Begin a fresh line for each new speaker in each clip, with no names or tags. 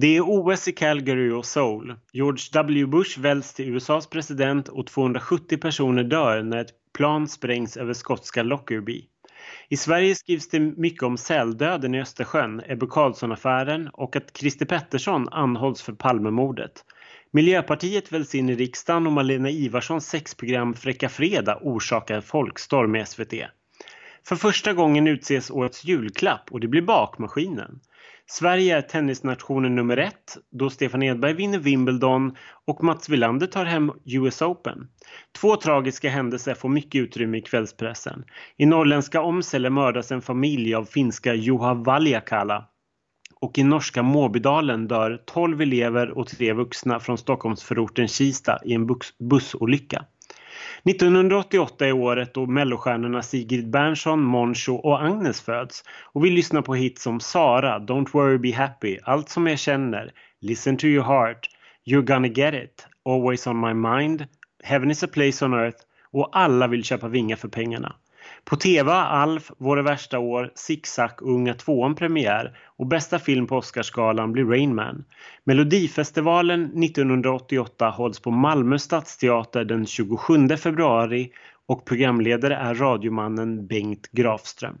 Det är OS i Calgary och Seoul. George W Bush väljs till USAs president och 270 personer dör när ett plan sprängs över skotska Lockerbie. I Sverige skrivs det mycket om säldöden i Östersjön, Ebbe Carlsson-affären och att Christer Pettersson anhålls för Palmemordet. Miljöpartiet väljs in i riksdagen och Malena Ivarssons sexprogram Fräcka Fredag orsakar folkstorm i SVT. För första gången utses årets julklapp och det blir bakmaskinen. Sverige är tennisnationen nummer ett då Stefan Edberg vinner Wimbledon och Mats Wilander tar hem US Open. Två tragiska händelser får mycket utrymme i kvällspressen. I norrländska Omsele mördas en familj av finska Juha Valjakala och i norska Måbydalen dör 12 elever och tre vuxna från Stockholmsförorten Kista i en bussolycka. 1988 är året då mellostjärnorna Sigrid Bernson, Moncho och Agnes föds och vi lyssnar på hits som Sara, Don't worry be happy, Allt som jag känner, Listen to your heart, You're gonna get it, Always on my mind, Heaven is a place on earth och alla vill köpa vingar för pengarna. På TV Alf, Våra värsta år, Zigzag och Unga tvåan premiär och bästa film på Oscarsgalan blir Rain Man. Melodifestivalen 1988 hålls på Malmö stadsteater den 27 februari och programledare är radiomannen Bengt Grafström.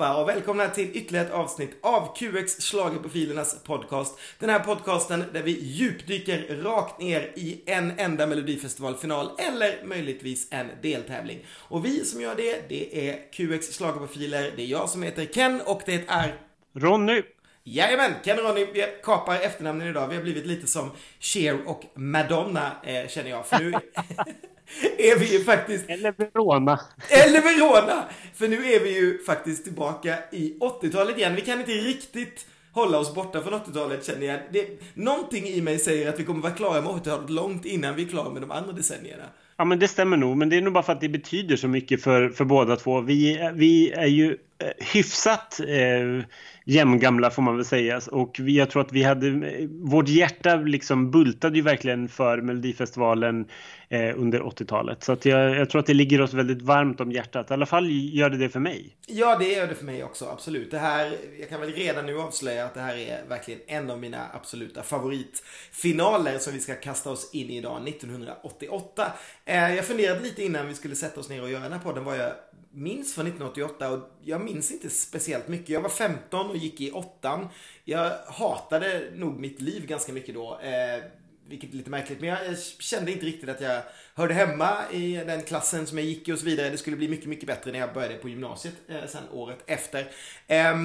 Allihopa och välkomna till ytterligare ett avsnitt av QX Schlagerprofilernas podcast. Den här podcasten där vi djupdyker rakt ner i en enda melodifestivalfinal eller möjligtvis en deltävling. Och vi som gör det, det är QX Schlagerprofiler, det är jag som heter Ken och det är
Ronny.
Jajamän, Ronny, vi kapar efternamnen idag. Vi har blivit lite som Cher och Madonna, eh, känner jag. För nu... är vi ju faktiskt...
Eller Verona.
Eller Verona! För nu är vi ju faktiskt tillbaka i 80-talet igen. Vi kan inte riktigt hålla oss borta från 80-talet känner jag. Det, någonting i mig säger att vi kommer vara klara med 80-talet långt innan vi är klara med de andra decennierna.
Ja men det stämmer nog, men det är nog bara för att det betyder så mycket för, för båda två. Vi, vi är ju eh, hyfsat eh, jämngamla får man väl säga. Och vi, jag tror att vi hade, vårt hjärta liksom bultade ju verkligen för Melodifestivalen eh, under 80-talet. Så att jag, jag, tror att det ligger oss väldigt varmt om hjärtat. I alla fall gör det det för mig.
Ja, det gör det för mig också, absolut. Det här, jag kan väl redan nu avslöja att det här är verkligen en av mina absoluta favoritfinaler som vi ska kasta oss in i idag, 1988. Eh, jag funderade lite innan vi skulle sätta oss ner och göra den här podden vad jag minns från 1988 och jag minns inte speciellt mycket. Jag var 15 och gick i åttan. Jag hatade nog mitt liv ganska mycket då. Eh, vilket är lite märkligt. Men jag kände inte riktigt att jag hörde hemma i den klassen som jag gick i och så vidare. Det skulle bli mycket, mycket bättre när jag började på gymnasiet eh, sen året efter. Eh,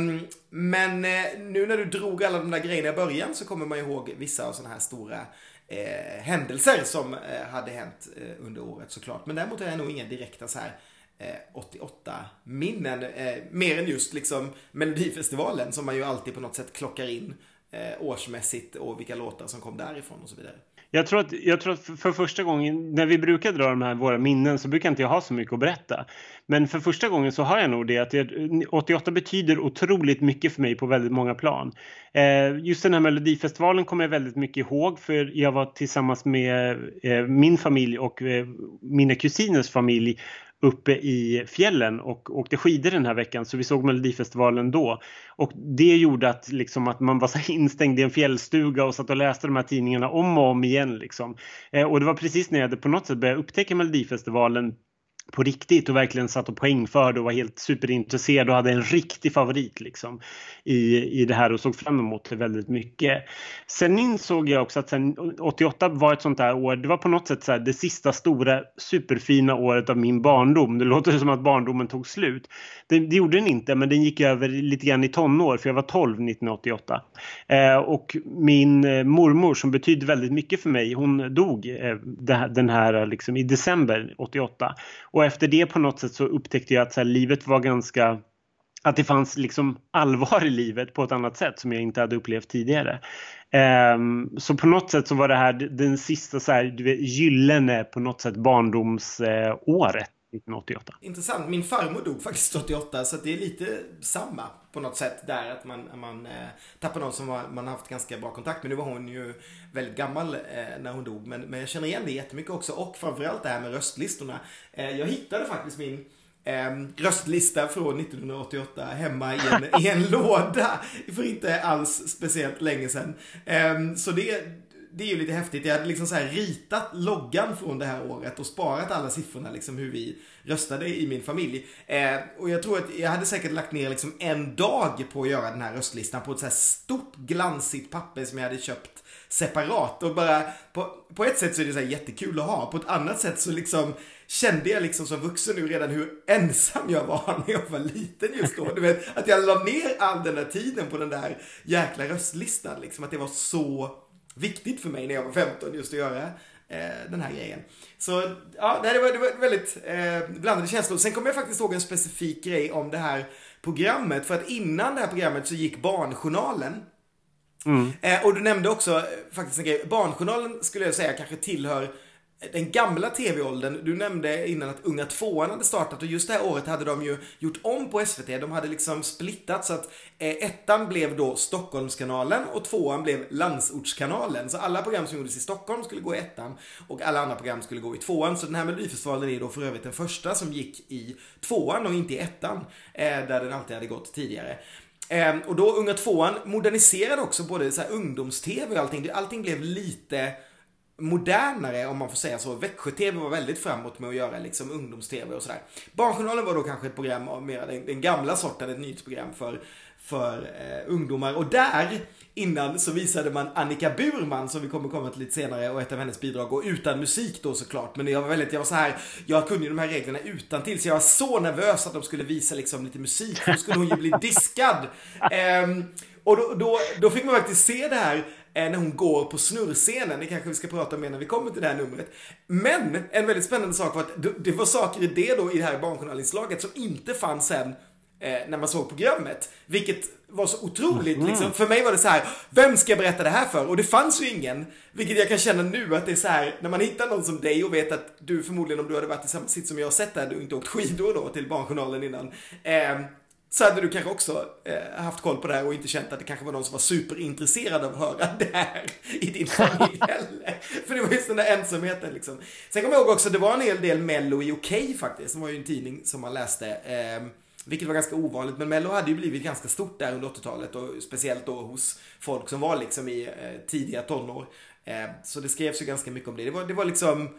men eh, nu när du drog alla de där grejerna i början så kommer man ihåg vissa av sådana här stora eh, händelser som eh, hade hänt eh, under året såklart. Men däremot har jag nog inga direkta så här Eh, 88 minnen. Eh, mer än just liksom Melodifestivalen som man ju alltid på något sätt klockar in eh, årsmässigt och vilka låtar som kom därifrån och så vidare.
Jag tror, att, jag tror att för första gången, när vi brukar dra de här våra minnen så brukar inte jag ha så mycket att berätta. Men för första gången så har jag nog det att jag, 88 betyder otroligt mycket för mig på väldigt många plan. Eh, just den här Melodifestivalen kommer jag väldigt mycket ihåg för jag var tillsammans med eh, min familj och eh, mina kusiners familj uppe i fjällen och åkte skidor den här veckan så vi såg Melodifestivalen då. Och det gjorde att, liksom, att man var så instängd i en fjällstuga och satt och läste de här tidningarna om och om igen. Liksom. Eh, och det var precis när jag hade på något sätt börjat upptäcka Melodifestivalen på riktigt och verkligen satt och poängförde och var helt superintresserad och hade en riktig favorit liksom i, i det här och såg fram emot det väldigt mycket. Sen insåg jag också att sen 88 var ett sånt där år, det var på något sätt så här, det sista stora superfina året av min barndom. Det låter som att barndomen tog slut. Det, det gjorde den inte, men den gick över lite grann i tonår för jag var 12 1988. Eh, och min eh, mormor som betydde väldigt mycket för mig, hon dog eh, den här liksom i december 88. Och och efter det på något sätt så upptäckte jag att så här, livet var ganska att det fanns liksom allvar i livet på ett annat sätt som jag inte hade upplevt tidigare. Um, så på något sätt så var det här den sista så här, du vet, gyllene på något sätt barndomsåret. 1988.
Intressant. Min farmor dog faktiskt 88 så det är lite samma på något sätt där att man, man eh, tappar någon som man, man haft ganska bra kontakt med. Nu var hon ju väldigt gammal eh, när hon dog men, men jag känner igen det jättemycket också och framförallt det här med röstlistorna. Eh, jag hittade faktiskt min eh, röstlista från 1988 hemma i en, i en låda för inte alls speciellt länge sedan. Eh, så det, det är ju lite häftigt. Jag hade liksom så här ritat loggan från det här året och sparat alla siffrorna, liksom hur vi röstade i min familj. Eh, och jag tror att jag hade säkert lagt ner liksom en dag på att göra den här röstlistan på ett så här stort glansigt papper som jag hade köpt separat. Och bara, på, på ett sätt så är det så här jättekul att ha. På ett annat sätt så liksom kände jag liksom som vuxen nu redan hur ensam jag var när jag var liten just då. Du vet, att jag la ner all den där tiden på den där jäkla röstlistan. Liksom, att det var så viktigt för mig när jag var 15 just att göra eh, den här grejen. Så ja, det var, det var väldigt eh, blandade känslor. Sen kommer jag faktiskt ihåg en specifik grej om det här programmet. För att innan det här programmet så gick Barnjournalen. Mm. Eh, och du nämnde också eh, faktiskt en grej. Barnjournalen skulle jag säga kanske tillhör den gamla tv-åldern, du nämnde innan att Unga tvåan hade startat och just det här året hade de ju gjort om på SVT. De hade liksom splittat så att eh, ettan blev då Stockholmskanalen och tvåan blev Landsortskanalen. Så alla program som gjordes i Stockholm skulle gå i ettan och alla andra program skulle gå i tvåan. Så den här Melodifestivalen är då för övrigt den första som gick i tvåan och inte i ettan, eh, där den alltid hade gått tidigare. Ehm, och då Unga tvåan moderniserade också både så ungdoms-tv och allting. Allting blev lite modernare om man får säga så. Växjö-TV var väldigt framåt med att göra liksom ungdoms-TV och sådär. Barnjournalen var då kanske ett program av mer den, den gamla sorten, ett nyhetsprogram för, för eh, ungdomar. Och där innan så visade man Annika Burman som vi kommer komma till lite senare och ett av hennes bidrag och utan musik då såklart. Men jag var väldigt, jag var så här, jag kunde ju de här reglerna utan till så jag var så nervös att de skulle visa liksom lite musik. Då skulle hon ju bli diskad. Eh, och då, då, då fick man faktiskt se det här när hon går på snurrscenen. Det kanske vi ska prata om mer när vi kommer till det här numret. Men en väldigt spännande sak var att det var saker i det då i det här barnjournalinslaget som inte fanns sen eh, när man såg programmet. Vilket var så otroligt mm. liksom. För mig var det så här, vem ska jag berätta det här för? Och det fanns ju ingen. Vilket jag kan känna nu att det är så här, när man hittar någon som dig och vet att du förmodligen om du hade varit i samma sitt som jag har sett där, du inte åkt skidor då till Barnjournalen innan. Eh, så hade du kanske också eh, haft koll på det här och inte känt att det kanske var någon som var superintresserad av att höra det här i din familj heller. För det var just den där ensamheten liksom. Sen kommer jag ihåg också, det var en hel del Mello i OK, faktiskt. Det var ju en tidning som man läste. Eh, vilket var ganska ovanligt, men Mello hade ju blivit ganska stort där under 80-talet och speciellt då hos folk som var liksom i eh, tidiga tonår. Eh, så det skrevs ju ganska mycket om det. Det var, det var liksom,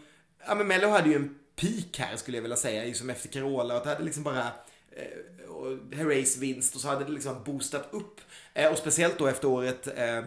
ja men Mello hade ju en peak här skulle jag vilja säga, liksom efter Carola och det hade liksom bara eh, Herreys vinst och så hade det liksom boostat upp. Eh, och speciellt då efter året eh,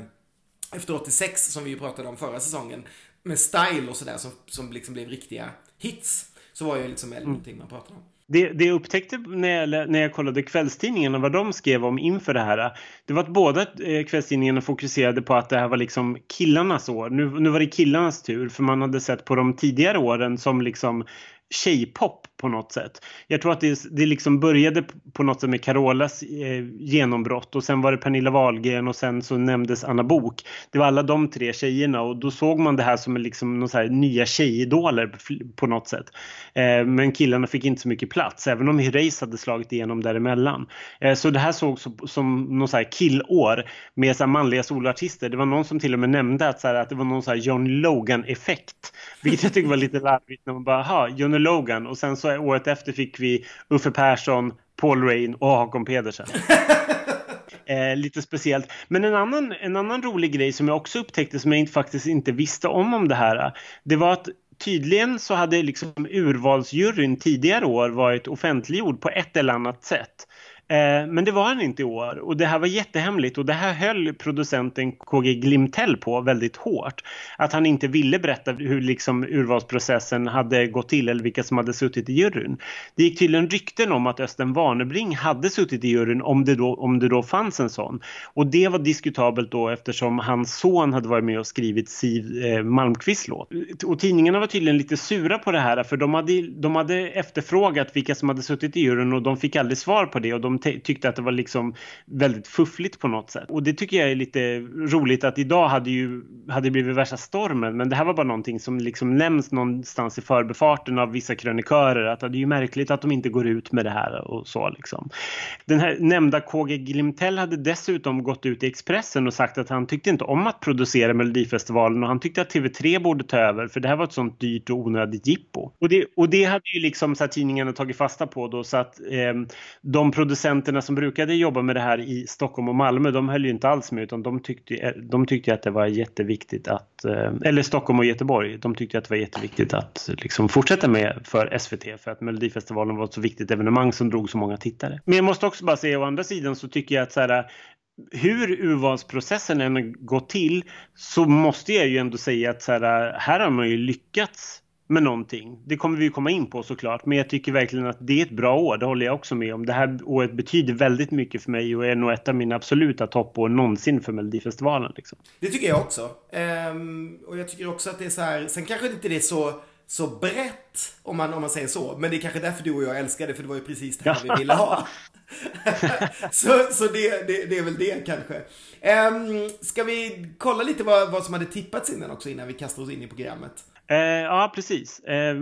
efter 86 som vi ju pratade om förra säsongen med style och sådär som, som liksom blev riktiga hits. Så var ju liksom mm. någonting man pratade om.
Det, det jag upptäckte när jag, när jag kollade kvällstidningarna, vad de skrev om inför det här, det var att båda eh, kvällstidningarna fokuserade på att det här var liksom killarnas år. Nu, nu var det killarnas tur, för man hade sett på de tidigare åren som liksom tjejpop på något sätt. Jag tror att det, det liksom började på något sätt med Carolas eh, genombrott och sen var det Pernilla Wahlgren och sen så nämndes Anna Bok. Det var alla de tre tjejerna och då såg man det här som liksom någon så här nya tjejidoler på något sätt. Eh, men killarna fick inte så mycket plats även om Herreys hade slagit igenom däremellan. Eh, så det här sågs som, som någon så här killår med så här manliga solartister. Det var någon som till och med nämnde att, så här, att det var någon så här John Logan effekt. Vilket jag tycker var lite larvigt när man bara, ha John Logan och sen så så året efter fick vi Uffe Persson, Paul Rain och Hakon Pedersen. Eh, lite speciellt. Men en annan, en annan rolig grej som jag också upptäckte som jag inte, faktiskt inte visste om om det här. Det var att tydligen så hade liksom urvalsjuryn tidigare år varit offentliggjord på ett eller annat sätt. Eh, men det var han inte i år och det här var jättehemligt och det här höll producenten KG Glimtell på väldigt hårt. Att han inte ville berätta hur liksom urvalsprocessen hade gått till eller vilka som hade suttit i juryn. Det gick tydligen rykten om att Östen Warnerbring hade suttit i juryn om det, då, om det då fanns en sån. Och det var diskutabelt då eftersom hans son hade varit med och skrivit Siv eh, Malmqvists låt. Och tidningarna var tydligen lite sura på det här för de hade, de hade efterfrågat vilka som hade suttit i juryn och de fick aldrig svar på det och de de tyckte att det var liksom väldigt fuffligt på något sätt. Och det tycker jag är lite roligt att idag hade ju hade blivit värsta stormen men det här var bara någonting som liksom nämns någonstans i förbefarten av vissa krönikörer att det är ju märkligt att de inte går ut med det här och så liksom. Den här nämnda KG Glimtell hade dessutom gått ut i Expressen och sagt att han tyckte inte om att producera Melodifestivalen och han tyckte att TV3 borde ta över för det här var ett sånt dyrt och onödigt jippo. Och det, och det hade ju liksom så här, tidningarna tagit fasta på då så att eh, de producenterna som brukade jobba med det här i Stockholm och Malmö de höll ju inte alls med utan de tyckte, de tyckte att det var jätteviktigt att, eh, eller Stockholm och Göteborg, de tyckte att det var jätteviktigt att liksom fortsätta med för SVT för att Melodifestivalen var ett så viktigt evenemang som drog så många tittare. Men jag måste också bara säga å andra sidan så tycker jag att så här, hur urvalsprocessen än går till så måste jag ju ändå säga att så här, här har man ju lyckats med någonting. Det kommer vi komma in på såklart, men jag tycker verkligen att det är ett bra år. Det håller jag också med om. Det här året betyder väldigt mycket för mig och är nog ett av mina absoluta toppår någonsin för Melodifestivalen. Liksom.
Det tycker jag också. Ehm, och jag tycker också att det är så här, sen kanske inte det är så så brett, om man, om man säger så. Men det är kanske därför du och jag älskar det, för det var ju precis det här vi ville ha. så så det, det, det, är väl det kanske. Um, ska vi kolla lite vad, vad som hade tippats innan också, innan vi kastar oss in i programmet?
Eh, ja, precis. Eh,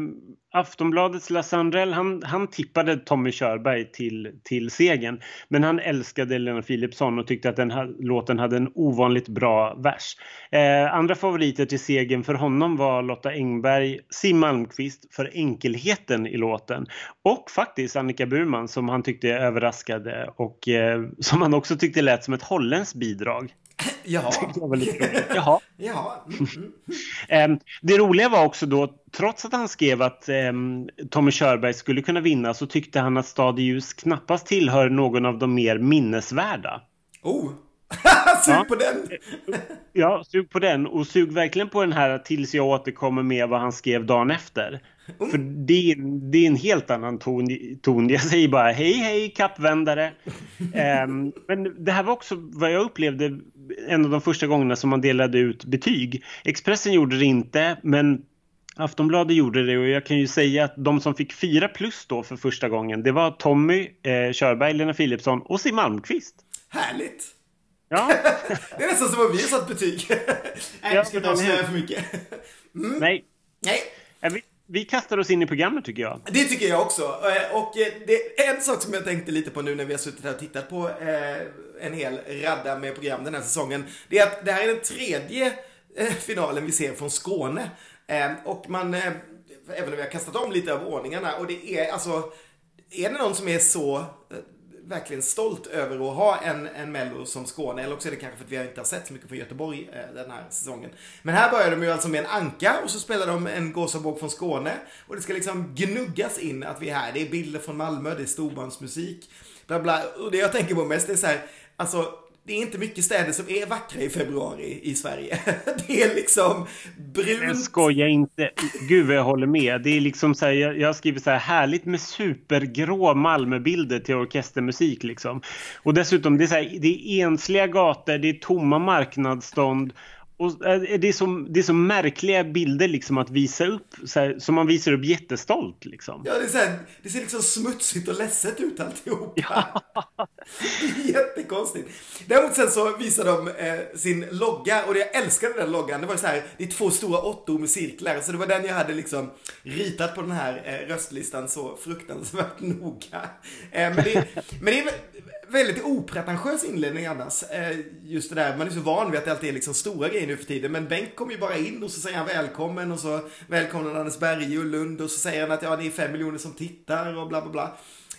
Aftonbladets Lasse Andrell, han, han tippade Tommy Körberg till, till segern. Men han älskade Lena Philipsson och tyckte att den här låten hade en ovanligt bra vers. Eh, andra favoriter till segern för honom var Lotta Engberg, Siw Malmqvist för enkelheten i låten och faktiskt Annika Burman som han tyckte överraskade och eh, som han också tyckte lät som ett holländskt bidrag.
Jaha.
Jaha.
Jaha. Mm,
mm. det roliga var också då, trots att han skrev att um, Tommy Körberg skulle kunna vinna så tyckte han att Stad i ljus knappast tillhör någon av de mer minnesvärda.
Oh! sug ja. på den!
ja, sug på den och sug verkligen på den här tills jag återkommer med vad han skrev dagen efter. Mm. För det är, det är en helt annan ton, ton. Jag säger bara hej hej kappvändare. um, men det här var också vad jag upplevde en av de första gångerna som man delade ut betyg. Expressen gjorde det inte men Aftonbladet gjorde det och jag kan ju säga att de som fick fyra plus då för första gången det var Tommy eh, Körberg, Lena Philipsson och Siw Malmqvist.
Härligt!
Ja.
det är nästan som att vi har satt betyg. Nej, jag ska inte avslöja för mycket.
Mm. Nej.
Nej.
Vi, vi kastar oss in i programmet tycker jag.
Det tycker jag också. Eh, och eh, det är en sak som jag tänkte lite på nu när vi har suttit här och tittat på eh, en hel radda med program den här säsongen. Det är att det här är den tredje finalen vi ser från Skåne. Och man, även om vi har kastat om lite av ordningarna, och det är alltså, är det någon som är så verkligen stolt över att ha en, en Mello som Skåne. Eller också är det kanske för att vi inte har sett så mycket från Göteborg eh, den här säsongen. Men här börjar de ju alltså med en anka och så spelar de en gåsabåg från Skåne. Och det ska liksom gnuggas in att vi är här. Det är bilder från Malmö, det är storbandsmusik. Bla bla. Och det jag tänker på mest är så här, alltså det är inte mycket städer som är vackra i februari i Sverige. Det är liksom brunt.
Jag skojar inte. Gud vad jag håller med. Det är liksom så här, jag, jag skriver så här härligt med supergrå Malmöbilder till orkestermusik liksom. Och dessutom det är så här, det är ensliga gator, det är tomma marknadsstånd och eh, det, är så, det är så märkliga bilder liksom att visa upp, här, som man visar upp jättestolt. Liksom.
Ja, det, är så här, det ser liksom smutsigt och ledset ut alltihopa. Ja. Jättekonstigt. Däremot sen så visar de eh, sin logga och jag älskade den loggan. Det var så här, det är två stora åttor med cirklar. Så det var den jag hade liksom ritat på den här eh, röstlistan så fruktansvärt noga. Eh, men, det, men det är väldigt opretentiös inledning annars. Eh, just det där, man är så van vid att det alltid är liksom stora grejer nu för tiden. Men Bengt kommer ju bara in och så säger han välkommen och så välkomnar Anders Berge och Lund och så säger han att ja, det är fem miljoner som tittar och bla bla bla.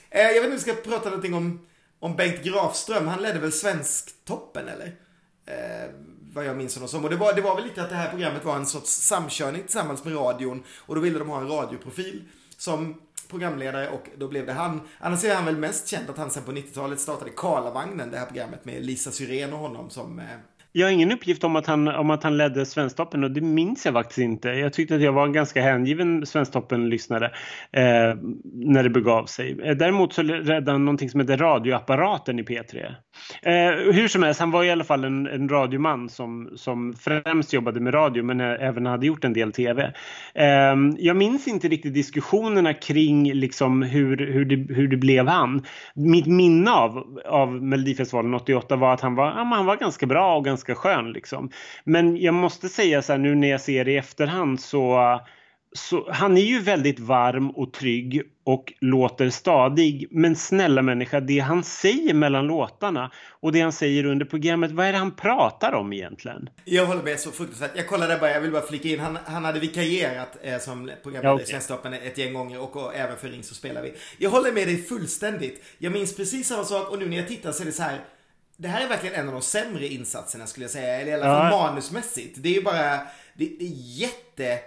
Eh, jag vet inte om vi ska prata någonting om, om Bengt Grafström. Han ledde väl Svensktoppen eller? Eh, vad jag minns honom som. Och det var, det var väl lite att det här programmet var en sorts samkörning tillsammans med radion. Och då ville de ha en radioprofil som programledare och då blev det han. Annars är han väl mest känd att han sen på 90-talet startade Karlavagnen, det här programmet med Lisa Syrén och honom som eh,
jag har ingen uppgift om att han, om att han ledde Svensktoppen och det minns jag faktiskt inte. Jag tyckte att jag var en ganska hängiven Svensktoppen-lyssnare eh, när det begav sig. Eh, däremot så ledde han någonting som heter Radioapparaten i P3. Eh, hur som helst, han var i alla fall en, en radioman som, som främst jobbade med radio men eh, även hade gjort en del tv. Eh, jag minns inte riktigt diskussionerna kring liksom hur, hur, det, hur det blev han. Mitt minne av, av Melodifestivalen 88 var att han var, ja, han var ganska bra och ganska skön. Liksom. Men jag måste säga så här nu när jag ser det i efterhand så så han är ju väldigt varm och trygg och låter stadig. Men snälla människa, det han säger mellan låtarna och det han säger under programmet, vad är det han pratar om egentligen?
Jag håller med så fruktansvärt. Jag kollade bara, jag vill bara flika in, han, han hade vikarierat eh, som programledare ja, okay. i Svensktoppen ett gäng gånger och, och, även för Ring så spelar vi. Jag håller med dig fullständigt. Jag minns precis samma sak och nu när jag tittar så är det så här, det här är verkligen en av de sämre insatserna skulle jag säga, eller i alla fall ja. manusmässigt. Det är ju bara, det, det är jätte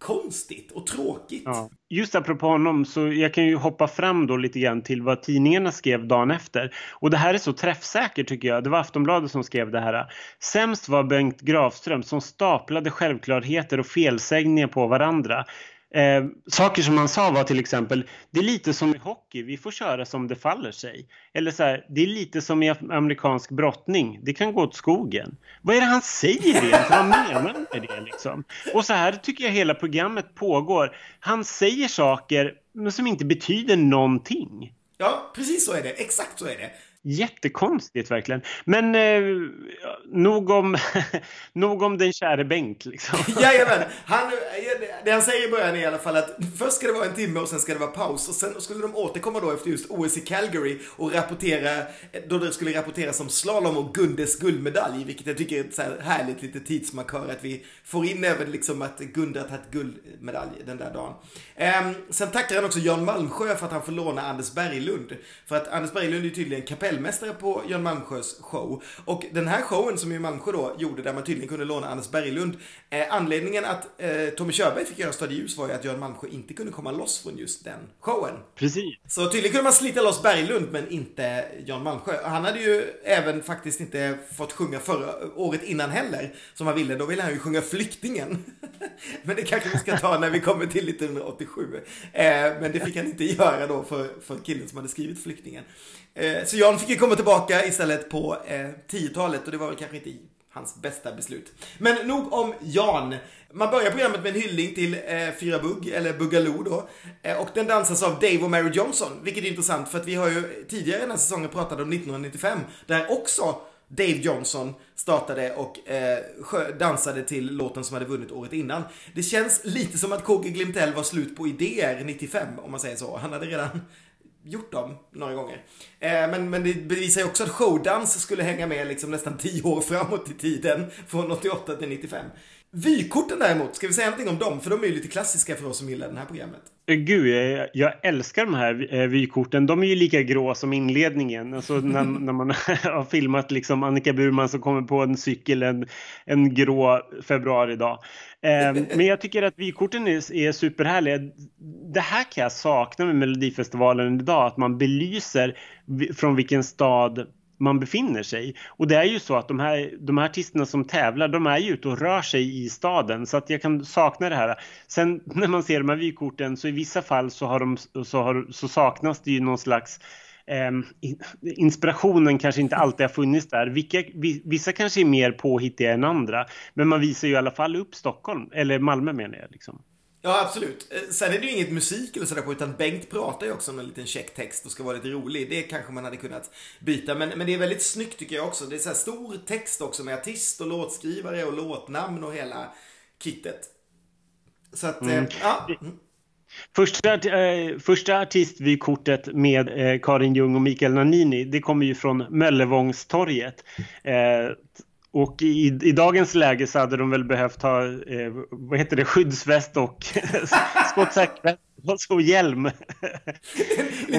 konstigt och tråkigt. Ja.
Just apropå honom så jag kan ju hoppa fram då lite grann till vad tidningarna skrev dagen efter. Och det här är så träffsäkert tycker jag. Det var Aftonbladet som skrev det här. Sämst var Bengt Grafström som staplade självklarheter och felsägningar på varandra. Eh, saker som han sa var till exempel, det är lite som i hockey, vi får köra som det faller sig. Eller så här, det är lite som i amerikansk brottning, det kan gå åt skogen. Vad är det han säger egentligen? Vad menar han med det liksom? Och så här tycker jag hela programmet pågår. Han säger saker som inte betyder någonting.
Ja, precis så är det. Exakt så är det.
Jättekonstigt verkligen. Men eh, nog, om, nog om den käre Bengt liksom.
Jajamän. Han, eh, det han säger i början är i alla fall att först ska det vara en timme och sen ska det vara paus. Och sen skulle de återkomma då efter just OS i Calgary och rapportera, då det skulle rapporteras om slalom och Gundes guldmedalj. Vilket jag tycker är ett så här härligt lite tidsmarkör att vi får in även liksom att Gunde har tagit guldmedalj den där dagen. Eh, sen tackar han också Jan Malmsjö för att han får låna Anders Berglund. För att Anders Berglund är tydligen kapell kapellmästare på Jan Malmsjös show. Och den här showen som ju Malmsjö då gjorde där man tydligen kunde låna Anders Berglund. Eh, anledningen att eh, Tommy Körberg fick göra Stad ljus var ju att Jan Malmsjö inte kunde komma loss från just den showen.
Precis.
Så tydligen kunde man slita loss Berglund men inte Jan Malmsjö. Han hade ju även faktiskt inte fått sjunga förra året innan heller som han ville. Då ville han ju sjunga Flyktingen. men det kanske vi ska ta när vi kommer till 1987. Eh, men det fick han inte göra då för, för killen som hade skrivit Flyktingen. Eh, så Jan fick ju komma tillbaka istället på eh, 10-talet och det var väl kanske inte hans bästa beslut. Men nog om Jan. Man börjar programmet med en hyllning till eh, Fyra Bugg, eller Buggaloo då. Eh, och den dansas av Dave och Mary Johnson, vilket är intressant för att vi har ju tidigare i den här säsongen pratat om 1995, där också Dave Johnson startade och eh, dansade till låten som hade vunnit året innan. Det känns lite som att KG Glimtell var slut på idéer 95, om man säger så. Han hade redan gjort dem några gånger. Eh, men, men det bevisar ju också att showdans skulle hänga med liksom nästan 10 år framåt i tiden, från 88 till 95. Vykorten däremot, ska vi säga någonting om dem? För de är ju lite klassiska för oss som gillar det här programmet.
Eh, gud, jag, jag älskar de här eh, vykorten. De är ju lika grå som inledningen. Alltså när, när man har filmat liksom Annika Burman som kommer på en cykel en, en grå februaridag. Ehm, men jag tycker att vykorten är, är superhärliga. Det här kan jag sakna med Melodifestivalen idag, att man belyser från vilken stad man befinner sig. Och det är ju så att de här, de här artisterna som tävlar, de är ju ute och rör sig i staden. Så att jag kan sakna det här. Sen när man ser de här vykorten så i vissa fall så, har de, så, har, så saknas det ju någon slags eh, inspirationen kanske inte alltid har funnits där. Vilka, vissa kanske är mer påhittiga än andra. Men man visar ju i alla fall upp Stockholm, eller Malmö menar jag. Liksom.
Ja, absolut. Eh, sen är det ju inget musik eller sådär på, utan Bengt pratar ju också om en liten check text och ska vara lite rolig. Det kanske man hade kunnat byta, men, men det är väldigt snyggt tycker jag också. Det är så stor text också med artist och låtskrivare och låtnamn och hela kittet. Så att, mm. eh, ja.
Första, eh, första artistvykortet med eh, Karin Ljung och Mikael Nanini, det kommer ju från Möllevångstorget. Eh, och i, i, dagens läge så hade de väl behövt ha eh, vad heter det, skyddsväst och skottsäker och hjälm. om,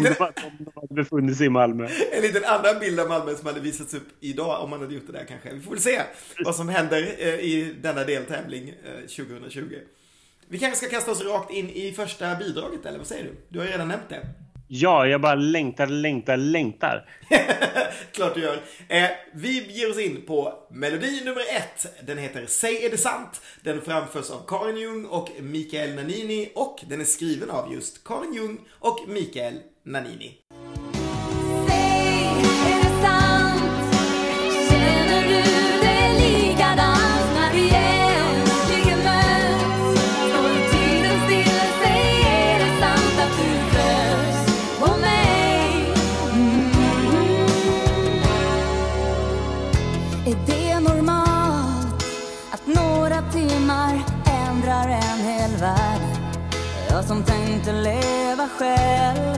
de, om de hade befunnit sig i Malmö.
En liten annan bild av Malmö som hade visats upp idag om man hade gjort det där kanske. Vi får väl se vad som händer eh, i denna deltävling eh, 2020. Vi kanske ska kasta oss rakt in i första bidraget eller vad säger du? Du har ju redan nämnt det.
Ja, jag bara längtar, längtar, längtar.
Klart du gör. Eh, vi ger oss in på melodi nummer ett. Den heter Säg är det sant? Den framförs av Karin Ljung och Mikael Nanini och den är skriven av just Karin Ljung och Mikael Nanini.
Själv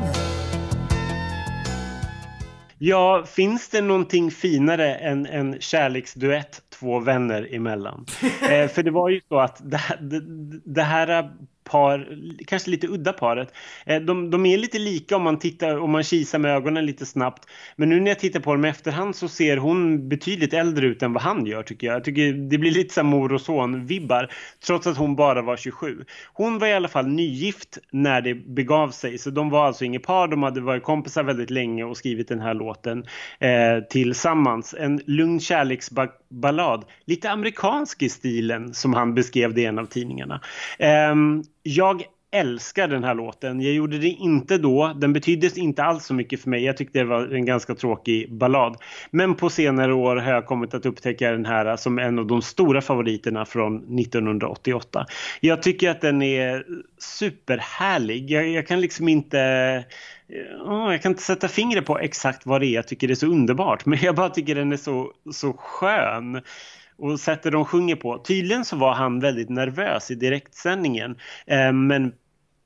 Ja, finns det någonting finare än en kärleksduett två vänner emellan? eh, för det var ju så att det, det, det här par, kanske lite udda paret. Eh, de, de, är lite lika om man tittar, om man kisar med ögonen lite snabbt. Men nu när jag tittar på dem i efterhand så ser hon betydligt äldre ut än vad han gör tycker jag. Jag tycker det blir lite som mor och son-vibbar. Trots att hon bara var 27. Hon var i alla fall nygift när det begav sig. Så de var alltså inget par. De hade varit kompisar väldigt länge och skrivit den här låten eh, tillsammans. En lugn kärleksballad. Lite amerikansk i stilen som han beskrev det i en av tidningarna. Eh, jag älskar den här låten. Jag gjorde det inte då. Den betydde inte alls så mycket för mig. Jag tyckte det var en ganska tråkig ballad. Men på senare år har jag kommit att upptäcka den här som en av de stora favoriterna från 1988. Jag tycker att den är superhärlig. Jag, jag kan liksom inte... Jag kan inte sätta fingret på exakt vad det är jag tycker det är så underbart. Men jag bara tycker den är så, så skön och sättet de sjunger på. Tydligen så var han väldigt nervös i direktsändningen. Eh, men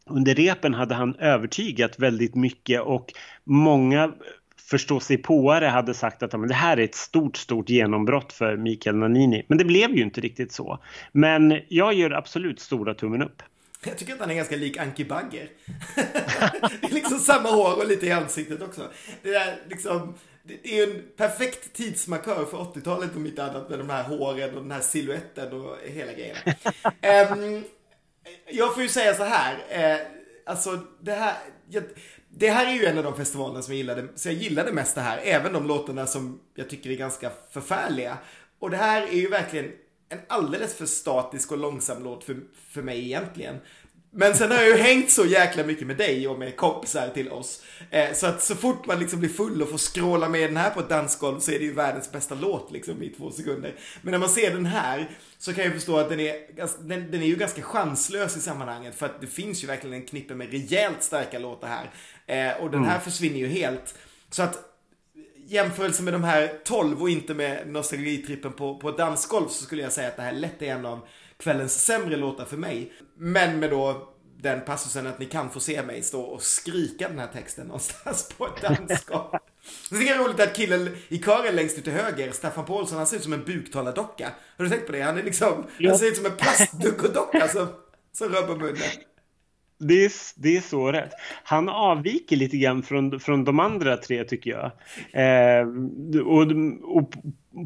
under repen hade han övertygat väldigt mycket och många förståsigpåare hade sagt att men det här är ett stort, stort genombrott för Mikael Nanini. Men det blev ju inte riktigt så. Men jag gör absolut stora tummen upp.
Jag tycker att han är ganska lik Anki Bagger. det är liksom samma hår och lite i ansiktet också. Det där liksom det är en perfekt tidsmarkör för 80-talet om inte annat med de här håren och den här siluetten och hela grejen. um, jag får ju säga så här, uh, alltså det här, jag, det här är ju en av de festivalerna som jag gillade, så jag gillade mest det här, även de låtarna som jag tycker är ganska förfärliga. Och det här är ju verkligen en alldeles för statisk och långsam låt för, för mig egentligen. Men sen har jag ju hängt så jäkla mycket med dig och med kompisar till oss. Eh, så att så fort man liksom blir full och får skråla med den här på ett dansgolv så är det ju världens bästa låt liksom i två sekunder. Men när man ser den här så kan jag förstå att den är, den, den är ju ganska chanslös i sammanhanget för att det finns ju verkligen en knippe med rejält starka låtar här. Eh, och den här mm. försvinner ju helt. Så att jämförelse med de här 12 och inte med nostalgitrippen på, på dansgolv så skulle jag säga att det här lätt är en av kvällens sämre låtar för mig. Men med då den passusen att ni kan få se mig stå och skrika den här texten någonstans på ett dansgolv. Det är roligt att killen i kören längst ut till höger, Staffan Paulsson, han ser ut som en buktalardocka. Har du tänkt på det? Han är liksom, ja. han ser ut som en plastduckodocka som, som rör på munnen.
Det är, det är så rätt. Han avviker lite grann från, från de andra tre tycker jag. Eh, och, och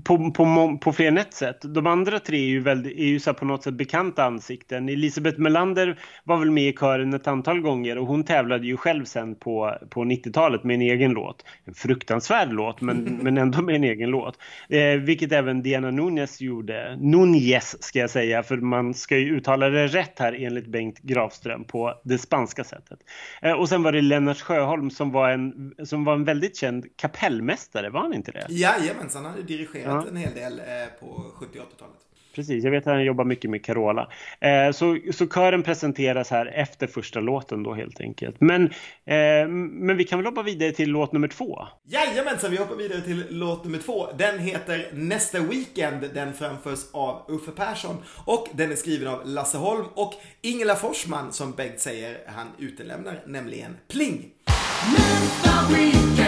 på, på, på fler än ett sätt. De andra tre är ju, väldigt, är ju så på något sätt bekanta ansikten. Elisabeth Melander var väl med i kören ett antal gånger och hon tävlade ju själv sen på, på 90-talet med en egen låt. En fruktansvärd låt men, men ändå med en egen låt. Eh, vilket även Diana Nunes gjorde. Nunez ska jag säga för man ska ju uttala det rätt här enligt Bengt Grafström på det spanska sättet. Eh, och sen var det Lennart Sjöholm som var en, som var en väldigt känd kapellmästare, var han inte det?
Jajamensan, han hade dirigerat dirigerat ja. en hel del eh, på 70 80-talet.
Precis, jag vet att han jobbar mycket med Carola. Eh, så, så kören presenteras här efter första låten då helt enkelt. Men, eh, men vi kan väl hoppa vidare till låt nummer två?
Jajamensan, vi hoppar vidare till låt nummer två. Den heter Nästa Weekend. Den framförs av Uffe Persson och den är skriven av Lasse Holm och Ingela Forsman som Bengt säger han utelämnar, nämligen Pling. Nästa weekend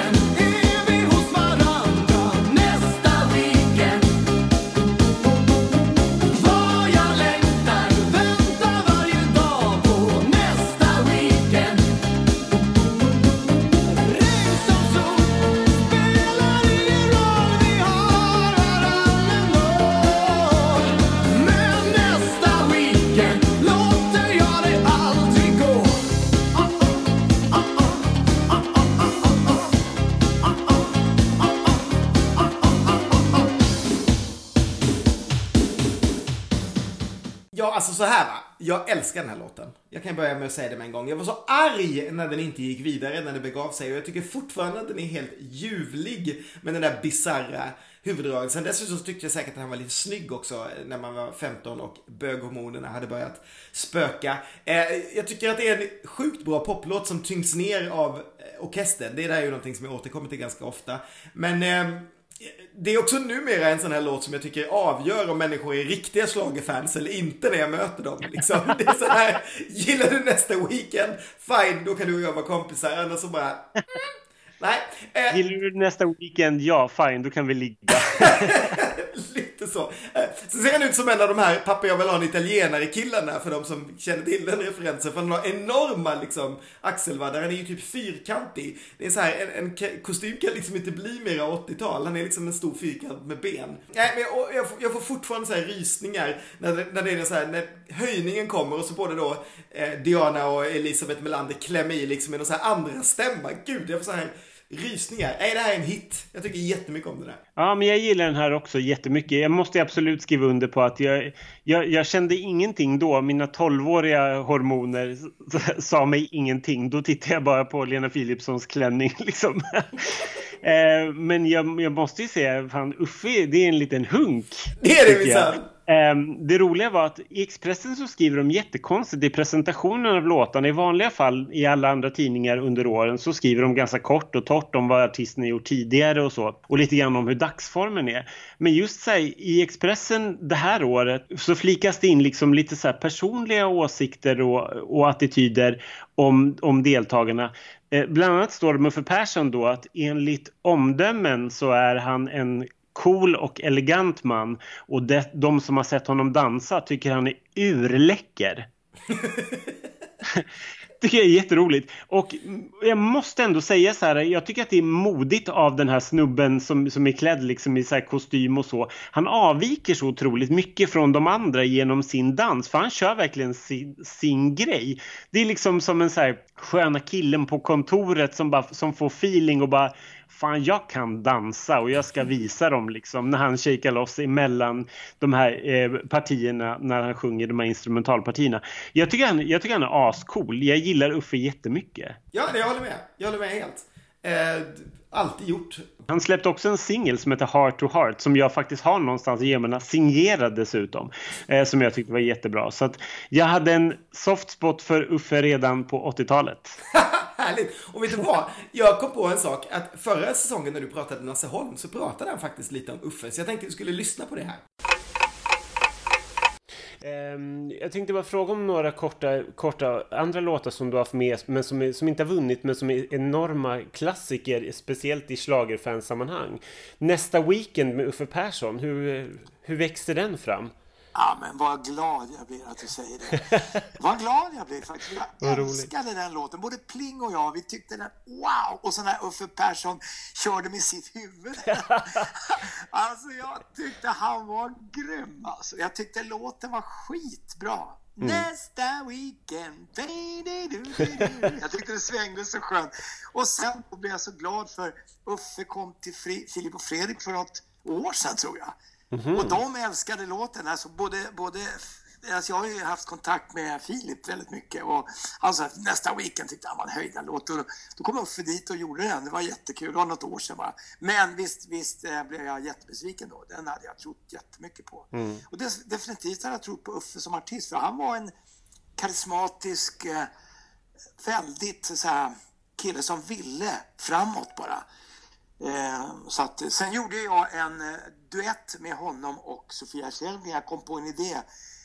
så här va. Jag älskar den här låten. Jag kan börja med att säga det med en gång. Jag var så arg när den inte gick vidare, när det begav sig. Och jag tycker fortfarande att den är helt ljuvlig med den där bizarra huvudrörelsen. Sen dessutom så tyckte jag säkert att han var lite snygg också eh, när man var 15 och böghormonerna hade börjat spöka. Eh, jag tycker att det är en sjukt bra poplåt som tyngs ner av eh, orkestern. Det där är ju någonting som jag återkommer till ganska ofta. Men eh, det är också numera en sån här låt som jag tycker avgör om människor är riktiga schlagerfans eller inte när jag möter dem. Liksom. Det är så här, gillar du nästa weekend? Fine, då kan du och jag vara kompisar. Annars så bara... Mm, nej.
Eh. Gillar du nästa weekend? Ja, fine, då kan vi ligga.
Lite så. Eh, så ser han ut som en av de här pappa jag vill ha en italienare killarna för de som känner till den referensen. För han har enorma liksom axelvaddar. Han är ju typ fyrkantig. Det är så här, en, en kostym kan liksom inte bli mera 80-tal. Han är liksom en stor fyrkant med ben. Nej, men jag, jag, får, jag får fortfarande så här rysningar när, när det är så här, när höjningen kommer och så både då eh, Diana och Elisabeth Melander klämmer i liksom med någon så här andra stämma. Gud, jag får så här Rysningar. Är det här en hit? Jag tycker jättemycket om den här.
Ja, men jag gillar den här också jättemycket. Jag måste absolut skriva under på att jag, jag, jag kände ingenting då. Mina 12-åriga hormoner sa mig ingenting. Då tittade jag bara på Lena Philipssons klänning liksom. Eh, men jag, jag, måste ju säga, fan Uffe, det är en liten hunk.
Det är det minsann.
Ehm, det roliga var att i Expressen så skriver de jättekonstigt i presentationen av låtarna. I vanliga fall i alla andra tidningar under åren så skriver de ganska kort och torrt om vad artisten har gjort tidigare och så. Och lite grann om hur dagsformen är. Men just så här, i Expressen det här året så flikas det in liksom lite så personliga åsikter och, och attityder om, om deltagarna. Eh, bland annat står det med för Persson då att enligt omdömen så är han en cool och elegant man och det, de som har sett honom dansa tycker han är urläcker. tycker jag är jätteroligt. Och jag måste ändå säga så här, jag tycker att det är modigt av den här snubben som, som är klädd liksom i så kostym och så. Han avviker så otroligt mycket från de andra genom sin dans, för han kör verkligen sin, sin grej. Det är liksom som en så här sköna killen på kontoret som, bara, som får feeling och bara fan jag kan dansa och jag ska visa dem liksom när han shakar loss emellan de här eh, partierna när han sjunger de här instrumentalpartierna. Jag tycker han, jag tycker han är ascool. Jag gillar Uffe jättemycket.
Ja, jag håller med. Jag håller med helt. Eh, alltid gjort.
Han släppte också en singel som heter Heart to Heart som jag faktiskt har någonstans i generna signerad dessutom. Eh, som jag tyckte var jättebra. Så att jag hade en soft spot för Uffe redan på 80-talet.
Härligt! Och vet du vad? Jag kom på en sak. Att förra säsongen när du pratade med Nasse Holm så pratade han faktiskt lite om Uffe. Så jag tänkte att du skulle lyssna på det här.
Ehm, jag tänkte bara fråga om några korta, korta andra låtar som du har haft med men som, är, som inte har vunnit men som är enorma klassiker speciellt i schlagerfansammanhang. Nästa Weekend med Uffe Persson, hur, hur växte den fram?
Ja, men vad glad jag blir att du säger det. vad glad jag blir faktiskt. Jag älskade den låten. Både Pling och jag, vi tyckte den, wow! Och så när Uffe Persson körde med sitt huvud. alltså, jag tyckte han var grym. Alltså. Jag tyckte låten var skitbra. Mm. Nästa weekend. Jag tyckte det svängde så skönt. Och sen blev jag så glad för Uffe kom till Filip och Fredrik för något år sedan tror jag. Mm-hmm. Och de älskade låten. Alltså både, både, alltså jag har ju haft kontakt med Filip väldigt mycket och han sa att nästa weekend tyckte han var en höjdarlåt. Och då kom Uffe dit och gjorde den. Det var jättekul. Det var något år sedan bara. Men visst, visst eh, blev jag jättebesviken då. Den hade jag trott jättemycket på. Mm. Och det, definitivt hade jag trott på Uffe som artist. För han var en karismatisk, eh, väldigt så här, kille som ville framåt bara. Eh, så att, sen gjorde jag en duett med honom och Sofia Kjell jag kom på en idé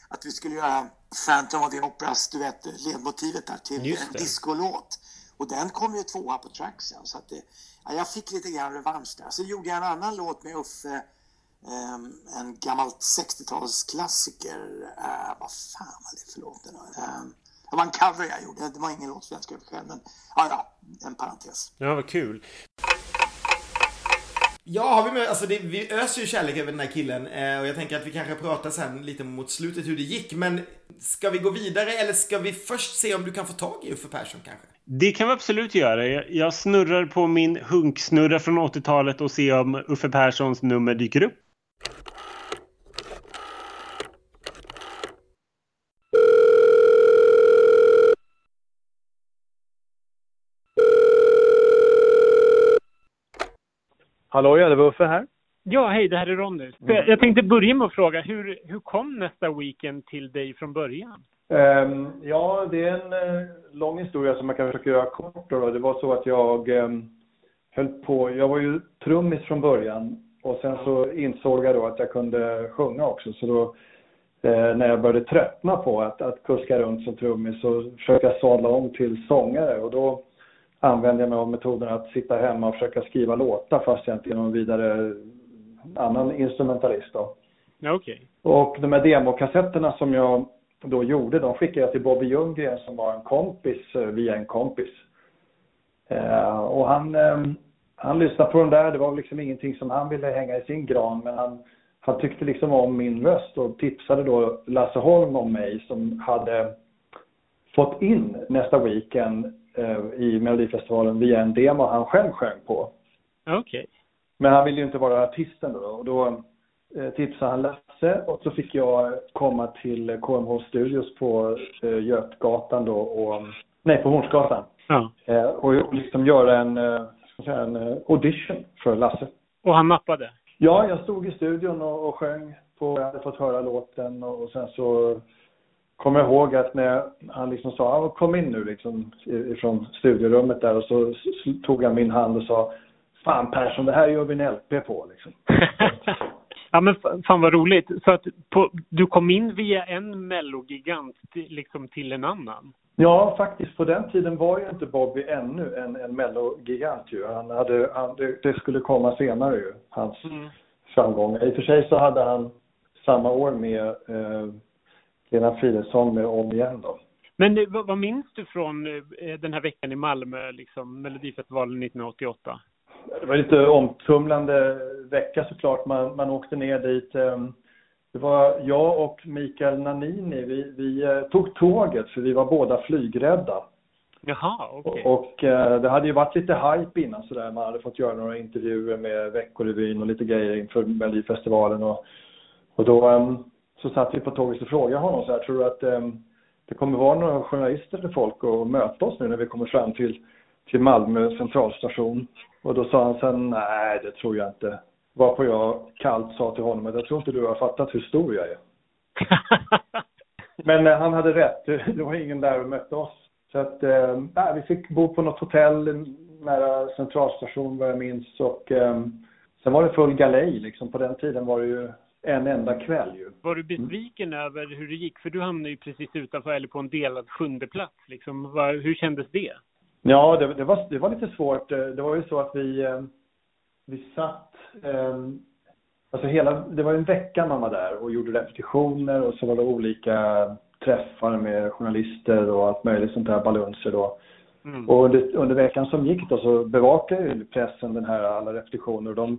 att vi skulle göra Phantom of the Operas duett, ledmotivet där till en discolåt. Och den kom ju tvåa på tracksen så att det, ja, jag fick lite grann revansch där. Så gjorde jag en annan låt med Uffe, um, en gammal 60-talsklassiker. Uh, vad fan var det för låt? Um, det var en cover jag gjorde, det var ingen låt som jag skrev själv men ja, ja, en parentes.
Ja, vad kul.
Ja, har vi med, alltså det, vi öser ju kärlek över den här killen eh, och jag tänker att vi kanske pratar sen lite mot slutet hur det gick. Men ska vi gå vidare eller ska vi först se om du kan få tag i Uffe Persson kanske?
Det kan vi absolut göra. Jag, jag snurrar på min hunksnurra från 80-talet och ser om Uffe Perssons nummer dyker upp.
Hallå, ja, det var Uffe här.
Ja, hej, det här är Ronny. Mm. Jag tänkte börja med att fråga, hur, hur kom nästa weekend till dig från början?
Um, ja, det är en uh, lång historia som man kan försöka göra kort. Då. Det var så att jag um, höll på, jag var ju trummis från början Och sen så insåg jag då att jag kunde sjunga också. Så då eh, när jag började tröttna på att, att kuska runt som trummis så försökte jag sadla om till sångare. Och då använde jag mig av metoden att sitta hemma och försöka skriva låtar fast jag inte är någon vidare annan instrumentalist då.
Okej.
Och de här demokassetterna som jag då gjorde, de skickade jag till Bobby Ljunggren som var en kompis eh, via en kompis. Eh, och han, eh, han lyssnade på den där, det var liksom ingenting som han ville hänga i sin gran men han, han tyckte liksom om min röst och tipsade då Lasse Holm om mig som hade fått in nästa weekend i Melodifestivalen via en demo han själv sjöng på.
Okej.
Men han ville ju inte vara artisten då. Och då eh, tipsade han Lasse och så fick jag komma till KMH Studios på eh, Götgatan då och, nej på Hornsgatan.
Ja.
Eh, och liksom göra en, eh, en eh, audition för Lasse.
Och han nappade?
Ja, jag stod i studion och, och sjöng på, jag hade fått höra låten och, och sen så kom jag ihåg att när han liksom sa, kom in nu liksom ifrån studiorummet där och så tog han min hand och sa, fan Persson, det här gör vi en LP på liksom.
ja men fa- fan vad roligt. Så att på, du kom in via en mellogigant till- liksom till en annan?
Ja, faktiskt. På den tiden var ju inte Bobby ännu en, en mellogigant ju. Han hade, han, det, det skulle komma senare ju, hans
Mm.
framgångar. I och för sig så hade han samma år med eh, Lena med Om igen då.
Men eh, vad, minns du från eh, den här veckan i Malmö, liksom Melodifestivalen 1988?
Det var lite omtumlande vecka såklart. Man, man åkte ner dit. eh, Det var jag och Mikael Nanini. Vi, vi eh, tog tåget för vi var båda flygrädda.
Jaha, okej.
Och, och det hade ju varit lite hype innan sådär. Man hade fått göra några intervjuer med Veckorevyn och lite grejer inför Melodifestivalen. Och, och då eh, så satt vi på tåget och frågade honom så här, tror du att eh, det kommer vara några journalister eller folk att möta oss nu när vi kommer fram till, till Malmö centralstation? Och då sa han sen, nej det tror jag inte. Varpå jag kallt sa till honom att jag tror inte du har fattat hur stor jag är. Men eh, han hade rätt. Det, var ingen där och mötte oss. Så att, eh, vi fick bo på något hotell nära centralstation vad jag minns. Och eh, sen var det full galej liksom. På den tiden var det ju en enda kväll ju.
Var du besviken över hur det gick? För du hamnade ju precis utanför, eller på en delad sjunde plats. Liksom. Vad- hur kändes det?
Ja, det, det, var, det var lite svårt. Eh, Det var ju så att vi, eh, vi satt... eh, Alltså hela, det var en vecka man var där och gjorde repetitioner och så var det olika träffar med journalister och allt möjligt sånt där balunser då.
Mm.
Och under, under veckan som gick då så bevakade ju pressen den här alla repetitioner. Och de,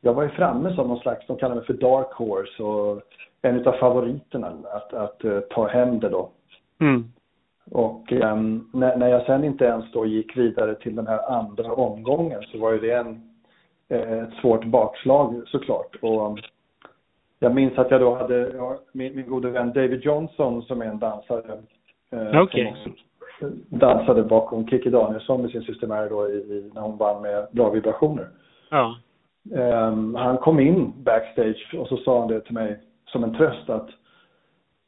jag var ju framme som någon slags, de kallar mig för dark horse och en utav favoriterna att, att eh, ta hem det då.
Mm.
Och ehm, när, när jag sen inte ens då gick vidare till den här andra omgången så var ju det en, eh, ett svårt bakslag såklart. Och um, jag minns att jag då hade ja, min, min gode vän David Johnson som är en dansare. Eh, också dansade bakom Kikki Danielsson med sin syster Mary då i, i, när hon vann med Bra vibrationer.
Ja.
Ehm, han kom in backstage och så sa han det till mig som en tröst att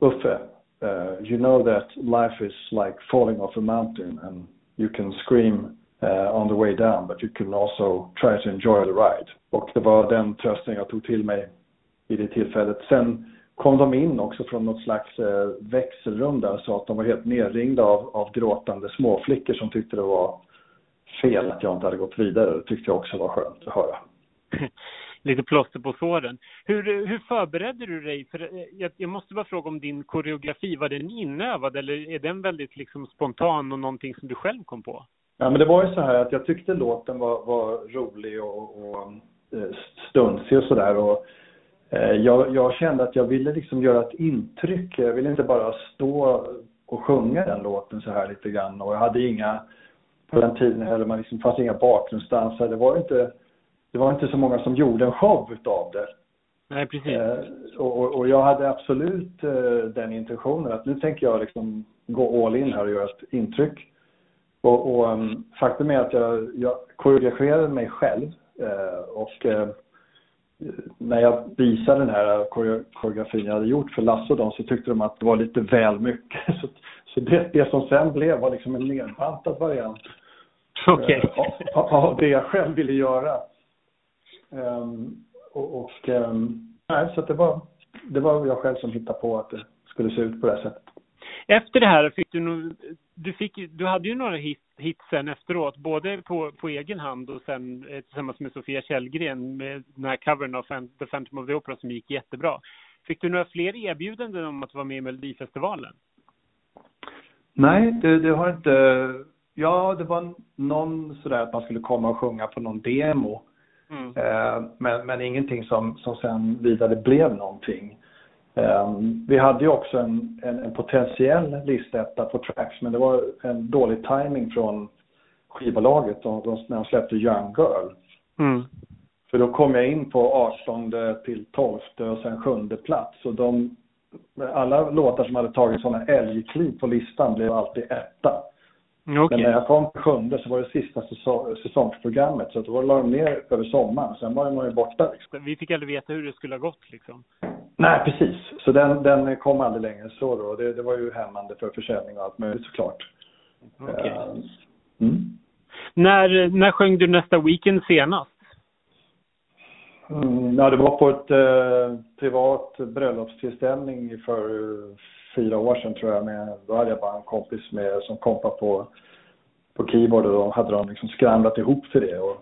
Uffe, uh, you know that life is like falling off a mountain and you can scream uh, on the way down but you can also try to enjoy the ride. Och det var den trösten jag tog till mig i det tillfället. Sen kom de in också från något slags eh, växelrum där så att de var helt nerringda av, av gråtande småflickor som tyckte det var fel att jag inte hade gått vidare. Det tyckte jag också var skönt att höra.
Lite plåster på såren. Hur, hur förberedde du dig? För eh, jag, jag måste bara fråga om din koreografi. Var den inövad eller är den väldigt liksom spontan och någonting som du själv kom på?
Ja, men det var ju så här att jag tyckte låten var, var rolig och, och eh, stunsig och sådär. Och eh, jag, jag kände att jag ville liksom göra ett intryck. Jag ville inte bara stå och sjunga den låten så här lite grann. Och jag hade inga, på den tiden heller, man liksom fanns inga bakgrundsdansare. Det var inte, det var inte så många som gjorde en show utav det.
Nej, precis.
Eh, och, och- jag hade absolut eh, den intentionen att nu tänker jag liksom gå all in här och göra ett intryck. Och, och um, faktum är att jag, jag koreograferade mig själv eh, och eh, när jag visade den här koreo- koreografin jag hade gjort för Lasse och dem så tyckte de att det var lite väl mycket. Så, så det, det som sen blev var liksom en nedbantad variant
Okej.
eh, av, av det jag själv ville göra. Ehm, och, och um, nej, så det var, det var jag själv som hittade på att det skulle se ut på det här sättet.
Efter det här fick du nog, du, fick, du hade ju några hit, hits sen efteråt, både på, på egen hand och sen eh, tillsammans med Sofia Källgren med den här covern av The Phantom of the Opera som gick jättebra. Fick du några fler erbjudanden om att vara med i Melodifestivalen?
Nej, det, det har inte... Ja, det var någon sådär att man skulle komma och sjunga på någon demo. Mm. Eh, men, men ingenting som, som sen vidare blev någonting. Eh, vi hade ju också en, en, en potentiell listetta på Tracks men det var en dålig timing från skivbolaget de, de, när de släppte Young Girl. Mm. För då kom jag in på 18 till 12 och sen sjunde plats. Och de, alla låtar som hade tagit sådana älgkliv på listan blev alltid etta. Okay. Men när jag kom till sjunde så var det sista säsongsprogrammet. Så då la de ner över sommaren. Sen var man ju borta. Liksom.
Vi fick aldrig veta hur det skulle ha gått liksom.
Nej, precis. Så den, den kom aldrig längre så då. Det, det var ju hämmande för försäljning och allt möjligt såklart. Okay. Uh,
mm. när, när sjöng du nästa weekend senast?
Mm, ja, det var på ett eh, privat bröllopstillställning för fyra år sedan tror jag. Med, då hade jag bara en kompis med som kompade på, på keyboard och då hade de liksom skramlat ihop till det. Och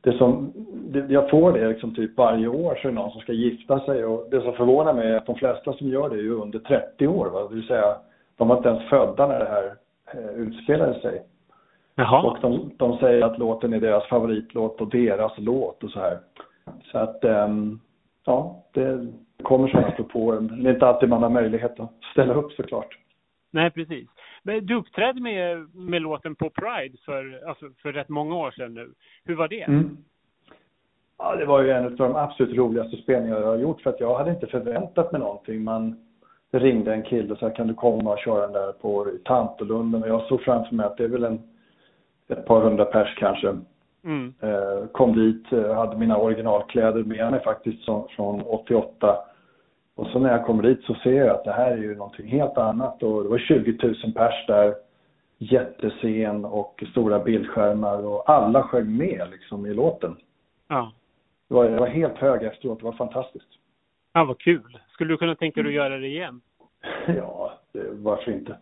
det som, det, jag får det liksom typ varje år så är det någon som ska gifta sig och det som förvånar mig är att de flesta som gör det är ju under 30 år. Va? Det vill säga, de var inte ens födda när det här eh, utspelade sig. Jaha. Och de, de säger att låten är deras favoritlåt och deras låt och så här. Så att, um, ja, det kommer sådana propåer. Det är inte alltid man har möjlighet att ställa upp såklart.
Nej, precis. Men du uppträdde med, med låten på Pride för, alltså för rätt många år sedan nu. Hur var det? Mm.
Ja, det var ju en av de absolut roligaste spelningar jag har gjort för att jag hade inte förväntat mig någonting. Man ringde en kille och sa kan du komma och köra den där på Tantolunden och jag såg framför mig att det är väl en, ett par hundra pers kanske. Mm. Eh, kom dit, eh, hade mina originalkläder med mig faktiskt som, från 88. Och så när jag kommer dit så ser jag att det här är ju någonting helt annat och det var 20 000 pers där. Jättescen och stora bildskärmar och alla sjöng med liksom i låten. Ja. Det var, jag var helt hög efteråt, det var fantastiskt.
Ja, vad kul. Skulle du kunna tänka dig att göra det igen?
Ja, det, varför inte?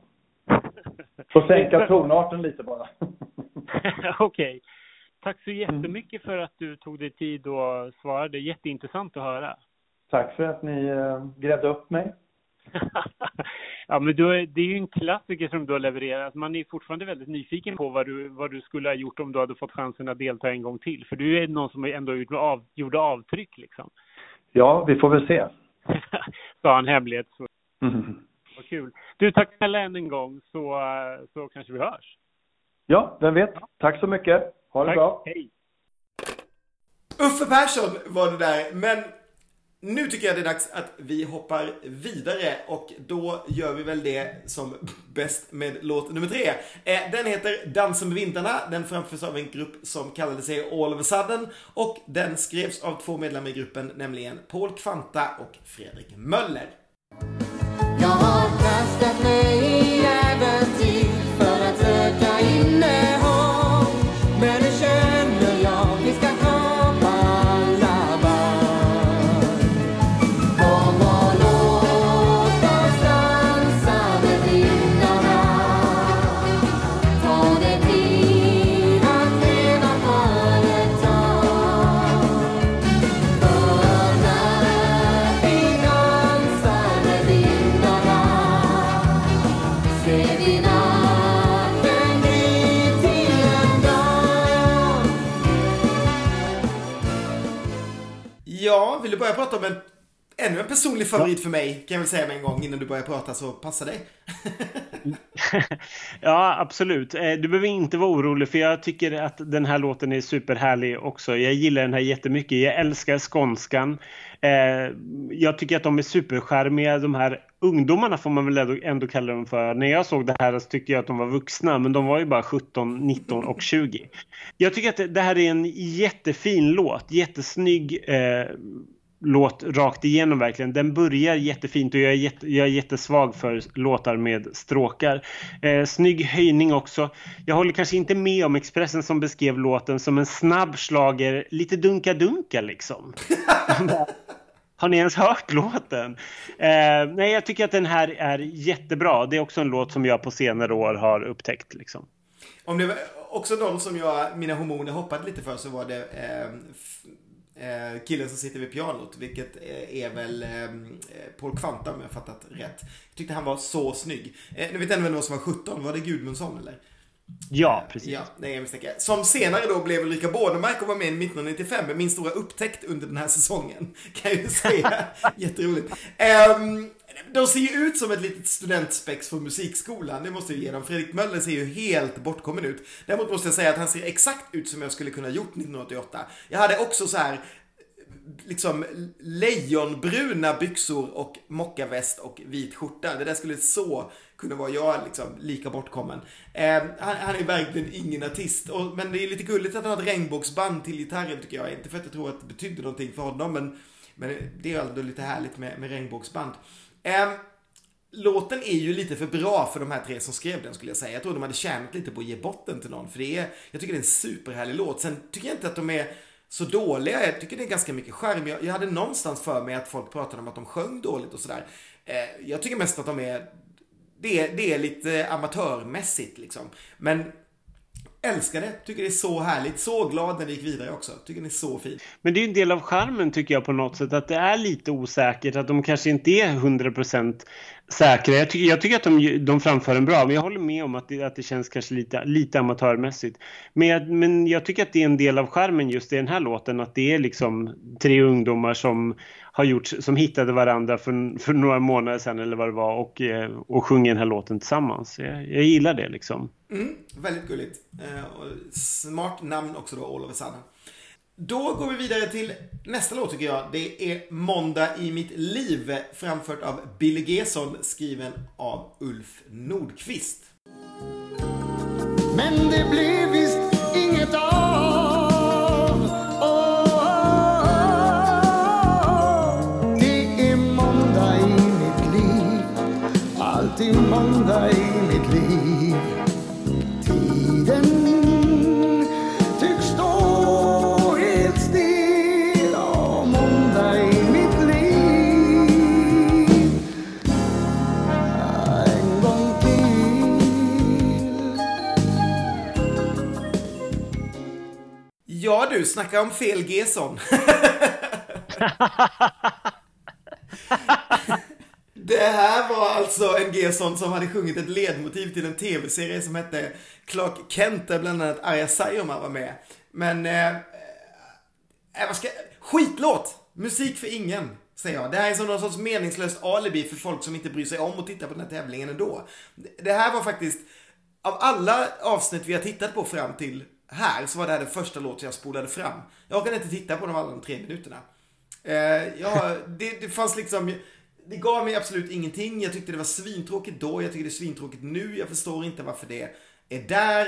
Får sänka tonarten lite bara.
Okej. Okay. Tack så jättemycket för att du tog dig tid och svarade. Jätteintressant att höra.
Tack för att ni eh, grävde upp mig.
ja, men du, det är ju en klassiker som du har levererat. Man är fortfarande väldigt nyfiken på vad du, vad du skulle ha gjort om du hade fått chansen att delta en gång till. För du är någon som ändå gjorde, av, gjorde avtryck liksom.
Ja, vi får väl se.
Sa han hemlighet. Så. Mm. Vad kul. Du, tack snälla än en gång så, så kanske vi hörs.
Ja, vem vet. Tack så mycket. Ha det Tack. bra.
Hej.
Uffe Persson var det där, men nu tycker jag det är dags att vi hoppar vidare och då gör vi väl det som bäst med låt nummer tre. Eh, den heter Dansen med vindarna. Den framförs av en grupp som kallade sig All of a sudden och den skrevs av två medlemmar i gruppen, nämligen Paul Kvanta och Fredrik Möller. Jag har kastat mig prata om en ännu en personlig favorit för mig kan jag väl säga med en gång innan du börjar prata så passa dig.
ja, absolut. Eh, du behöver inte vara orolig för jag tycker att den här låten är superhärlig också. Jag gillar den här jättemycket. Jag älskar skånskan. Eh, jag tycker att de är superskärmiga. De här ungdomarna får man väl ändå kalla dem för. När jag såg det här så tyckte jag att de var vuxna men de var ju bara 17, 19 och 20. Jag tycker att det här är en jättefin låt. Jättesnygg. Eh,
Låt rakt igenom verkligen. Den börjar jättefint och jag är, jätte, jag är jättesvag för låtar med stråkar. Eh, snygg höjning också. Jag håller kanske inte med om Expressen som beskrev låten som en snabb slager, lite dunka-dunka liksom. Har ni ens hört låten? Eh, nej, jag tycker att den här är jättebra. Det är också en låt som jag på senare år har upptäckt. Liksom.
Om det var också någon som jag, mina hormoner hoppade lite för så var det eh, eh, killen som sitter vid pianot, vilket eh, är väl eh, Paul Kvanta om jag fattat rätt. Jag tyckte han var så snygg. Eh, nu vet jag inte vem som var 17, var det Gudmundsson eller?
Ja, precis.
Ja, det är jag misstänker. Som senare då blev Ulrika Bornemark och var med 1995 med min stora upptäckt under den här säsongen. Kan jag ju säga. Jätteroligt. Um, de ser ju ut som ett litet studentspex från musikskolan, det måste jag ge dem. Fredrik Möller ser ju helt bortkommen ut. Däremot måste jag säga att han ser exakt ut som jag skulle kunna gjort 1988. Jag hade också så här liksom lejonbruna byxor och mockaväst och vit skjorta. Det där skulle så kunna vara jag liksom lika bortkommen. Eh, han, han, är verkligen ingen artist. Och, men det är lite gulligt att han har ett regnbågsband till gitarren tycker jag. Inte för att jag tror att det betydde någonting för honom men, men det är ändå lite härligt med, med regnbågsband. Eh, låten är ju lite för bra för de här tre som skrev den skulle jag säga. Jag tror de hade tjänat lite på att ge bort den till någon. För det är, jag tycker det är en superhärlig låt. Sen tycker jag inte att de är så dåliga. Jag tycker det är ganska mycket charm. Jag, jag hade någonstans för mig att folk pratade om att de sjöng dåligt och sådär. Eh, jag tycker mest att de är det är, det är lite amatörmässigt liksom. Men älskar det. Tycker det är så härligt. Så glad när det gick vidare också. Tycker det är så fint.
Men det är en del av charmen tycker jag på något sätt. Att det är lite osäkert. Att de kanske inte är 100% säkra. Jag tycker, jag tycker att de, de framför en bra. Men jag håller med om att det, att det känns kanske lite, lite amatörmässigt. Men jag, men jag tycker att det är en del av charmen just i den här låten. Att det är liksom tre ungdomar som har gjort, som hittade varandra för, för några månader sedan eller vad det var och, eh, och sjunger den här låten tillsammans. Jag, jag gillar det liksom.
Mm, väldigt gulligt. Eh, smart namn också då, All of a sudden. Då går vi vidare till nästa låt tycker jag. Det är Måndag i mitt liv framfört av Billy Gesson skriven av Ulf Nordqvist. Men det blev visst alltid måndag i mitt liv. Tiden tycks stå helt still och måndag i mitt liv. En gång till. Ja du, snacka om fel G-son. Det här var alltså en Gesson som hade sjungit ett ledmotiv till en tv-serie som hette Clark Kent där bland annat Arja Saijonmaa var med. Men, eh, eh, vad ska Skitlåt! Musik för ingen, säger jag. Det här är som någon sorts meningslöst alibi för folk som inte bryr sig om att titta på den här tävlingen ändå. Det här var faktiskt, av alla avsnitt vi har tittat på fram till här så var det här den första låten jag spolade fram. Jag orkade inte titta på dem alla de tre minuterna. Eh, ja, det, det fanns liksom, det gav mig absolut ingenting. Jag tyckte det var svintråkigt då, jag tycker det är svintråkigt nu. Jag förstår inte varför det är där.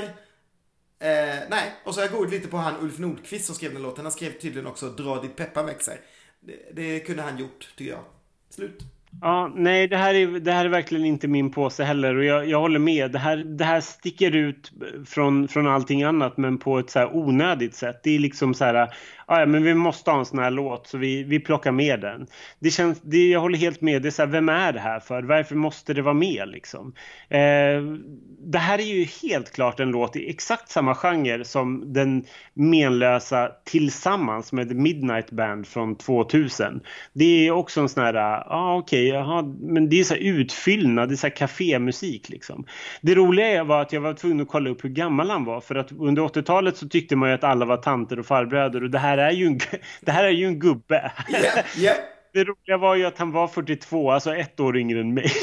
Eh, nej, och så har jag googlat lite på han Ulf Nordqvist som skrev den låten. Han skrev tydligen också Dra ditt peppar växer. Det, det kunde han gjort, tycker jag. Slut.
Ja, nej, det här, är, det här är verkligen inte min påse heller och jag, jag håller med. Det här, det här sticker ut från, från allting annat men på ett så här onödigt sätt. Det är liksom så här, ja, men vi måste ha en sån här låt så vi, vi plockar med den. Det känns, det, jag håller helt med. Det är så här, vem är det här för? Varför måste det vara med liksom? Eh, det här är ju helt klart en låt i exakt samma genre som den menlösa Tillsammans med Midnight Band från 2000. Det är också en sån här, ja ah, okej, okay, men det är så här utfyllnad, det är så här kafémusik liksom. Det roliga var att jag var tvungen att kolla upp hur gammal han var för att under 80-talet så tyckte man ju att alla var tanter och farbröder och det här här är ju en, det här är ju en gubbe.
Yeah, yeah.
Det roliga var ju att han var 42, alltså ett år yngre än mig.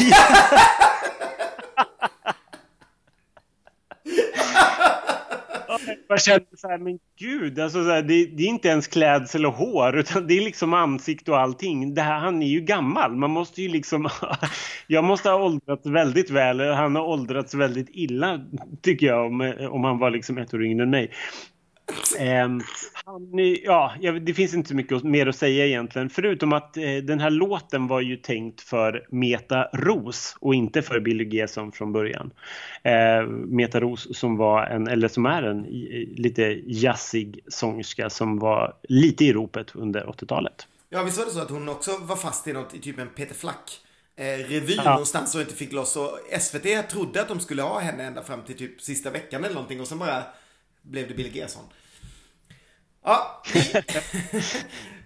Jag kände så här, men gud, alltså så här, det, det, är inte ens klädsel och hår utan det är liksom ansikte och allting. Det här, han är ju gammal, man måste ju liksom... jag måste ha åldrats väldigt väl, han har åldrats väldigt illa tycker jag om, om han var liksom ett år yngre än mig. Um, ja, det finns inte så mycket mer att säga egentligen. Förutom att eh, den här låten var ju tänkt för Meta Ros och inte för Billy Gesson från början. Eh, Meta Ros som var en, eller som är en lite jazzig sångerska som var lite i ropet under 80-talet.
Ja, visst var det så att hon också var fast i något, i typ en Peter Flack eh, revy ja. någonstans och inte fick loss. Och SVT trodde att de skulle ha henne ända fram till typ sista veckan eller någonting och sen bara blev det Bill Gesson. Ja, vi,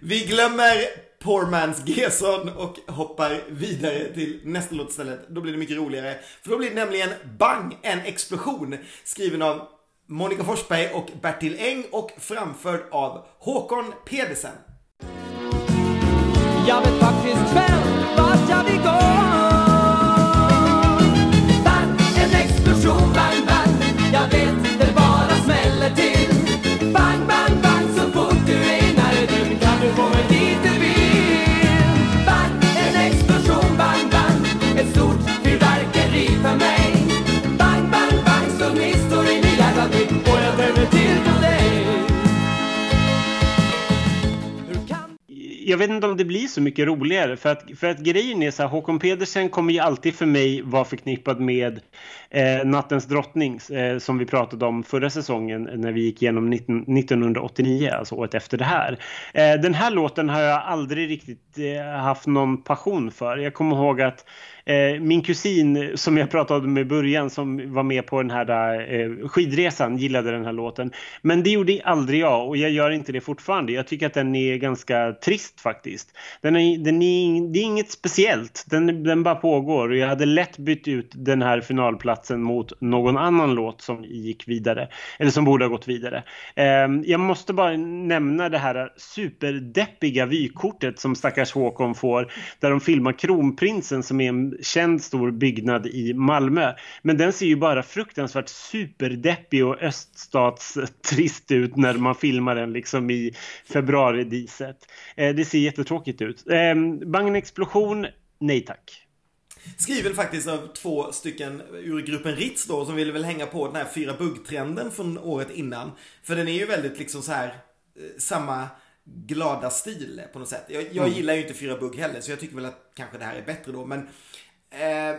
vi glömmer Poor Man's Gesson och hoppar vidare till nästa låt istället. Då blir det mycket roligare. För då blir det nämligen Bang! En explosion. Skriven av Monica Forsberg och Bertil Eng och framförd av Håkon Pedersen. Jag vet faktiskt själv vart jag vill gå jag vet inte om det blir så mycket roligare för att, för att grejen är så här, Håkon Pedersen kommer ju alltid för mig vara förknippad med eh, Nattens drottning eh, som vi pratade om förra säsongen när vi gick igenom 19, 1989, alltså året efter det här. Eh, den här låten har jag aldrig riktigt eh, haft någon passion för. Jag kommer ihåg att Eh, min kusin som jag pratade med i början som var med på den här eh, skidresan gillade den här låten. Men det gjorde aldrig jag och jag gör inte det fortfarande. Jag tycker att den är ganska trist faktiskt. Den är, den är, det är inget speciellt. Den, den bara pågår och jag hade lätt bytt ut den här finalplatsen mot någon annan låt som gick vidare. Eller som borde ha gått vidare. Eh, jag måste bara nämna det här superdeppiga vykortet som stackars Håkon får där de filmar kronprinsen som är en känd stor byggnad i Malmö. Men den ser ju bara fruktansvärt superdeppig och öststatstrist ut när man filmar den liksom i februaridiset. Eh, det ser jättetråkigt ut. Eh, Bang explosion, nej tack. Skriven faktiskt av två stycken ur gruppen Ritz då som ville väl hänga på den här fyra bugg-trenden från året innan. För den är ju väldigt liksom så här eh, samma glada stil på något sätt. Jag, jag mm. gillar ju inte fyra bugg heller så jag tycker väl att kanske det här är bättre då. Men Eh,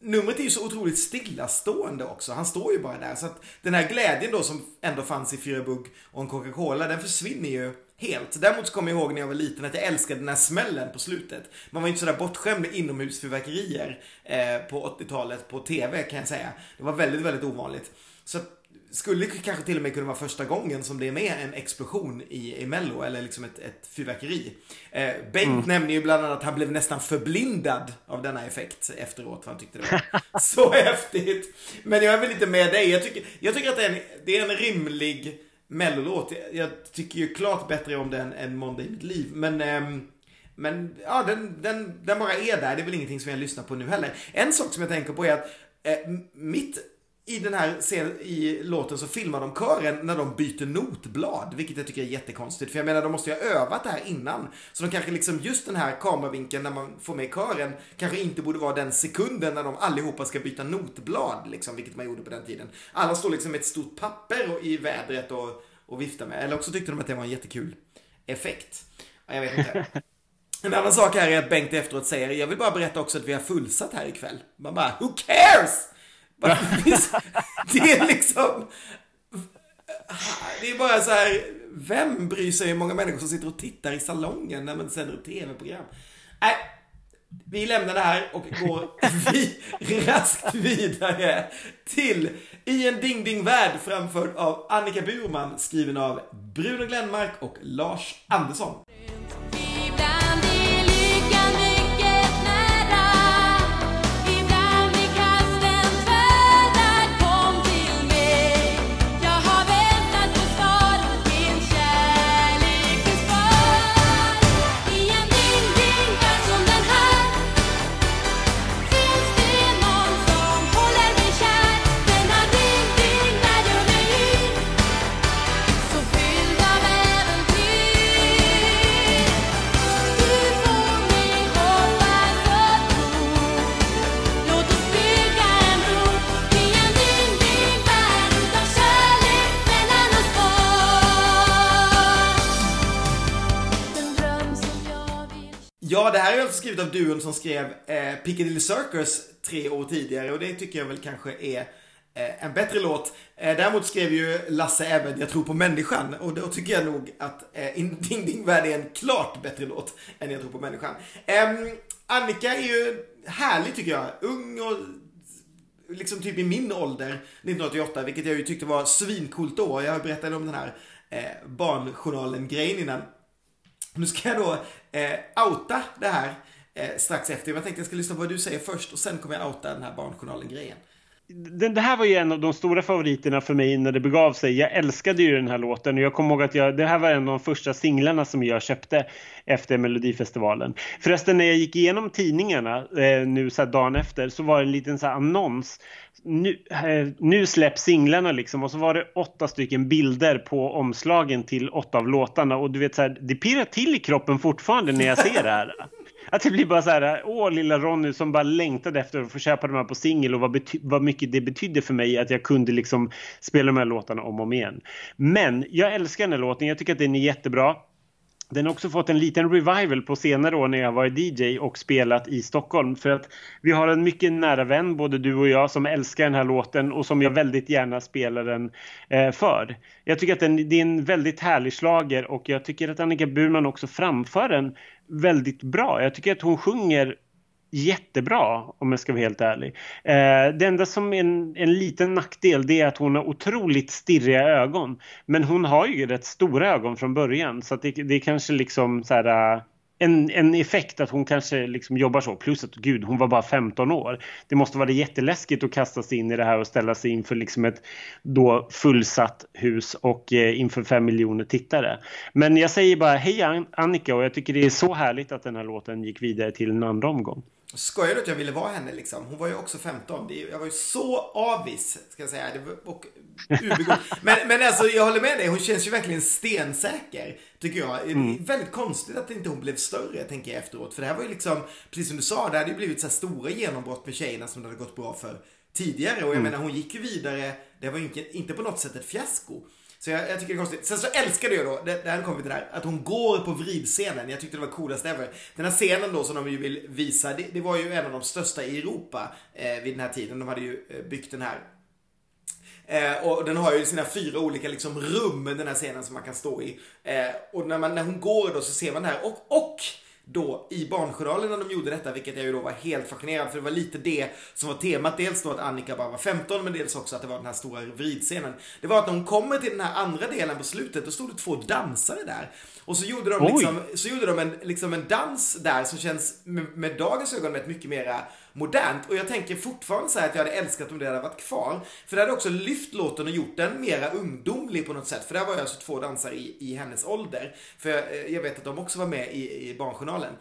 numret är ju så otroligt stillastående också. Han står ju bara där. Så att den här glädjen då som ändå fanns i Fyra Bugg och en Coca-Cola, den försvinner ju helt. Däremot så kommer jag ihåg när jag var liten att jag älskade den här smällen på slutet. Man var ju inte sådär bortskämd med inomhusfyrverkerier eh, på 80-talet på TV kan jag säga. Det var väldigt, väldigt ovanligt. Så att skulle kanske till och med kunna vara första gången som det är med en explosion i, i Mello, eller liksom ett, ett fyrverkeri. Eh, Bengt mm. nämner ju bland annat att han blev nästan förblindad av denna effekt efteråt, han tyckte det var så häftigt. Men jag är väl lite med dig, jag tycker, jag tycker att det är en, det är en rimlig Mellolåt. Jag, jag tycker ju klart bättre om den än Måndag i mitt liv, men ehm, men ja, den, den, den bara är där. Det är väl ingenting som jag lyssnar på nu heller. En sak som jag tänker på är att eh, mitt i den här scenen, i låten så filmar de kören när de byter notblad, vilket jag tycker är jättekonstigt. För jag menar, de måste ju ha övat det här innan. Så de kanske liksom, just den här kameravinkeln när man får med kören, kanske inte borde vara den sekunden när de allihopa ska byta notblad, liksom, vilket man gjorde på den tiden. Alla står liksom med ett stort papper i vädret och, och viftar med. Eller också tyckte de att det var en jättekul effekt. Ja, jag vet inte. En annan sak här är att Bengt efteråt säger, jag vill bara berätta också att vi har fullsatt här ikväll. Man bara, who cares? det är liksom... Det är bara så här, vem bryr sig hur många människor som sitter och tittar i salongen när man sänder ett tv-program? Nej, vi lämnar det här och går vi, raskt vidare till I en ding ding värld framförd av Annika Burman skriven av Bruno Glenmark och Lars Andersson. Ja, det här är alltså skrivet av duon som skrev eh, Piccadilly Circus tre år tidigare och det tycker jag väl kanske är eh, en bättre låt. Eh, däremot skrev ju Lasse även Jag tror på människan och då tycker jag nog att eh, Ding Ding Värld är en klart bättre låt än Jag tror på människan. Ehm, Annika är ju härlig tycker jag. Ung och liksom typ i min ålder 1988, vilket jag ju tyckte var svincoolt då. Jag berättade om den här eh, barnjournalen-grejen innan. Nu ska jag då eh, outa det här eh, strax efter. Jag tänkte jag ska lyssna på vad du säger först och sen kommer jag outa den här barnjournalen-grejen
det här var ju en av de stora favoriterna för mig när det begav sig. Jag älskade ju den här låten och jag kommer ihåg att jag, det här var en av de första singlarna som jag köpte efter Melodifestivalen. Förresten när jag gick igenom tidningarna eh, nu så dagen efter så var det en liten så annons. Nu, eh, nu släpps singlarna liksom och så var det åtta stycken bilder på omslagen till åtta av låtarna och du vet så här, det pirrar till i kroppen fortfarande när jag ser det här. Att det blir bara så här, åh lilla Ronny som bara längtade efter att få köpa de här på singel och vad, vad mycket det betydde för mig att jag kunde liksom spela de här låtarna om och om igen. Men jag älskar den här låten, jag tycker att den är jättebra. Den har också fått en liten revival på senare år när jag varit DJ och spelat i Stockholm. För att vi har en mycket nära vän, både du och jag, som älskar den här låten och som jag väldigt gärna spelar den eh, för. Jag tycker att den, det är en väldigt härlig slager och jag tycker att Annika Burman också framför den väldigt bra. Jag tycker att hon sjunger jättebra om jag ska vara helt ärlig. Eh, det enda som är en, en liten nackdel det är att hon har otroligt stirriga ögon. Men hon har ju rätt stora ögon från början så att det, det är kanske liksom så här eh, en, en effekt att hon kanske liksom jobbar så. Plus att gud, hon var bara 15 år. Det måste vara jätteläskigt att kasta sig in i det här och ställa sig inför liksom ett då fullsatt hus och eh, inför fem miljoner tittare. Men jag säger bara hej Annika och jag tycker det är så härligt att den här låten gick vidare till en andra omgång.
Skojar du att jag ville vara henne liksom? Hon var ju också 15. Jag var ju så avis, ska jag säga. Och men, men alltså, jag håller med dig. Hon känns ju verkligen stensäker, tycker jag. Mm. Väldigt konstigt att inte hon blev större, tänker jag efteråt. För det här var ju liksom, precis som du sa, det hade ju blivit så här stora genombrott med tjejerna som det hade gått bra för tidigare. Och jag mm. menar, hon gick ju vidare. Det var ju inte, inte på något sätt ett fiasko. Så jag, jag, tycker det är konstigt. Sen så älskade jag då, det, där kommer vi till det här, att hon går på vridscenen. Jag tyckte det var coolast ever. Den här scenen då som de ju vill visa, det, det var ju en av de största i Europa eh, vid den här tiden. De hade ju eh, byggt den här Eh, och den har ju sina fyra olika liksom, rum, den här scenen som man kan stå i. Eh, och när, man, när hon går då så ser man det här. Och, och då i Barnjournalen när de gjorde detta, vilket jag ju då var helt fascinerad för det var lite det som var temat. Dels då att Annika bara var 15, men dels också att det var den här stora vridscenen. Det var att när hon kommer till den här andra delen på slutet, då stod det två dansare där. Och så gjorde de, liksom, så gjorde de en, liksom en dans där som känns med, med dagens ögon mycket mera modernt. Och jag tänker fortfarande säga att jag hade älskat om det hade varit kvar. För det hade också lyft låten och gjort den mera ungdomlig på något sätt. För där var jag alltså två dansare i, i hennes ålder. För jag, eh, jag vet att de också var med i, i Barnjournalen.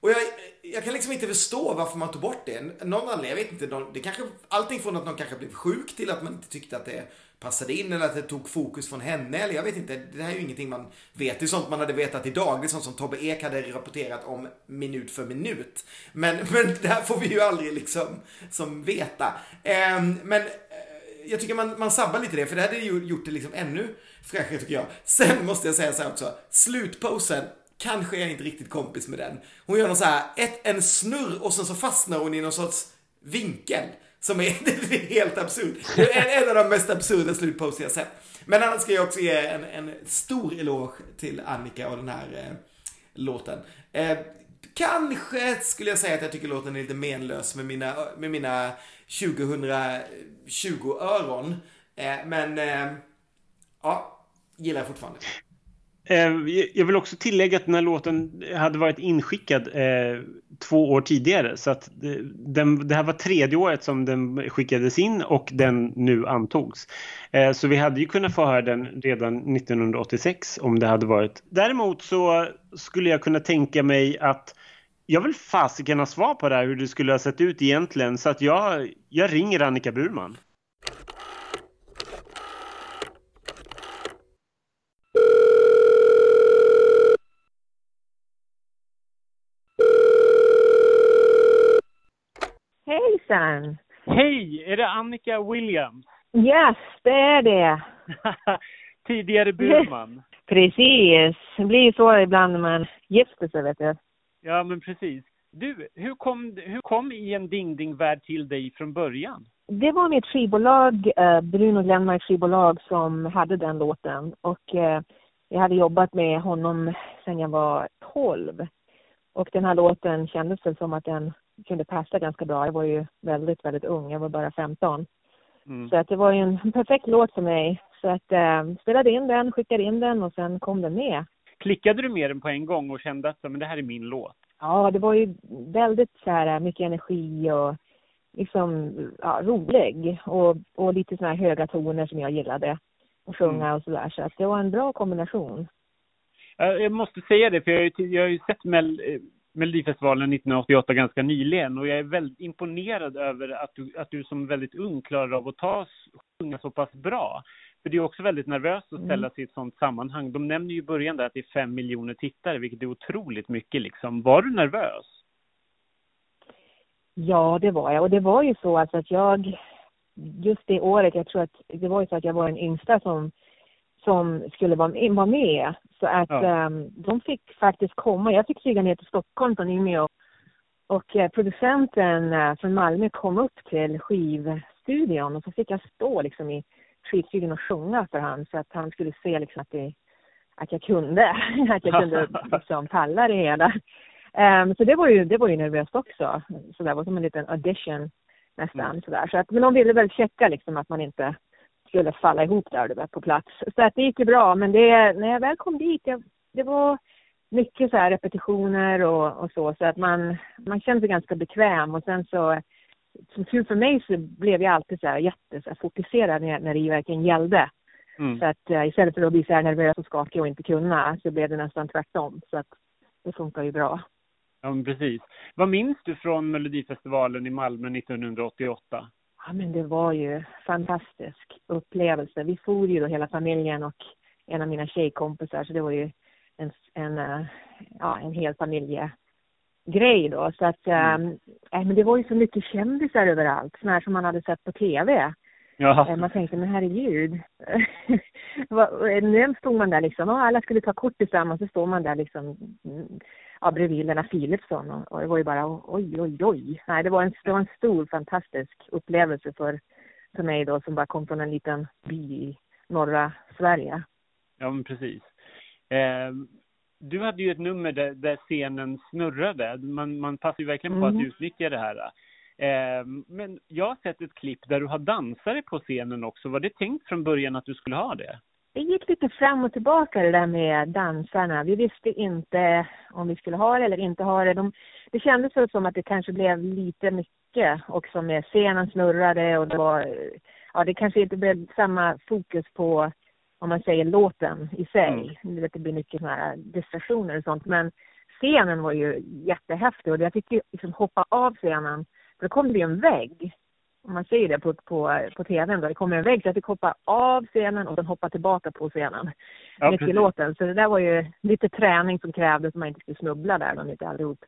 Och jag, jag kan liksom inte förstå varför man tog bort det. Någon anledning, jag vet inte. Någon, det kanske, allting från att någon kanske blev sjuk till att man inte tyckte att det passade in eller att det tog fokus från henne. Eller jag vet inte, det här är ju ingenting man vet. Det är sånt man hade vetat idag. Det är sånt som Tobbe Ek hade rapporterat om minut för minut. Men, men det här får vi ju aldrig liksom som veta. Eh, men eh, jag tycker man, man sabbar lite det, för det hade ju gjort det liksom ännu fräschare tycker jag. Sen måste jag säga så här också, slutposen, kanske är jag inte riktigt kompis med den. Hon gör någon så här, ett, en snurr och sen så fastnar hon i någon sorts vinkel. Som är, det är helt absurd. Det är en av de mest absurda slutposter jag sett. Men annars ska jag också ge en, en stor eloge till Annika och den här eh, låten. Eh, kanske skulle jag säga att jag tycker låten är lite menlös med mina, med mina 2020 öron. Eh, men eh, ja, gillar jag fortfarande.
Eh, jag vill också tillägga att den här låten hade varit inskickad eh, två år tidigare. Så att eh, den, det här var tredje året som den skickades in och den nu antogs. Eh, så vi hade ju kunnat få höra den redan 1986 om det hade varit. Däremot så skulle jag kunna tänka mig att jag vill fasiken ha svar på det här hur det skulle ha sett ut egentligen. Så att jag, jag ringer Annika Burman.
Hejsan!
Hej! Är det Annika Williams?
Yes, det är det.
Tidigare Burman.
Precis. Det blir så ibland när man gifter sig, vet du.
Ja, men precis. Du, hur kom, hur kom I en Ding Ding-värld till dig från början?
Det var mitt skivbolag, eh, Bruno Glenmarks skivbolag, som hade den låten. Och eh, jag hade jobbat med honom sedan jag var 12. Och den här låten kändes väl som att den kunde passa ganska bra. Jag var ju väldigt, väldigt ung. Jag var bara 15. Mm. Så att det var ju en perfekt låt för mig. Så att eh, spelade in den, skickade in den och sen kom den med.
Klickade du med den på en gång och kände att men det här är min låt?
Ja, det var ju väldigt så här mycket energi och liksom ja, rolig och, och lite såna här höga toner som jag gillade att sjunga mm. och sådär. Så att det var en bra kombination.
Jag måste säga det, för jag har ju, jag har ju sett Mel, eh, Melodifestivalen 1988 ganska nyligen och jag är väldigt imponerad över att du, att du som väldigt ung klarar av att ta sjunga så pass bra. För det är också väldigt nervöst att ställa mm. sig i ett sånt sammanhang. De nämner ju i början där att det är fem miljoner tittare, vilket är otroligt mycket liksom. Var du nervös?
Ja, det var jag. Och det var ju så alltså att jag, just det året, jag tror att det var ju så att jag var den yngsta som, som skulle vara, med. Så att ja. um, de fick faktiskt komma. Jag fick flyga ner till Stockholm från Umeå. Och uh, producenten uh, från Malmö kom upp till skivstudion och så fick jag stå liksom i skitsugen att sjunga för han så att han skulle se liksom att, det, att jag kunde, att jag kunde liksom palla det hela. Um, så det var ju, det var ju nervöst också. Så det var som en liten audition nästan mm. sådär. Så att, men de ville väl checka liksom att man inte skulle falla ihop där du på plats. Så att det gick ju bra. Men det, när jag väl kom dit, jag, det var mycket så här repetitioner och, och så. Så att man, man kände sig ganska bekväm och sen så som tur för mig så blev jag alltid så här jättefokuserad när, när det verkligen gällde. Mm. Så att uh, istället för att bli så här nervös och skakig och inte kunna så blev det nästan tvärtom. Så att det funkar ju bra.
Ja, men precis. Vad minns du från Melodifestivalen i Malmö 1988?
Ja, men det var ju fantastisk upplevelse. Vi for ju då hela familjen och en av mina tjejkompisar, så det var ju en, en, eh, ja, en hel familje grej då. Så att, mm. äh, men det var ju så mycket kändisar överallt, sådana här som man hade sett på TV. Jaha. Äh, man tänkte, men herregud. Nu stod man där liksom, och alla skulle ta kort tillsammans, så står man där liksom ja, bredvid Lennart Philipsson och, och det var ju bara oj, oj, oj. Nej, det var en, det var en stor fantastisk upplevelse för, för mig då som bara kom från en liten by i norra Sverige.
Ja, men precis. Eh, du hade ju ett nummer där, där scenen snurrade. Man, man passar ju verkligen på mm. att utnyttja det här. Eh, men jag har sett ett klipp där du har dansare på scenen också. Var det tänkt från början att du skulle ha det?
Det gick lite fram och tillbaka det där med dansarna. Vi visste inte om vi skulle ha det eller inte ha det. De, det kändes som att det kanske blev lite mycket också med scenen snurrade och det var, ja det kanske inte blev samma fokus på om man säger låten i sig. Mm. Det blir mycket sådana här distraktioner och sånt. Men scenen var ju jättehäftig och jag fick ju liksom hoppa av scenen. För då kom det ju en vägg. Om man säger det på, på, på tvn då. Det kommer en vägg så jag fick hoppa av scenen och sen hoppa tillbaka på scenen. Ja, mitt i låten. Så det där var ju lite träning som krävdes så man inte skulle snubbla där då mitt i allihop.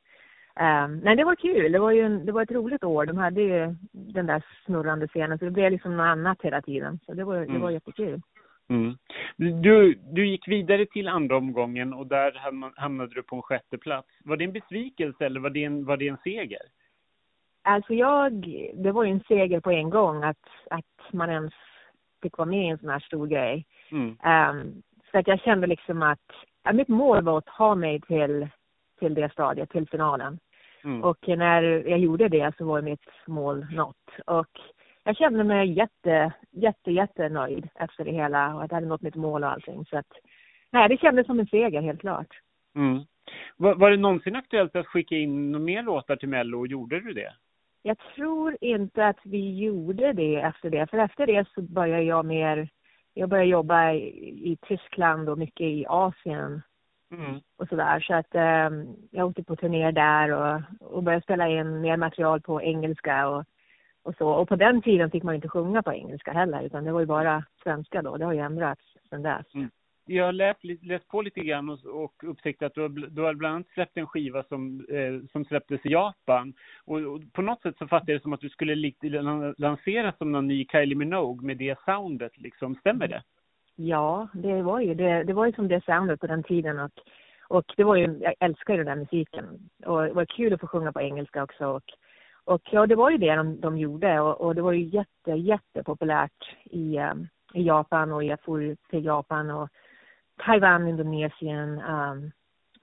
Um, nej, det var kul. Det var ju en, det var ett roligt år. De hade ju den där snurrande scenen så det blev liksom något annat hela tiden. Så det var, mm. det var jättekul.
Mm. Du, du gick vidare till andra omgången och där hamnade du på en sjätte plats. Var det en besvikelse eller var det en, var det en seger?
Alltså jag, det var ju en seger på en gång att, att man ens fick vara med i en sån här stor grej. Mm. Um, så att jag kände liksom att, att mitt mål var att ta mig till, till det stadiet, till finalen. Mm. Och när jag gjorde det så var mitt mål nått. Och jag kände mig jätte, jätte, jättenöjd efter det hela och att jag hade nått mitt mål och allting. Så att, nej, det kändes som en seger helt klart.
Mm. Var, var det någonsin aktuellt att skicka in några mer låtar till Mello och gjorde du det?
Jag tror inte att vi gjorde det efter det. För efter det så började jag mer, jag började jobba i, i Tyskland och mycket i Asien. Mm. Och sådär. Så att um, jag åkte på turné där och, och började spela in mer material på engelska och och så. Och på den tiden fick man inte sjunga på engelska heller, utan det var ju bara svenska då. Det har ju ändrats sedan dess. Mm.
Jag har läst, läst på lite grann och, och upptäckt att du har, du har bland annat släppt en skiva som, eh, som släpptes i Japan. Och, och, på något sätt så fattar jag det som att du skulle likt, lansera som någon ny Kylie Minogue med det soundet liksom. Stämmer det?
Ja, det var ju det. Det var ju som det soundet på den tiden och Och det var ju, jag älskar ju den där musiken. Och det var kul att få sjunga på engelska också. Och, och ja, det var ju det de, de gjorde. Och, och det var ju jätte, jättepopulärt i, um, i Japan och jag for till Japan och Taiwan, Indonesien um,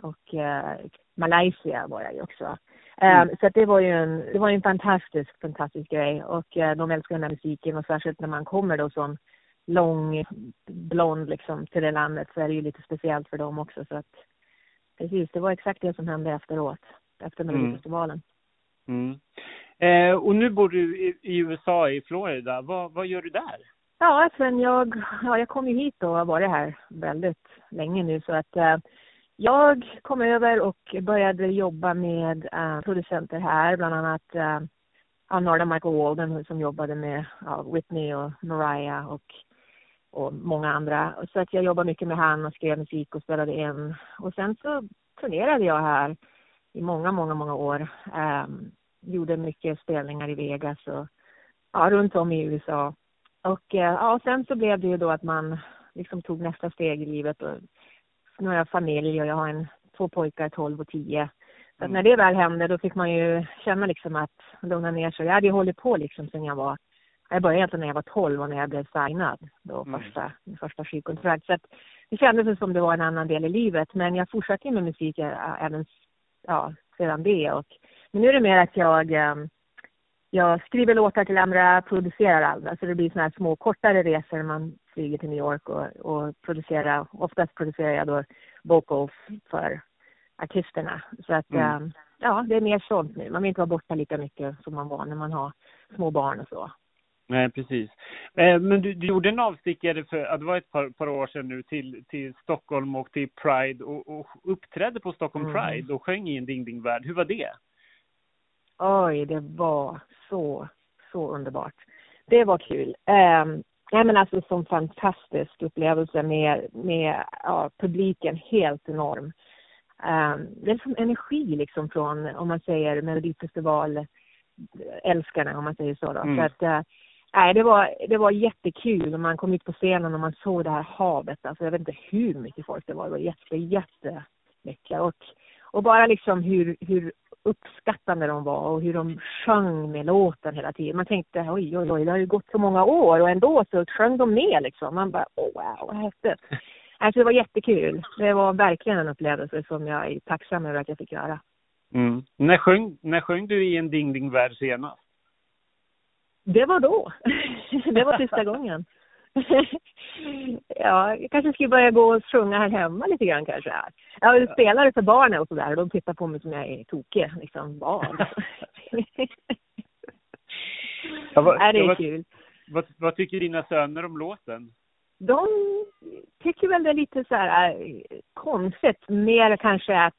och uh, Malaysia var jag ju också. Um, mm. Så det var ju en, det var en fantastisk, fantastisk grej och uh, de älskar den här musiken och särskilt när man kommer då som lång blond liksom till det landet så är det ju lite speciellt för dem också så att precis, det var exakt det som hände efteråt, efter mm. Melodifestivalen.
Mm. Mm. Eh, och nu bor du i, i, USA, i Florida. Vad, vad gör du där?
Ja, sen jag, ja, jag kom ju hit och har varit här väldigt länge nu så att eh, jag kom över och började jobba med eh, producenter här, bland annat eh, Norda Michael Walden som jobbade med ja, Whitney och Mariah och, och många andra. Så att jag jobbade mycket med han och skrev musik och spelade in. Och sen så turnerade jag här i många, många, många år. Eh, gjorde mycket spelningar i Vegas och ja, runt om i USA. Och uh, ja, sen så blev det ju då att man liksom tog nästa steg i livet och nu har jag familj och jag har en, två pojkar, 12 och 10. Så mm. när det väl hände då fick man ju känna liksom att lugna ner sig. Jag hade ju hållit på liksom sen jag var, jag började egentligen när jag var 12 och när jag blev signad då mm. första, första skivkontrakt. Så att det kändes som det var en annan del i livet. Men jag fortsatte med musik även ja, sedan det. Och, men nu är det mer att jag um, jag skriver låtar till andra, producerar andra. Så det blir såna här små kortare resor. Man flyger till New York och, och producerar. Oftast producerar jag då vocals för artisterna. Så att mm. äh, ja, det är mer sånt nu. Man vill inte vara borta lika mycket som man var när man har små barn och så.
Nej, precis. Eh, men du, du, gjorde en avstickare för, det var ett par, par, år sedan nu, till, till Stockholm och till Pride och, och uppträdde på Stockholm mm. Pride och sjöng i en Ding Ding Värld. Hur var det?
Oj, det var så, så underbart. Det var kul. Um, ja, men alltså som fantastisk upplevelse med, med ja, publiken, helt enorm. Um, det är som energi liksom från, om man säger Melodifestival älskarna om man säger så då. Mm. Så att, uh, nej, det var, det var jättekul när man kom ut på scenen och man såg det här havet. Alltså jag vet inte hur mycket folk det var. Det var jätte, jättemycket. Och, och bara liksom hur, hur uppskattande de var och hur de sjöng med låten hela tiden. Man tänkte oj, oj, oj, det har ju gått så många år och ändå så sjöng de med liksom. Man bara, oh, wow, vad häftigt. Alltså det var jättekul. Det var verkligen en upplevelse som jag är tacksam över att jag fick göra.
Mm. När, sjöng, när sjöng du i en Ding Ding Värld senast?
Det var då. det var sista gången. ja, jag kanske skulle börja gå och sjunga här hemma lite grann kanske. Jag spelar för barnen och sådär och de tittar på mig som jag är tokig. Liksom, vad? ja, vad, det är kul.
Vad, vad tycker dina söner om låten?
De tycker väl det är lite så här äh, konstigt. Mer kanske att,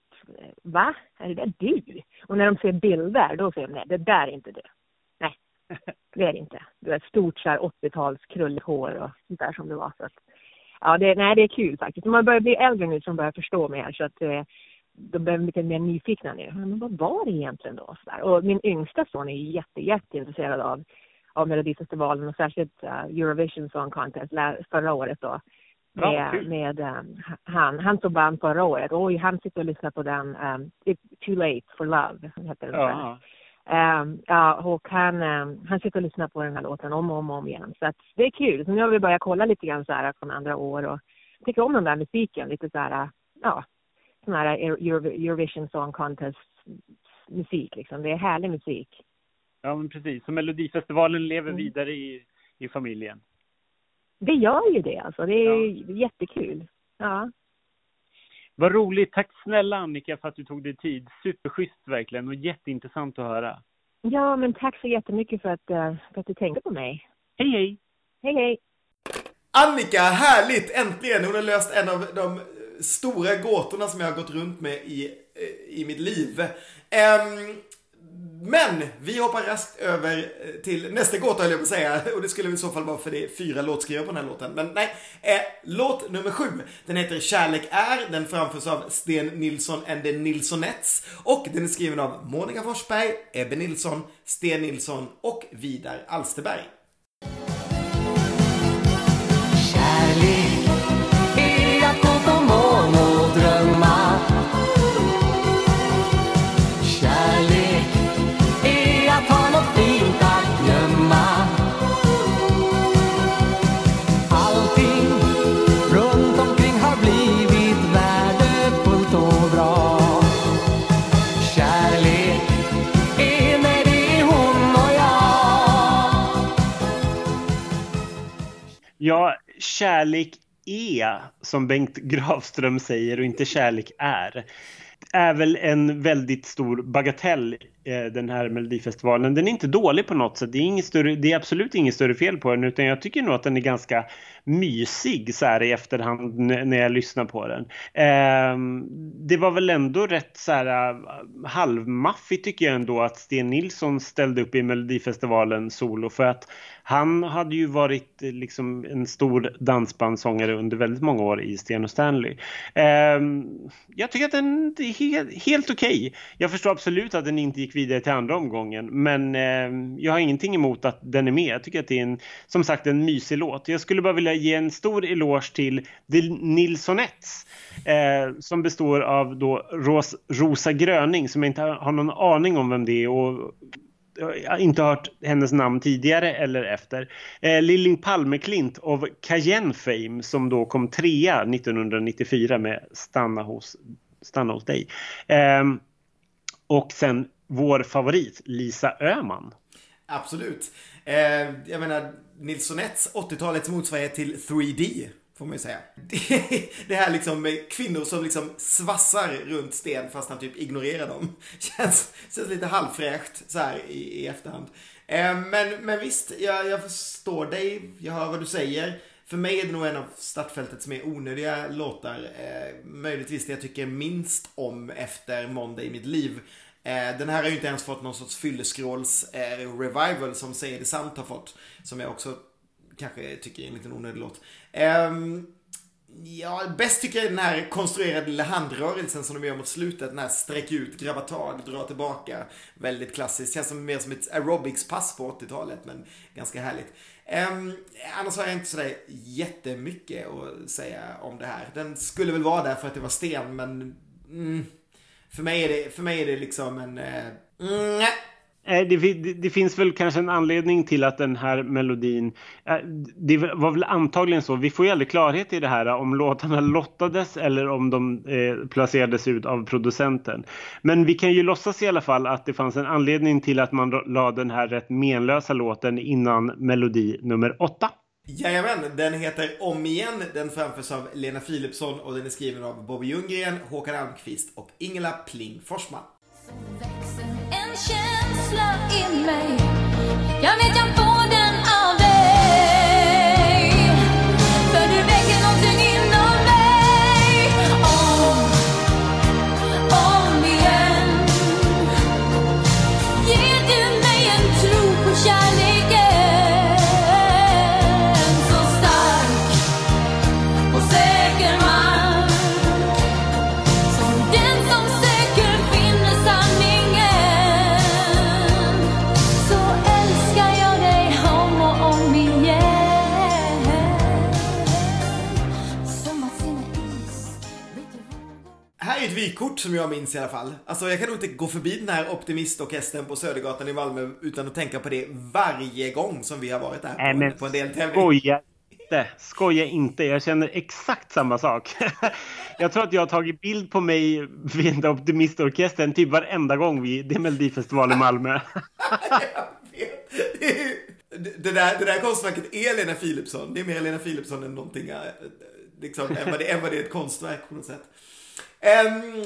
va? Är det där du? Och när de ser bilder, då säger de, nej, det där är inte du. Det är det inte. Du har ett stort så 80-tals krulligt hår och sånt där som det var. Så att, ja, det, nej, det är kul faktiskt. Man börjar bli äldre nu som börjar förstå mer så att eh, de blir lite mer nyfikna nu. Men vad var det egentligen då? Så där. Och min yngsta son är jätte, jätteintresserad av, av Melodifestivalen och särskilt uh, Eurovision Song Contest förra året då. Med, ja, med um, han, han som vann förra året. Oj, han sitter och lyssnar på den, um, It's Too Late for Love, heter den. Ja. Um, ja, och han, um, han sitter och lyssnar på den här låten om och om, om igen. Så att det är kul. Så nu har vi börjat kolla lite grann så här från andra år och tycker om den där musiken. Lite så här, ja, sån här Eurovision Song Contest musik liksom. Det är härlig musik.
Ja, men precis. Så Melodifestivalen lever mm. vidare i, i familjen.
Det gör ju det alltså. Det är ja. jättekul. Ja.
Vad roligt. Tack snälla Annika för att du tog dig tid. Superschysst verkligen och jätteintressant att höra.
Ja, men tack så jättemycket för att, eh, för att du tänkte på mig.
Hej, hej.
Hej, hej.
Annika, härligt! Äntligen! Hon har löst en av de stora gåtorna som jag har gått runt med i, eh, i mitt liv. Um, men vi hoppar raskt över eh, till nästa gåta höll jag på att säga. Och det skulle i så fall vara för det är fyra låtskrivare på den här låten. Men nej. Eh, låt nummer sju. Den heter Kärlek är. Den framförs av Sten Nilsson and the Nilssonettes. Och den är skriven av Monica Forsberg, Ebbe Nilsson, Sten Nilsson och Vidar Alsterberg. Ja,
kärlek är, som Bengt Gravström säger, och inte kärlek är är väl en väldigt stor bagatell eh, den här Melodifestivalen. Den är inte dålig på något sätt. Det är, inget större, det är absolut inget större fel på den utan jag tycker nog att den är ganska mysig så här i efterhand när jag lyssnar på den. Ehm, det var väl ändå rätt så här eh, halvmaffigt tycker jag ändå att Sten Nilsson ställde upp i Melodifestivalen solo för att han hade ju varit eh, liksom en stor dansbandssångare under väldigt många år i Sten och Stanley. Ehm, jag tycker att den är helt, helt okej. Okay. Jag förstår absolut att den inte gick vidare till andra omgången men eh, jag har ingenting emot att den är med. Jag tycker att det är en, som sagt en mysig låt. Jag skulle bara vilja ge en stor eloge till The Nilsonettes eh, som består av då Ros Rosa Gröning som jag inte har någon aning om vem det är och eh, jag har inte hört hennes namn tidigare eller efter. Eh, Lilling Palmeklint av Cayenne Fame som då kom trea 1994 med Stanna hos, Stanna hos dig. Eh, och sen vår favorit Lisa Öman.
Absolut. Eh, jag menar Nilssonets 80-talets motsvarighet till 3D Får man ju säga. Det, här liksom med kvinnor som liksom svassar runt sten fast han typ ignorerar dem. Känns, känns lite halvfräscht så här i, i efterhand. Eh, men, men visst, jag, jag förstår dig. Jag hör vad du säger. För mig är det nog en av startfältets mer onödiga låtar. Eh, möjligtvis det jag tycker minst om efter Måndag i mitt liv. Eh, den här har ju inte ens fått någon sorts fylleskråls eh, revival som Säger det sant har fått. Som jag också kanske tycker är en liten onödig låt. Eh, ja, bäst tycker jag är den här konstruerade lilla handrörelsen som de gör mot slutet. Den här sträck ut, grabba tag, dra tillbaka. Väldigt klassiskt. Känns som mer som ett aerobics-pass på 80-talet, men ganska härligt. Um, annars har jag inte sådär jättemycket att säga om det här. Den skulle väl vara där för att det var sten, men mm, för, mig är det, för mig är det liksom en... Uh, mm,
Eh, det, det, det, finns väl kanske en anledning till att den här melodin, eh, det var väl antagligen så, vi får ju aldrig klarhet i det här om låtarna lottades eller om de eh, placerades ut av producenten. Men vi kan ju låtsas i alla fall att det fanns en anledning till att man la den här rätt menlösa låten innan melodi nummer åtta.
Jajamän, den heter Om igen. Den framförs av Lena Philipsson och den är skriven av Bobby Ljunggren, Håkan Almqvist och Ingela Pling Forsman
en känsla i mig. Jag vet jag får den av dig
Vykort som jag minns i alla fall. Alltså jag kan nog inte gå förbi den här optimistorkestern på Södergatan i Malmö utan att tänka på det varje gång som vi har varit där på,
Nej, men
på en deltävling.
Skoja inte, skoja inte. Jag känner exakt samma sak. jag tror att jag har tagit bild på mig vid Optimistorkestern typ varenda gång vi, det är Melodifestival i Malmö.
Det, där, det där konstverket är Lena Philipsson. Det är mer Lena Philipsson än någonting, eh, liksom, än, vad det, än vad det är ett konstverk på något sätt. Um,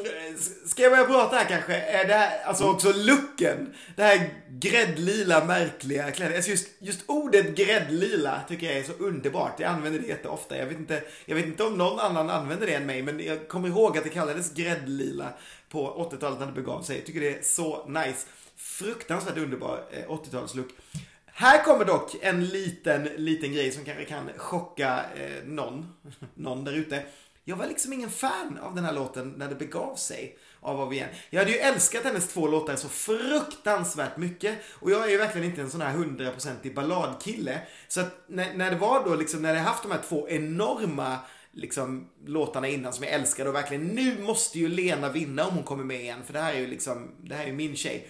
ska jag börja prata här kanske? Eh, det här, alltså också looken. Det här gräddlila märkliga kläder. Alltså just, just ordet gräddlila tycker jag är så underbart. Jag använder det jätteofta. Jag vet, inte, jag vet inte om någon annan använder det än mig. Men jag kommer ihåg att det kallades gräddlila på 80-talet när det begav sig. Jag tycker det är så nice. Fruktansvärt underbar eh, 80-talslook. Här kommer dock en liten, liten grej som kanske kan chocka eh, någon, någon där ute. Jag var liksom ingen fan av den här låten när det begav sig av av igen. Jag hade ju älskat hennes två låtar så fruktansvärt mycket. Och jag är ju verkligen inte en sån här hundraprocentig balladkille. Så att när, när det var då liksom, när jag haft de här två enorma liksom låtarna innan som jag älskade och verkligen nu måste ju Lena vinna om hon kommer med igen för det här är ju liksom, det här är ju min tjej.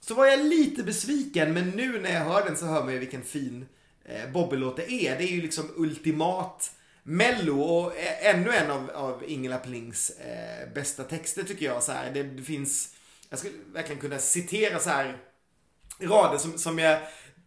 Så var jag lite besviken, men nu när jag hör den så hör man ju vilken fin eh, Bobby-låt det är. Det är ju liksom ultimat mello och ännu en av, av Ingela Plings eh, bästa texter tycker jag. Så här, det, det finns, jag skulle verkligen kunna citera så här rader som, som jag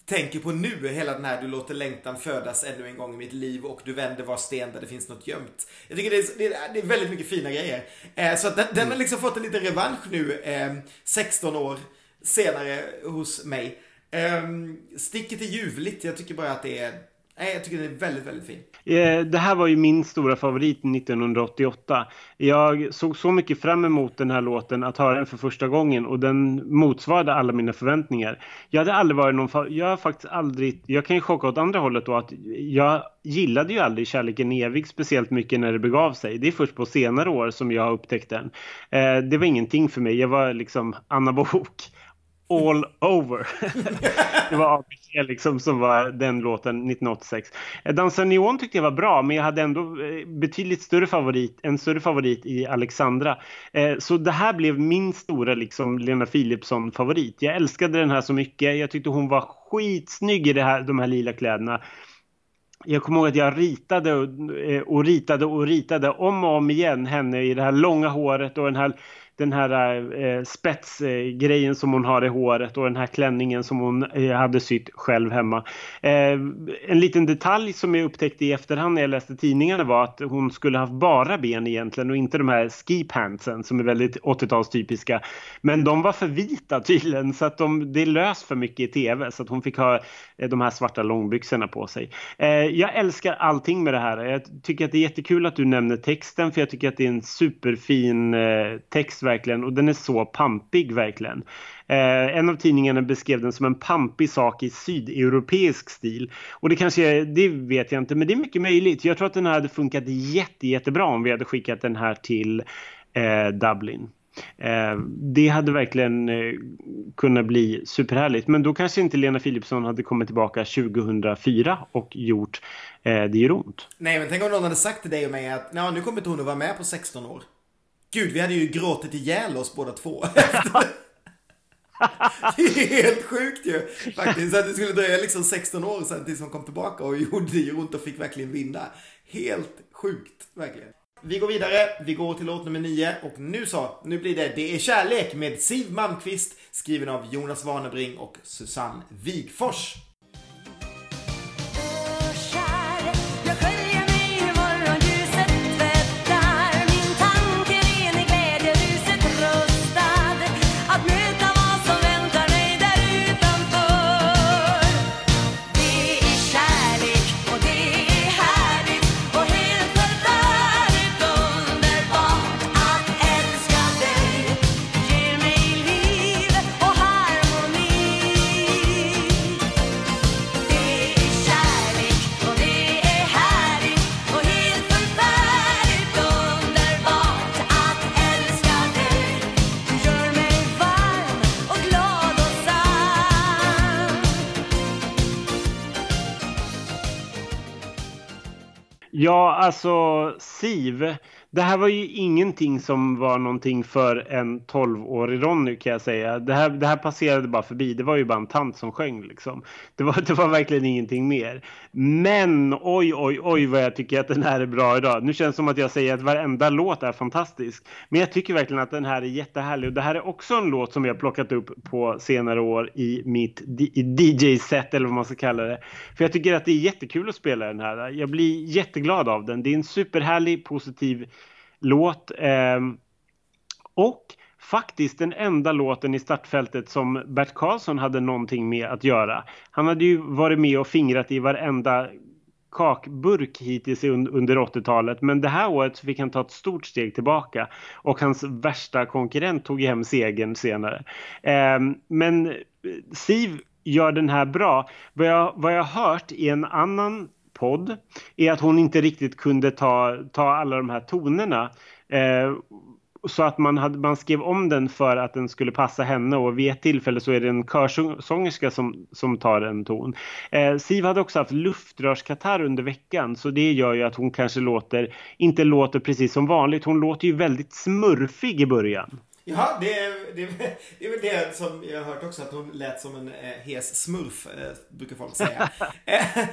tänker på nu. Hela den här du låter längtan födas ännu en gång i mitt liv och du vänder var sten där det finns något gömt. Jag tycker det är, det är, det är väldigt mycket fina grejer. Eh, så att den, den har liksom fått en liten revansch nu, eh, 16 år senare hos mig. Eh, sticket är ljuvligt. Jag tycker bara att det är Nej, jag tycker den är väldigt, väldigt fin.
Eh, det här var ju min stora favorit 1988. Jag såg så mycket fram emot den här låten att höra den för första gången och den motsvarade alla mina förväntningar. Jag hade aldrig varit någon, jag har faktiskt aldrig, jag kan ju chocka åt andra hållet då att jag gillade ju aldrig Kärleken evig speciellt mycket när det begav sig. Det är först på senare år som jag har upptäckt den. Eh, det var ingenting för mig, jag var liksom Anna Bok all over. det var ABC liksom som var den låten 1986. Dansa Neon tyckte jag var bra men jag hade ändå eh, betydligt större favorit, en större favorit i Alexandra. Eh, så det här blev min stora liksom Lena Philipsson favorit. Jag älskade den här så mycket. Jag tyckte hon var skitsnygg i det här, de här lila kläderna. Jag kommer ihåg att jag ritade och, och ritade och ritade om och om igen henne i det här långa håret och den här den här eh, spetsgrejen som hon har i håret och den här klänningen som hon eh, hade sytt själv hemma. Eh, en liten detalj som jag upptäckte i efterhand när jag läste tidningarna var att hon skulle haft bara ben egentligen och inte de här ski pantsen som är väldigt 80-talstypiska. Men de var för vita tydligen så att de, det lös för mycket i tv så att hon fick ha eh, de här svarta långbyxorna på sig. Eh, jag älskar allting med det här. Jag tycker att det är jättekul att du nämner texten för jag tycker att det är en superfin eh, text verkligen och den är så pampig verkligen. Eh, en av tidningarna beskrev den som en pampig sak i sydeuropeisk stil. Och det kanske, är- det vet jag inte, men det är mycket möjligt. Jag tror att den här hade funkat jätte, jättebra om vi hade skickat den här till eh, Dublin. Eh, det hade verkligen eh, kunnat bli superhärligt. Men då kanske inte Lena Philipsson hade kommit tillbaka 2004 och gjort eh, Det gör ont.
Nej, men tänk om någon hade sagt till dig och mig att nu kommer inte hon att vara med på 16 år. Gud, vi hade ju gråtit ihjäl oss båda två. det är helt sjukt ju. Faktiskt, så att det skulle dröja liksom 16 år sedan tills hon kom tillbaka och gjorde det ont och fick verkligen vinna. Helt sjukt, verkligen. Vi går vidare, vi går till låt nummer 9 och nu så, nu blir det Det är kärlek med Siv Malmkvist skriven av Jonas Warnerbring och Susanne Wigfors.
Ja, alltså Siv. Det här var ju ingenting som var någonting för en 12-årig Ronny kan jag säga. Det här, det här passerade bara förbi. Det var ju bara en tant som sjöng liksom. Det var, det var verkligen ingenting mer. Men oj, oj, oj vad jag tycker att den här är bra idag. Nu känns det som att jag säger att varenda låt är fantastisk. Men jag tycker verkligen att den här är jättehärlig. Och det här är också en låt som jag plockat upp på senare år i mitt DJ-set eller vad man ska kalla det. För jag tycker att det är jättekul att spela den här. Jag blir jätteglad av den. Det är en superhärlig, positiv låt. Ehm, och faktiskt den enda låten i startfältet som Bert Karlsson hade någonting med att göra. Han hade ju varit med och fingrat i varenda kakburk hittills under 80-talet. Men det här året fick han ta ett stort steg tillbaka. Och hans värsta konkurrent tog hem segern senare. Ehm, men eh, Siv gör den här bra. Vad jag, vad jag hört i en annan podd är att hon inte riktigt kunde ta, ta alla de här tonerna. Eh, så att man, hade, man skrev om den för att den skulle passa henne och vid ett tillfälle så är det en körsångerska som, som tar en ton. Eh, Siv hade också haft luftrörskatarr under veckan så det gör ju att hon kanske låter, inte låter precis som vanligt. Hon låter ju väldigt smurfig i början.
Ja, det är, det, är, det är väl det som jag har hört också, att hon lät som en eh, hes smurf, eh, brukar folk säga.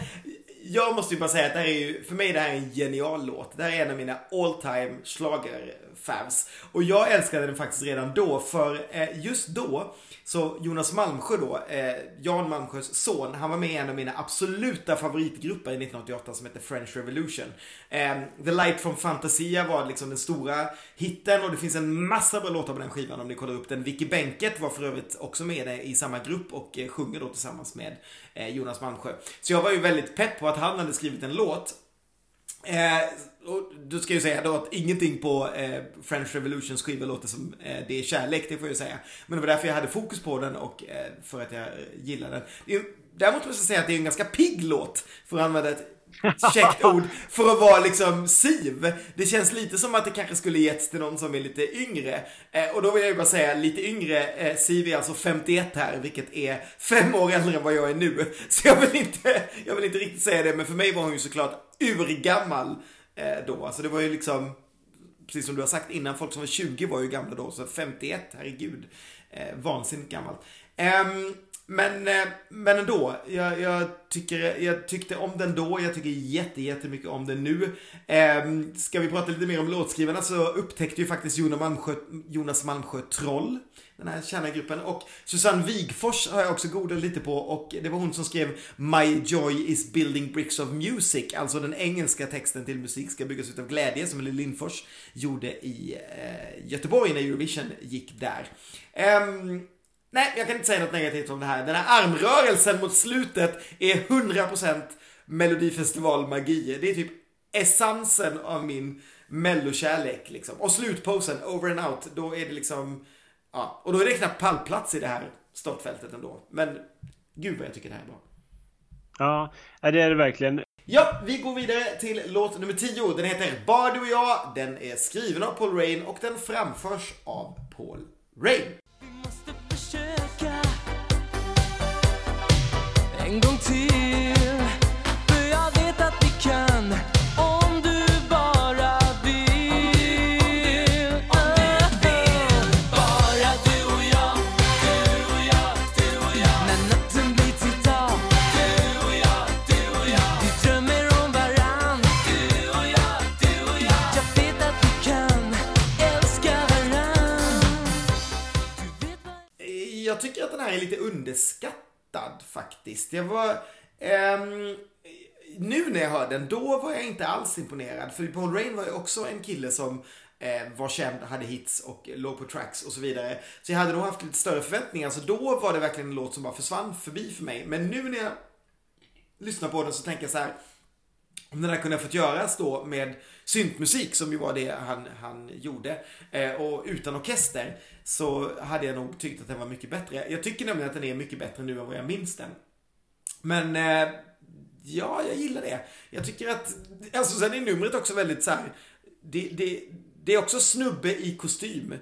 jag måste ju bara säga att det här är ju, för mig är det här en genial låt. Det här är en av mina all time schlagerfans. Och jag älskade den faktiskt redan då, för eh, just då så Jonas Malmsjö då, eh, Jan Malmsjös son, han var med i en av mina absoluta favoritgrupper i 1988 som hette French Revolution. Eh, The Light from Fantasia var liksom den stora hitten och det finns en massa bra låtar på den skivan om ni kollar upp den. Vicky Benket var för övrigt också med i samma grupp och sjunger då tillsammans med Eh, Jonas Malmsjö. Så jag var ju väldigt pepp på att han hade skrivit en låt Eh, och du ska ju säga då att ingenting på eh, French Revolutions skiva låter som eh, det är kärlek, det får jag ju säga. Men det var därför jag hade fokus på den och eh, för att jag gillade den. Däremot måste jag säga att det är en ganska pigg låt, för att använda ett käckt ord, för att vara liksom Siv. Det känns lite som att det kanske skulle getts till någon som är lite yngre. Eh, och då vill jag ju bara säga, lite yngre, eh, Siv är alltså 51 här, vilket är fem år äldre än vad jag är nu. Så jag vill inte, jag vill inte riktigt säga det, men för mig var hon ju såklart urgammal eh, då. Alltså det var ju liksom, precis som du har sagt innan, folk som var 20 var ju gamla då, så 51, herregud, eh, vansinnigt gammalt. Ehm, men, eh, men ändå, jag, jag, tycker, jag tyckte om den då, jag tycker jätte, jättemycket om den nu. Eh, ska vi prata lite mer om låtskrivarna så upptäckte ju faktiskt Jonas Malmsjö, Jonas Malmsjö Troll, den här kända gruppen. Och Susanne Wigfors har jag också godat lite på och det var hon som skrev My Joy is building bricks of music, alltså den engelska texten till musik ska byggas ut av glädje som Lill Lindfors gjorde i eh, Göteborg när Eurovision gick där. Eh, Nej, jag kan inte säga något negativt om det här. Den här armrörelsen mot slutet är 100% Melodifestival-magi. Det är typ essensen av min mellokärlek liksom. Och slutposen, over and out, då är det liksom, ja, och då är det knappt pallplats i det här startfältet ändå. Men gud vad jag tycker det här är bra.
Ja, det är det verkligen.
Ja, vi går vidare till låt nummer 10. Den heter Bara du och jag. Den är skriven av Paul Rain och den framförs av Paul Rain.
En gång till. För jag vet att vi kan om du bara vill. Bara du och jag, du och jag, du och jag. När natten blir till dag, du och jag, du och jag. Vi drömmer om varann, du och jag, du och jag. Jag vet att vi kan älska varann. Du vet vad
Jag tycker att den här är lite underskattad faktiskt. Jag var... ehm, nu när jag hörde den, då var jag inte alls imponerad. För Paul Rain var ju också en kille som eh, var känd, hade hits och låg på tracks och så vidare. Så jag hade nog haft lite större förväntningar. Så då var det verkligen en låt som bara försvann förbi för mig. Men nu när jag lyssnar på den så tänker jag så här. Om den här kunde ha fått göras då med syntmusik som ju var det han, han gjorde eh, och utan orkester så hade jag nog tyckt att den var mycket bättre. Jag tycker nämligen att den är mycket bättre nu än vad jag minns den. Men eh, ja, jag gillar det. Jag tycker att, alltså sen är numret också väldigt så här, det, det, det är också snubbe i kostym.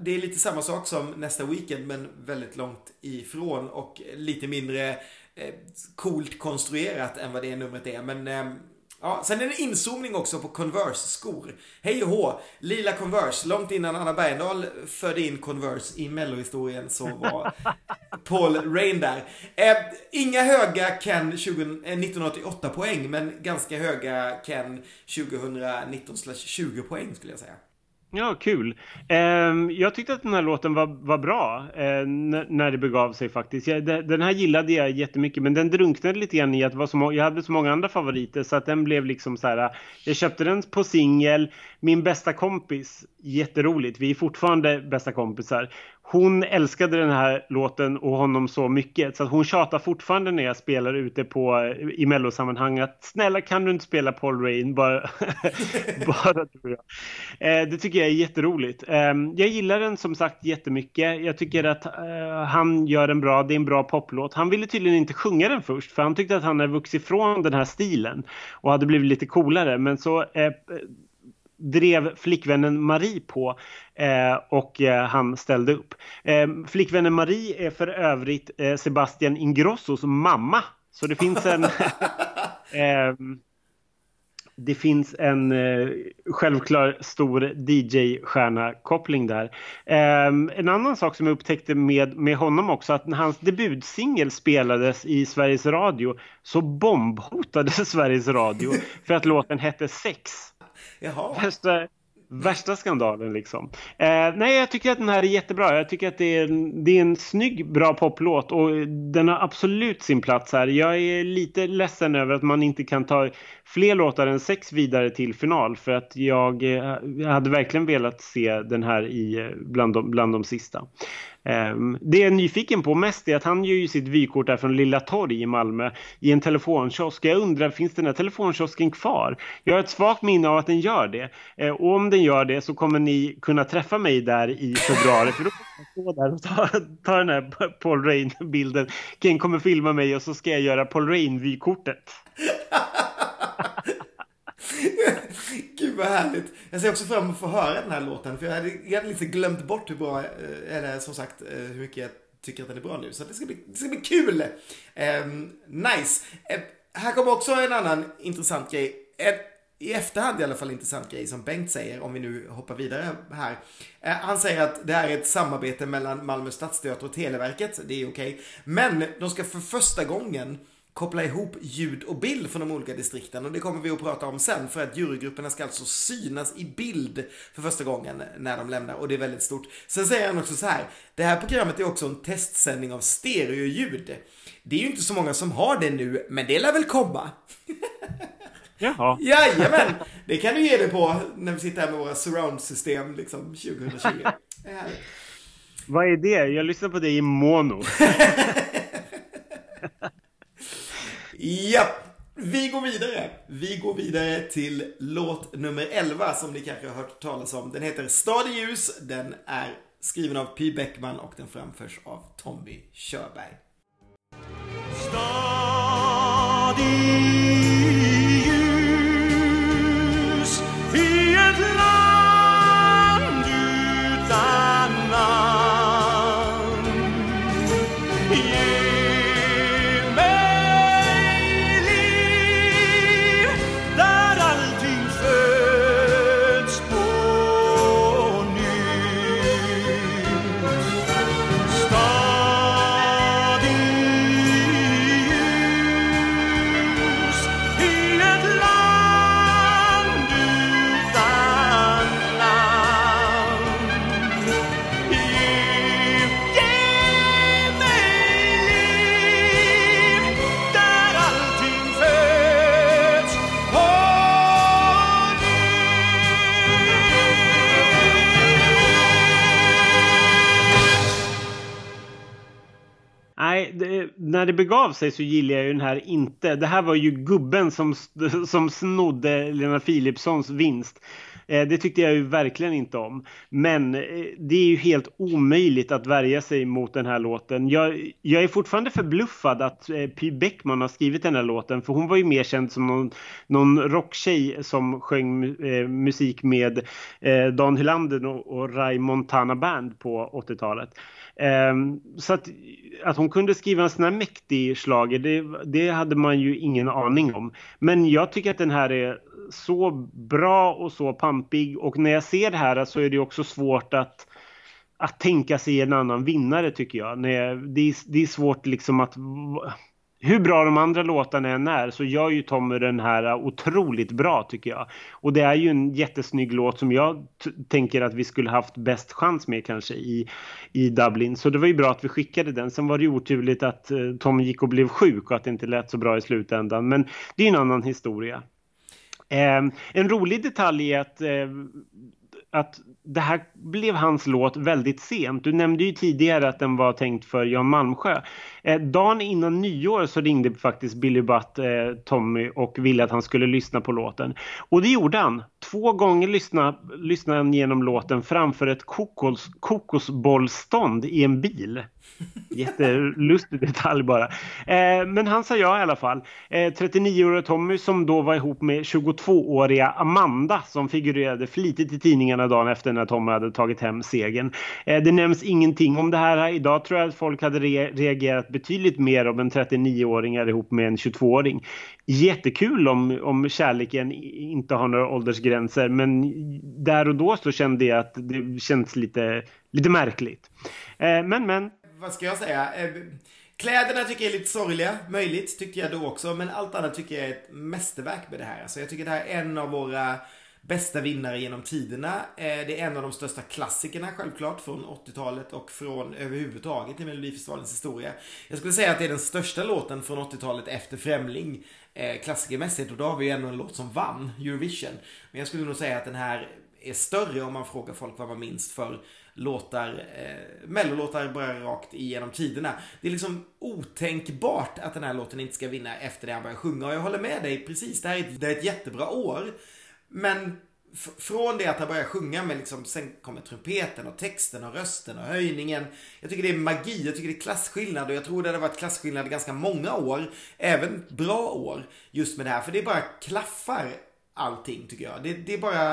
Det är lite samma sak som nästa weekend men väldigt långt ifrån och lite mindre eh, coolt konstruerat än vad det numret är. Men eh, ja, sen är det en inzoomning också på Converse-skor. Hej och hå, lila Converse. Långt innan Anna Bergendahl förde in Converse i mellohistorien så var Paul Rain där. Eh, inga höga Ken 20, eh, 1988 poäng, men ganska höga Ken 2019-20 poäng skulle jag säga.
Ja, kul. Ehm, jag tyckte att den här låten var, var bra eh, när det begav sig faktiskt. Den här gillade jag jättemycket men den drunknade lite grann i att var så jag hade så många andra favoriter så att den blev liksom så här. Jag köpte den på singel. Min bästa kompis, jätteroligt, vi är fortfarande bästa kompisar. Hon älskade den här låten och honom så mycket så att hon tjatar fortfarande när jag spelar ute på i mellosammanhang att snälla kan du inte spela Paul Rain bara, bara du och jag. Eh, det tycker jag är jätteroligt. Eh, jag gillar den som sagt jättemycket. Jag tycker att eh, han gör en bra, det är en bra poplåt. Han ville tydligen inte sjunga den först för han tyckte att han hade vuxit ifrån den här stilen och hade blivit lite coolare. Men så eh, drev flickvännen Marie på eh, och eh, han ställde upp. Eh, flickvännen Marie är för övrigt eh, Sebastian Ingrossos mamma. Så det finns en... ehm, det finns en eh, självklar stor DJ-stjärna-koppling där. En annan sak som jag upptäckte med, med honom också, att när hans debutsingel spelades i Sveriges Radio så bombhotade Sveriges Radio för att låten hette Sex.
Jaha.
Värsta, värsta skandalen liksom. Eh, nej, jag tycker att den här är jättebra. Jag tycker att det är, det är en snygg, bra poplåt och den har absolut sin plats här. Jag är lite ledsen över att man inte kan ta fler låtar än sex vidare till final för att jag, eh, jag hade verkligen velat se den här i, eh, bland, de, bland de sista. Ehm, det jag är nyfiken på mest är att han gör ju sitt vykort där från Lilla Torg i Malmö i en telefonkiosk. Jag undrar, finns den här telefonkiosken kvar? Jag har ett svagt minne av att den gör det. Ehm, och om den gör det så kommer ni kunna träffa mig där i februari för då kommer jag stå där och ta, ta den här Paul Rain-bilden. Ken kommer filma mig och så ska jag göra Paul Rain-vykortet.
Gud vad härligt. Jag ser också fram emot att få höra den här låten. För jag hade, jag hade lite glömt bort hur bra, eh, eller som sagt eh, hur mycket jag tycker att den är bra nu. Så det ska bli, det ska bli kul! Um, nice. Uh, här kommer också en annan intressant grej. En, i efterhand i alla fall intressant grej som Bengt säger, om vi nu hoppar vidare här. Eh, Han säger att det här är ett samarbete mellan Malmö stadsteater och Televerket. Det är okej. Men de ska för första gången koppla ihop ljud och bild från de olika distrikten och det kommer vi att prata om sen för att jurygrupperna ska alltså synas i bild för första gången när de lämnar och det är väldigt stort. Sen säger han också så här, det här programmet är också en testsändning av stereoljud. Det är ju inte så många som har det nu, men det lär väl komma.
Jaha.
Jajamän! Det kan du ge dig på när vi sitter här med våra surround-system liksom 2020. Det är härligt.
Vad är det? Jag lyssnar på det i mono.
Ja, vi går vidare. Vi går vidare till låt nummer 11 som ni kanske har hört talas om. Den heter Stad i ljus. Den är skriven av Py Bäckman och den framförs av Tommy Körberg.
Stad i
när det begav sig så gillade jag ju den här inte. Det här var ju gubben som, som snodde Lena Philipssons vinst. Eh, det tyckte jag ju verkligen inte om. Men eh, det är ju helt omöjligt att värja sig mot den här låten. Jag, jag är fortfarande förbluffad att eh, Py Bäckman har skrivit den här låten. För hon var ju mer känd som någon, någon rocktjej som sjöng eh, musik med eh, Dan Hylander och, och Ray Montana Band på 80-talet. Ehm, så att, att hon kunde skriva en sån här mäktig schlager, det, det hade man ju ingen aning om. Men jag tycker att den här är så bra och så pampig och när jag ser det här så är det också svårt att att tänka sig en annan vinnare tycker jag. Jag det, är, det är svårt liksom att hur bra de andra låtarna än är så gör ju Tommy den här otroligt bra tycker jag. Och det är ju en jättesnygg låt som jag tänker att vi skulle haft bäst chans med kanske i, i Dublin. Så det var ju bra att vi skickade den. Sen var det ju oturligt att eh, Tommy gick och blev sjuk och att det inte lät så bra i slutändan. Men det är ju en annan historia. Eh, en rolig detalj är att eh, att det här blev hans låt väldigt sent. Du nämnde ju tidigare att den var tänkt för Jan Malmsjö. Eh, dagen innan nyår så ringde faktiskt Billy Butt eh, Tommy och ville att han skulle lyssna på låten. Och det gjorde han. Två gånger lyssnade, lyssnade han genom låten framför ett kokos, kokosbollstånd i en bil. Jättelustig detalj bara. Eh, men han sa ja i alla fall. Eh, 39-åriga Tommy som då var ihop med 22-åriga Amanda som figurerade flitigt i tidningarna dagen efter när Tommy hade tagit hem segern. Eh, det nämns ingenting om det här. Idag tror jag att folk hade re reagerat betydligt mer om en 39-åring är ihop med en 22-åring. Jättekul om, om kärleken inte har några åldersgränser men där och då så kände jag att det känns lite, lite märkligt. Eh, men men
vad ska jag säga? Eh, kläderna tycker jag är lite sorgliga, möjligt tyckte jag då också, men allt annat tycker jag är ett mästerverk med det här. Alltså jag tycker det här är en av våra bästa vinnare genom tiderna. Eh, det är en av de största klassikerna självklart från 80-talet och från överhuvudtaget i Melodifestivalens historia. Jag skulle säga att det är den största låten från 80-talet efter Främling eh, klassikermässigt och då har vi ju ändå en låt som vann Eurovision. Men jag skulle nog säga att den här är större om man frågar folk vad man minns för låtar, eh, mellolåtar bara rakt igenom tiderna. Det är liksom otänkbart att den här låten inte ska vinna efter det han börjar sjunga. Och jag håller med dig precis, det här är ett, det är ett jättebra år. Men f- från det att han börjar sjunga med liksom, sen kommer trumpeten och texten och rösten och höjningen. Jag tycker det är magi, jag tycker det är klasskillnad och jag tror det hade varit klasskillnad i ganska många år. Även bra år just med det här, för det bara klaffar allting tycker jag. Det, det är bara,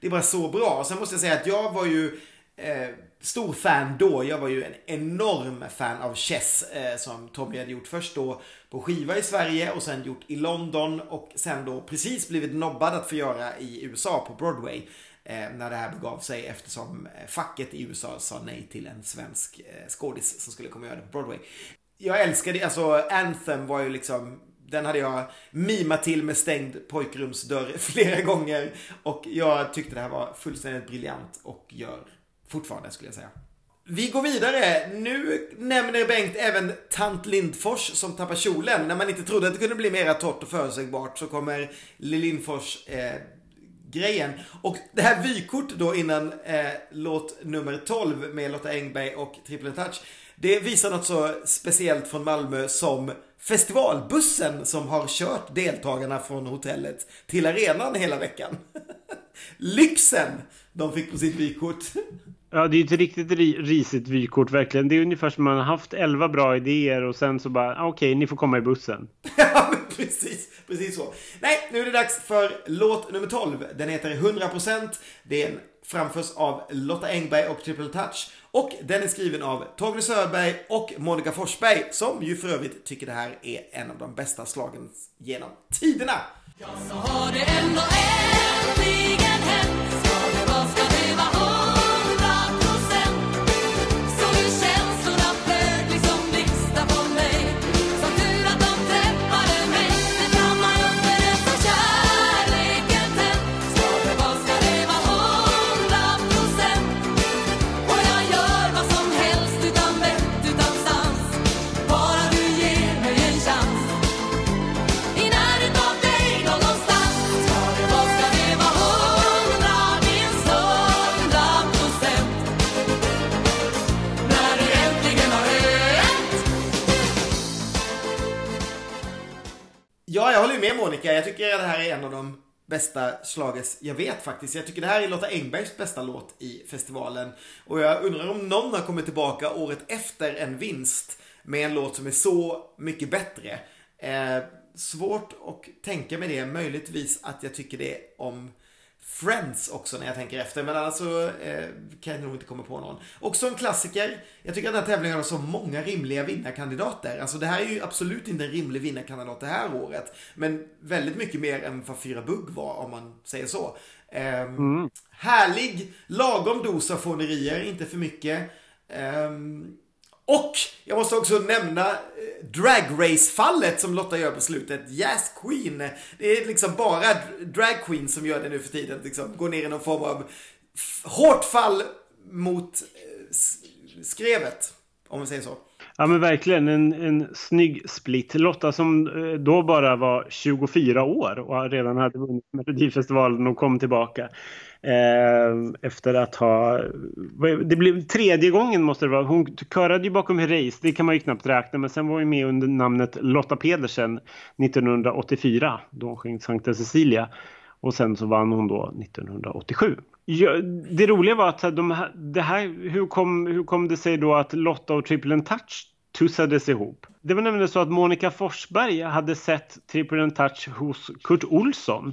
det är bara så bra. Och Sen måste jag säga att jag var ju eh, stor fan då. Jag var ju en enorm fan av Chess eh, som Tommy hade gjort först då på skiva i Sverige och sen gjort i London och sen då precis blivit nobbad att få göra i USA på Broadway. Eh, när det här begav sig eftersom eh, facket i USA sa nej till en svensk eh, skådis som skulle komma och göra det på Broadway. Jag älskade, alltså Anthem var ju liksom den hade jag mimat till med stängd pojkrumsdörr flera gånger. Och jag tyckte det här var fullständigt briljant och gör fortfarande skulle jag säga. Vi går vidare. Nu nämner Bengt även Tant Lindfors som tappar kjolen. När man inte trodde att det kunde bli mera torrt och förutsägbart så kommer Lill Lindfors eh, grejen. Och det här vykortet då innan eh, låt nummer 12 med Lotta Engberg och Triple Touch. Det visar något så speciellt från Malmö som festivalbussen som har kört deltagarna från hotellet till arenan hela veckan. Lyxen de fick på sitt vykort.
Ja, det är ett riktigt ri- risigt vykort verkligen. Det är ungefär som man har haft 11 bra idéer och sen så bara, ah, okej, ni får komma i bussen.
Ja, men precis, precis så. Nej, nu är det dags för låt nummer 12. Den heter 100%. Den framförs av Lotta Engberg och Triple Touch. Och den är skriven av Torgny Söderberg och Monica Forsberg, som ju för övrigt tycker det här är en av de bästa slagen genom tiderna.
Så har det ändå äntligen jag
håller ju med Monica. Jag tycker att det här är en av de bästa slagets jag vet faktiskt. Jag tycker det här är Lotta Engbergs bästa låt i festivalen. Och jag undrar om någon har kommit tillbaka året efter en vinst med en låt som är så mycket bättre. Eh, svårt att tänka mig det. Möjligtvis att jag tycker det om Friends också när jag tänker efter. Men annars så eh, kan jag nog inte komma på någon. Också en klassiker. Jag tycker att den här tävlingen har så många rimliga vinnarkandidater. Alltså det här är ju absolut inte en rimlig vinnarkandidat det här året. Men väldigt mycket mer än vad Fyra Bugg var om man säger så. Ehm, Härlig, lagom dos av fånerier, inte för mycket. Ehm, och jag måste också nämna eh, Drag Race-fallet som Lotta gör på slutet. Yes Queen. Det är liksom bara drag queen som gör det nu för tiden. Liksom går ner i någon form av hårt fall mot eh, skrevet. Om vi säger så.
Ja men verkligen en, en snygg split. Lotta som eh, då bara var 24 år och redan hade vunnit Melodifestivalen och kom tillbaka. Eh, efter att ha... Det blev tredje gången måste det vara. Hon körade ju bakom Herreys, det kan man ju knappt räkna. Men sen var hon med under namnet Lotta Pedersen 1984 då hon sjöng Sankta Cecilia. Och sen så vann hon då 1987. Ja, det roliga var att de här, det här, hur, kom, hur kom det sig då att Lotta och Triple Touch tussades ihop? Det var nämligen så att Monica Forsberg hade sett Triple Touch hos Kurt Olsson.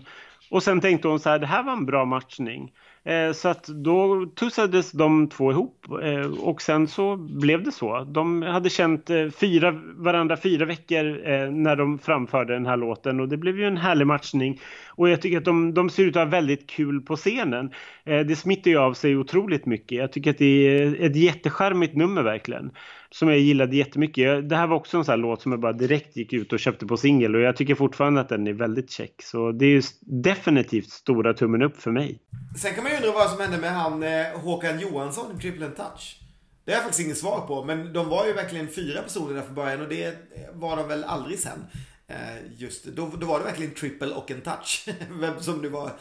Och sen tänkte hon så här, det här var en bra matchning. Eh, så att då tussades de två ihop eh, och sen så blev det så. De hade känt eh, fyra, varandra fyra veckor eh, när de framförde den här låten och det blev ju en härlig matchning. Och jag tycker att de, de ser ut att ha väldigt kul på scenen. Eh, det smittar ju av sig otroligt mycket. Jag tycker att det är ett jättecharmigt nummer verkligen. Som jag gillade jättemycket. Det här var också en sån här låt som jag bara direkt gick ut och köpte på singel och jag tycker fortfarande att den är väldigt check. Så det är ju definitivt stora tummen upp för mig.
Sen kan man ju undra vad som hände med han eh, Håkan Johansson i Triple and Touch. Det har jag faktiskt inget svar på, men de var ju verkligen fyra personer där från början och det eh, var de väl aldrig sen. Eh, just då, då var det verkligen triple och en touch. Vem som nu var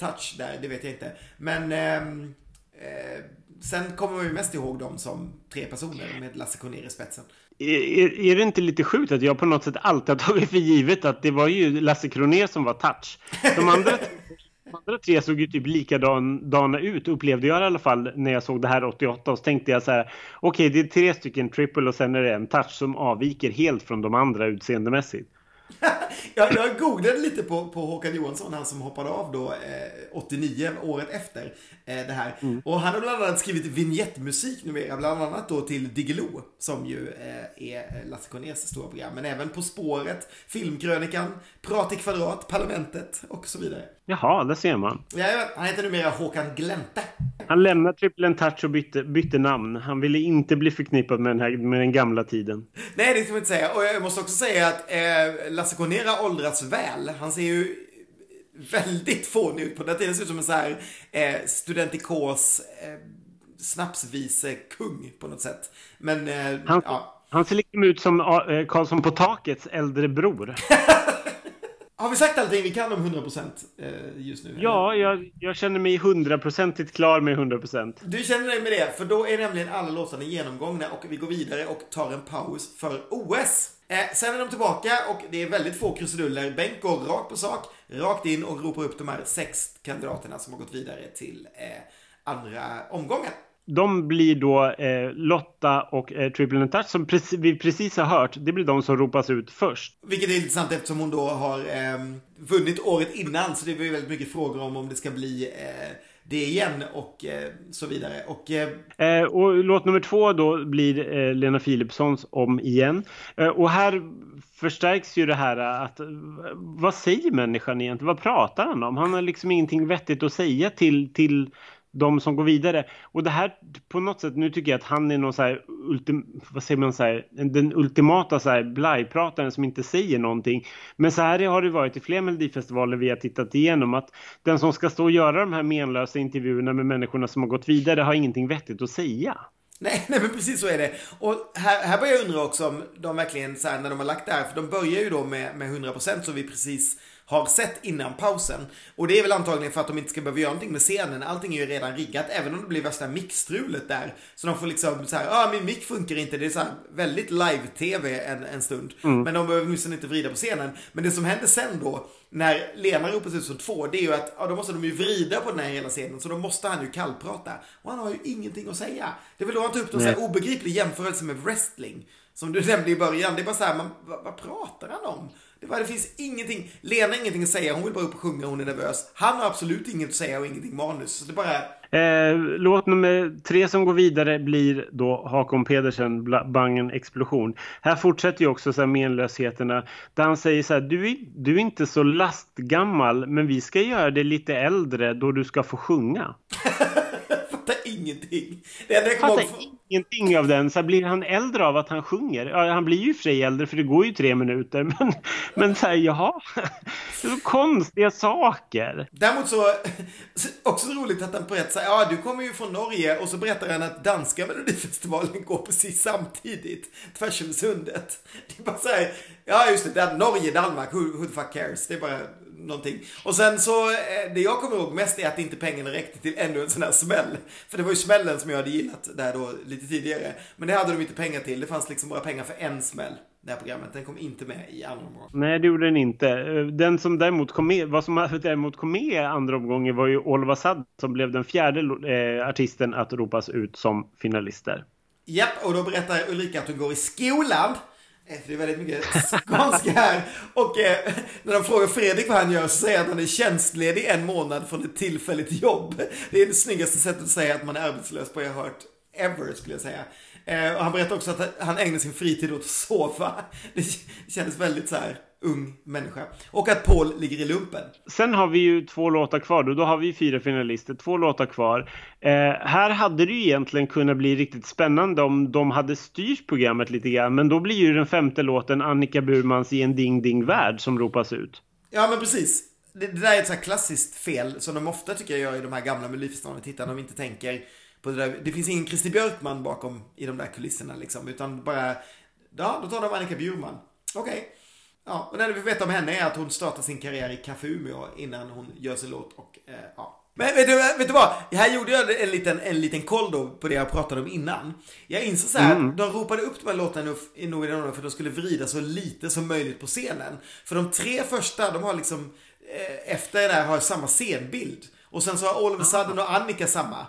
touch där, det vet jag inte. Men ehm, eh, eh, sen kommer man ju mest ihåg dem som tre personer med Lasse Kronér i spetsen.
Är, är det inte lite sjukt att jag på något sätt alltid har tagit för givet att det var ju Lasse Kronér som var touch. De andra, de andra tre såg ju typ likadana ut upplevde jag i alla fall när jag såg det här 88 och så tänkte jag så här okej det är tre stycken triple och sen är det en touch som avviker helt från de andra utseendemässigt.
Jag, jag googlade lite på, på Håkan Johansson, han som hoppade av då eh, 89, året efter det här. Och han har bland annat skrivit vignettmusik numera, bland annat då till Diggiloo, som ju eh, är Lasse Kronérs stora program. Men även På spåret, Filmkrönikan, Prat i kvadrat, Parlamentet och så vidare.
Jaha, där ser man.
Ja, han heter numera Håkan Glänte.
Han lämnade Triple Touch och bytte, bytte namn. Han ville inte bli förknippad med den, här, med den gamla tiden.
Nej, det ska man inte säga. Och jag måste också säga att eh, Lasse har åldrats väl. Han ser ju väldigt fånig ut på den tiden. Ser ut som en så här eh, studentikos eh, snapsvise-kung på något sätt. Men, eh,
Han,
ja.
han ser liksom ut som eh, Karlsson på takets äldre bror.
Har vi sagt allting vi kan om 100% eh, just nu?
Ja, jag, jag känner mig hundraprocentigt klar med 100%.
Du känner dig med det, för då är nämligen alla låtarna genomgångna och vi går vidare och tar en paus för OS. Eh, sen är de tillbaka och det är väldigt få krusiduller. Bengt går rakt på sak, rakt in och ropar upp de här sex kandidaterna som har gått vidare till eh, andra omgången.
De blir då eh, Lotta och eh, Triple Touch som precis, vi precis har hört. Det blir de som ropas ut först.
Vilket är intressant eftersom hon då har eh, vunnit året innan. Så det ju väldigt mycket frågor om om det ska bli eh, det igen och eh, så vidare. Och eh,
Eh, och låt nummer två då blir eh, Lena Philipssons om igen. Eh, och här förstärks ju det här att eh, vad säger människan egentligen? Vad pratar han om? Han har liksom ingenting vettigt att säga till, till de som går vidare. Och det här på något sätt, nu tycker jag att han är någon så här, ultim, vad säger man så här, den ultimata så här blajprataren som inte säger någonting. Men så här har det varit i fler melodifestivaler vi har tittat igenom att den som ska stå och göra de här menlösa intervjuerna med människorna som har gått vidare har ingenting vettigt att säga.
Nej, nej men precis så är det. Och här, här börjar jag undra också om de verkligen så här, när de har lagt det här, för de börjar ju då med, med 100% som vi precis har sett innan pausen. Och det är väl antagligen för att de inte ska behöva göra någonting med scenen. Allting är ju redan riggat, även om det blir värsta mixstrulet där. Så de får liksom så här, ja ah, min mick funkar inte. Det är så väldigt live-tv en, en stund. Men de behöver åtminstone inte vrida på scenen. Men det som händer sen då, när Lena ropas ut som två, det är ju att ja, då måste de ju vrida på den här hela scenen. Så då måste han ju kallprata. Och han har ju ingenting att säga. Det är väl då han tar upp här obegriplig jämförelse med wrestling. Som du nämnde i början. Det är bara så här, man, vad, vad pratar han om? Det, bara, det finns ingenting. Lena har ingenting att säga. Hon vill bara upp och sjunga. Hon är nervös. Han har absolut inget att säga och ingenting manus. Så det bara...
Eh, låt nummer tre som går vidare blir då Hakon Pedersen, Bangen Explosion. Här fortsätter ju också så här menlösheterna där han säger så här, du är, du är inte så lastgammal men vi ska göra dig lite äldre då du ska få sjunga.
fattar ingenting. Det enda jag kommer
Fattar
ihåg
ingenting av den. Så blir han äldre av att han sjunger? Ja, han blir ju i och för sig äldre för det går ju tre minuter. Men, men så här, jaha. Det är så konstiga saker.
Däremot så, också roligt att han berättar så här, ja du kommer ju från Norge och så berättar han att danska melodifestivalen går precis samtidigt. Tvärs över sundet. Det är bara så här, ja just det, där, Norge, Danmark, who, who the fuck cares? Det är bara någonting. Och sen så, eh, det jag kommer ihåg mest är att inte pengarna räckte till ännu en sån här smäll. För det var ju smällen som jag hade gillat där då lite tidigare. Men det hade de inte pengar till, det fanns liksom bara pengar för en smäll. det här programmet. Den kom inte med i andra omgången.
Nej, det gjorde den inte. Den som däremot kom med, vad som däremot kom med i andra omgången var ju Olva Sad som blev den fjärde eh, artisten att ropas ut som finalister.
Japp, och då berättar Ulrika att hon går i skolan. Det är väldigt mycket skånska här. Och eh, när de frågar Fredrik vad han gör så säger han att han är tjänstledig en månad från ett tillfälligt jobb. Det är det snyggaste sättet att säga att man är arbetslös på jag har hört ever skulle jag säga. Eh, och han berättar också att han ägnar sin fritid åt att sova. Det kändes väldigt så här ung människa. Och att Paul ligger i lumpen.
Sen har vi ju två låtar kvar då. Då har vi fyra finalister, två låtar kvar. Eh, här hade det ju egentligen kunnat bli riktigt spännande om de hade styrt programmet lite grann. Men då blir ju den femte låten Annika Burmans I en ding ding värld som ropas ut.
Ja men precis. Det, det där är ett så klassiskt fel som de ofta tycker jag gör i de här gamla Melodifestivalen. Tittar de inte tänker på det där. Det finns ingen Christer Björkman bakom i de där kulisserna liksom. Utan bara, ja då tar de Annika Bjurman. Okej. Ja, och det vi vet om henne är att hon startar sin karriär i Café Umeå innan hon gör sin låt och eh, ja. Men vet du, vet du vad? Här gjorde jag en liten, en liten koll då på det jag pratade om innan. Jag inser så här, de ropade upp de här låtarna i den ordningen för att de skulle vrida så lite som möjligt på scenen. För de tre första, de har liksom, eh, efter det där har samma scenbild. Och sen så har All of a sudden och Annika samma.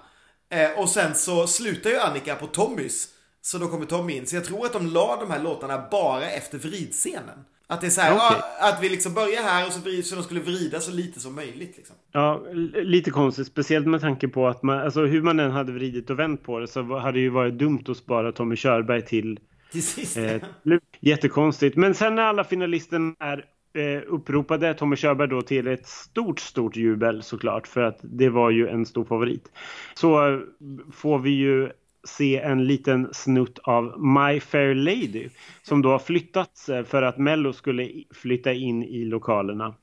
Eh, och sen så slutar ju Annika på Tommys. Så då kommer Tommy in. Så jag tror att de la de här låtarna bara efter vridscenen. Att det är så här,
Okej.
ja, att vi liksom börjar här och så, vrid, så de skulle vrida så lite som möjligt liksom.
Ja, lite konstigt. Speciellt med tanke på att man, alltså hur man än hade vridit och vänt på det så hade det ju varit dumt att spara Tommy Körberg till
Till sist.
eh. Jättekonstigt. Men sen när alla finalisterna är eh, uppropade Tommy Körberg då till ett stort, stort jubel såklart. För att det var ju en stor favorit. Så eh, får vi ju se en liten snutt av My Fair Lady. Som då har flyttats eh, för att Mello skulle flytta in i lokalerna.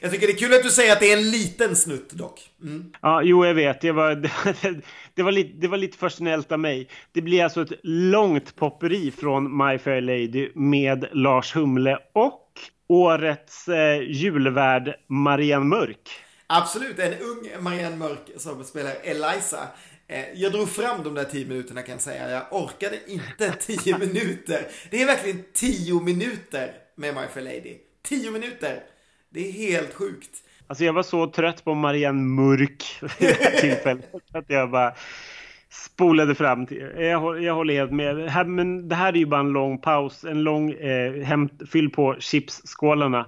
Jag tycker det är kul att du säger att det är en liten snutt dock. Mm.
Ja, jo, jag vet. Det var, det, det, var lite, det var lite av mig. Det blir alltså ett långt popperi från My Fair Lady med Lars Humle och årets eh, julvärd Marianne Mörk.
Absolut, en ung Marianne Mörk som spelar Eliza. Eh, Jag drog fram de där tio minuterna kan jag säga. Jag orkade inte tio minuter. Det är verkligen tio minuter med My Fair Lady. Tio minuter. Det är helt sjukt.
Alltså jag var så trött på Marianne Mörk vid det här tillfället att jag bara spolade fram till. Jag, jag håller helt med. Det här, men det här är ju bara en lång paus, en lång eh, hämt, fyll på chipsskålarna.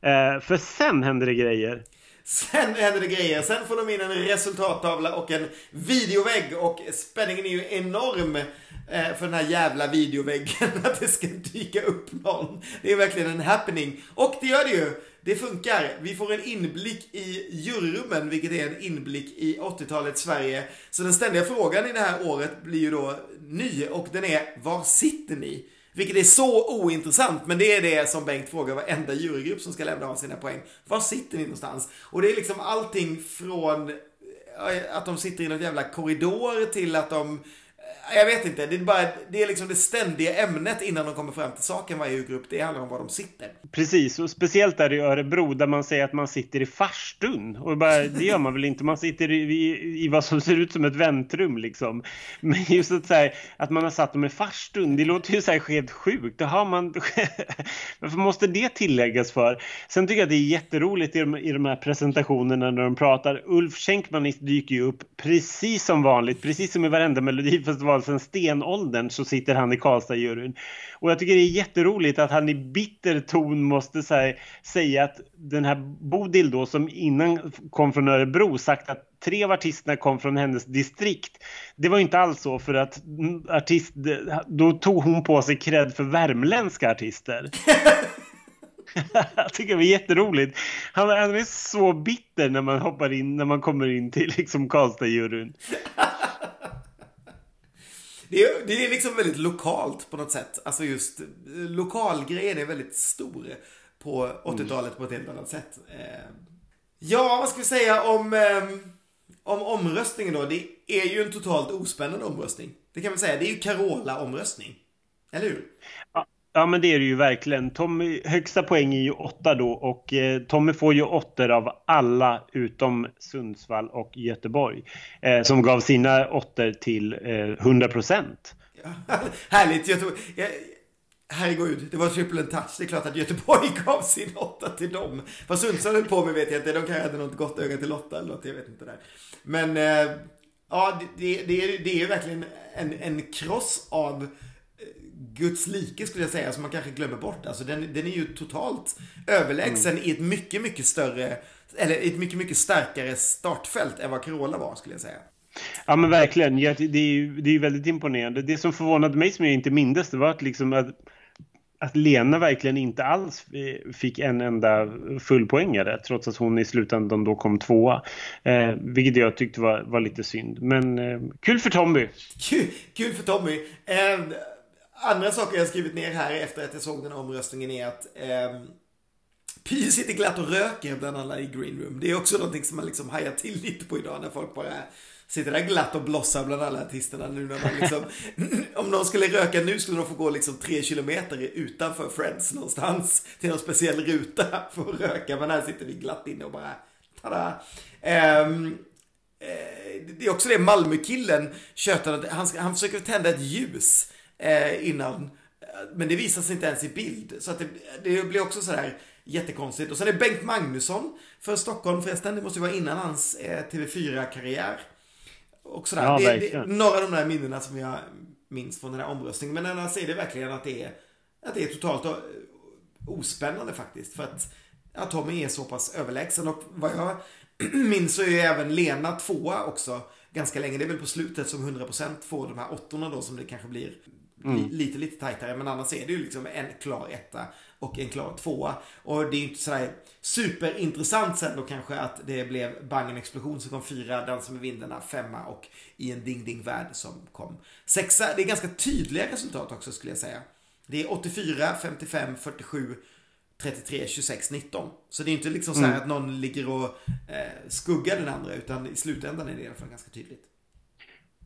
Eh, för sen händer det grejer.
Sen händer det grejer. Sen får de in en resultattavla och en videovägg och spänningen är ju enorm eh, för den här jävla videoväggen att det ska dyka upp någon. Det är verkligen en happening. Och det gör det ju. Det funkar. Vi får en inblick i juryrummen, vilket är en inblick i 80-talets Sverige. Så den ständiga frågan i det här året blir ju då ny och den är Var sitter ni? Vilket är så ointressant, men det är det som Bengt frågar varenda jurygrupp som ska lämna av sina poäng. Var sitter ni någonstans? Och det är liksom allting från eh, att de sitter i någon jävla korridor till att de jag vet inte, det är, bara, det är liksom det ständiga ämnet innan de kommer fram till saken varje grupp. Det handlar om var de sitter.
Precis, och speciellt där i Örebro där man säger att man sitter i farstun. Och bara, det gör man väl inte, man sitter i, i, i vad som ser ut som ett väntrum liksom. Men just att, så här, att man har satt dem i farstun, det låter ju så här helt sjukt. Det har man... Varför måste det tilläggas för? Sen tycker jag att det är jätteroligt i de, i de här presentationerna när de pratar. Ulf Schenkman dyker ju upp precis som vanligt, precis som i varenda melodifestival Alltså sedan stenåldern så sitter han i Karlstad-juryn. Och jag tycker det är jätteroligt att han i bitter ton måste här, säga att den här Bodil då som innan kom från Örebro sagt att tre av artisterna kom från hennes distrikt. Det var inte alls så för att artist, då tog hon på sig cred för värmländska artister. Jag tycker det var jätteroligt. Han, han är så bitter när man hoppar in, när man kommer in till liksom Karlstad-juryn.
Det är, det är liksom väldigt lokalt på något sätt. Alltså just lokalgrejen är väldigt stor på 80-talet på ett helt annat sätt. Eh, ja, vad ska vi säga om, ehm, om omröstningen då? Det är ju en totalt ospännande omröstning. Det kan man säga. Det är ju Carola-omröstning. Eller hur?
Ja, men det är det ju verkligen. Tommy, högsta poäng är ju åtta då och eh, Tommy får ju åttor av alla utom Sundsvall och Göteborg. Eh, som gav sina åttor till eh, 100 procent.
Härligt. Jag jag, Herregud, det var triple and touch. Det är klart att Göteborg gav sin åtta till dem. Vad Sundsvall höll på med vet jag inte. De kanske hade något gott öga till Lotta eller något, jag vet inte där. Men eh, ja, det, det, är, det är ju verkligen en, en kross av Guds like skulle jag säga, som man kanske glömmer bort. Alltså den, den är ju totalt överlägsen i ett mycket, mycket större, eller ett mycket, mycket starkare startfält än vad Carola var skulle jag säga.
Ja men verkligen, det är ju det är väldigt imponerande. Det som förvånade mig som jag inte mindes det var att liksom att, att Lena verkligen inte alls eh, fick en enda fullpoängare trots att hon i slutändan då kom tvåa. Eh, vilket jag tyckte var, var lite synd. Men eh, kul för Tommy.
Kul, kul för Tommy. Eh, andra saker jag har skrivit ner här efter att jag såg den här omröstningen är att eh, Py sitter glatt och röker bland alla i green room. Det är också någonting som man liksom hajar till lite på idag när folk bara sitter där glatt och blossar bland alla artisterna nu när man liksom, om någon skulle röka nu skulle de få gå liksom tre kilometer utanför Friends någonstans till någon speciell ruta för att röka. Men här sitter vi glatt inne och bara, tada. Ehm, eh, det är också det Malmökillen tjötar, att han, han försöker tända ett ljus eh, innan, men det visas inte ens i bild. Så att det, det blir också sådär jättekonstigt. Och sen är Bengt Magnusson för Stockholm förresten, det måste ju vara innan hans eh, TV4-karriär. Och sådär.
Ja,
det, det, några av de där minnena som jag minns från den här omröstningen. Men annars är det verkligen att det är, att det är totalt eh, ospännande faktiskt. För att ja, Tommy är så pass överlägsen. Och vad jag minns så är ju även Lena tvåa också ganska länge. Det är väl på slutet som 100% får de här åttorna då som det kanske blir li, lite, lite tajtare. Men annars är det ju liksom en klar etta och en klar tvåa. Och det är ju inte sådär superintressant sen då kanske att det blev Bang explosion som kom fyra, Dansa med vindarna femma och I en ding ding värld som kom sexa. Det är ganska tydliga resultat också skulle jag säga. Det är 84, 55, 47, 33, 26, 19. Så det är inte liksom så här att någon ligger och eh, skuggar den andra utan i slutändan är det i alla fall ganska tydligt.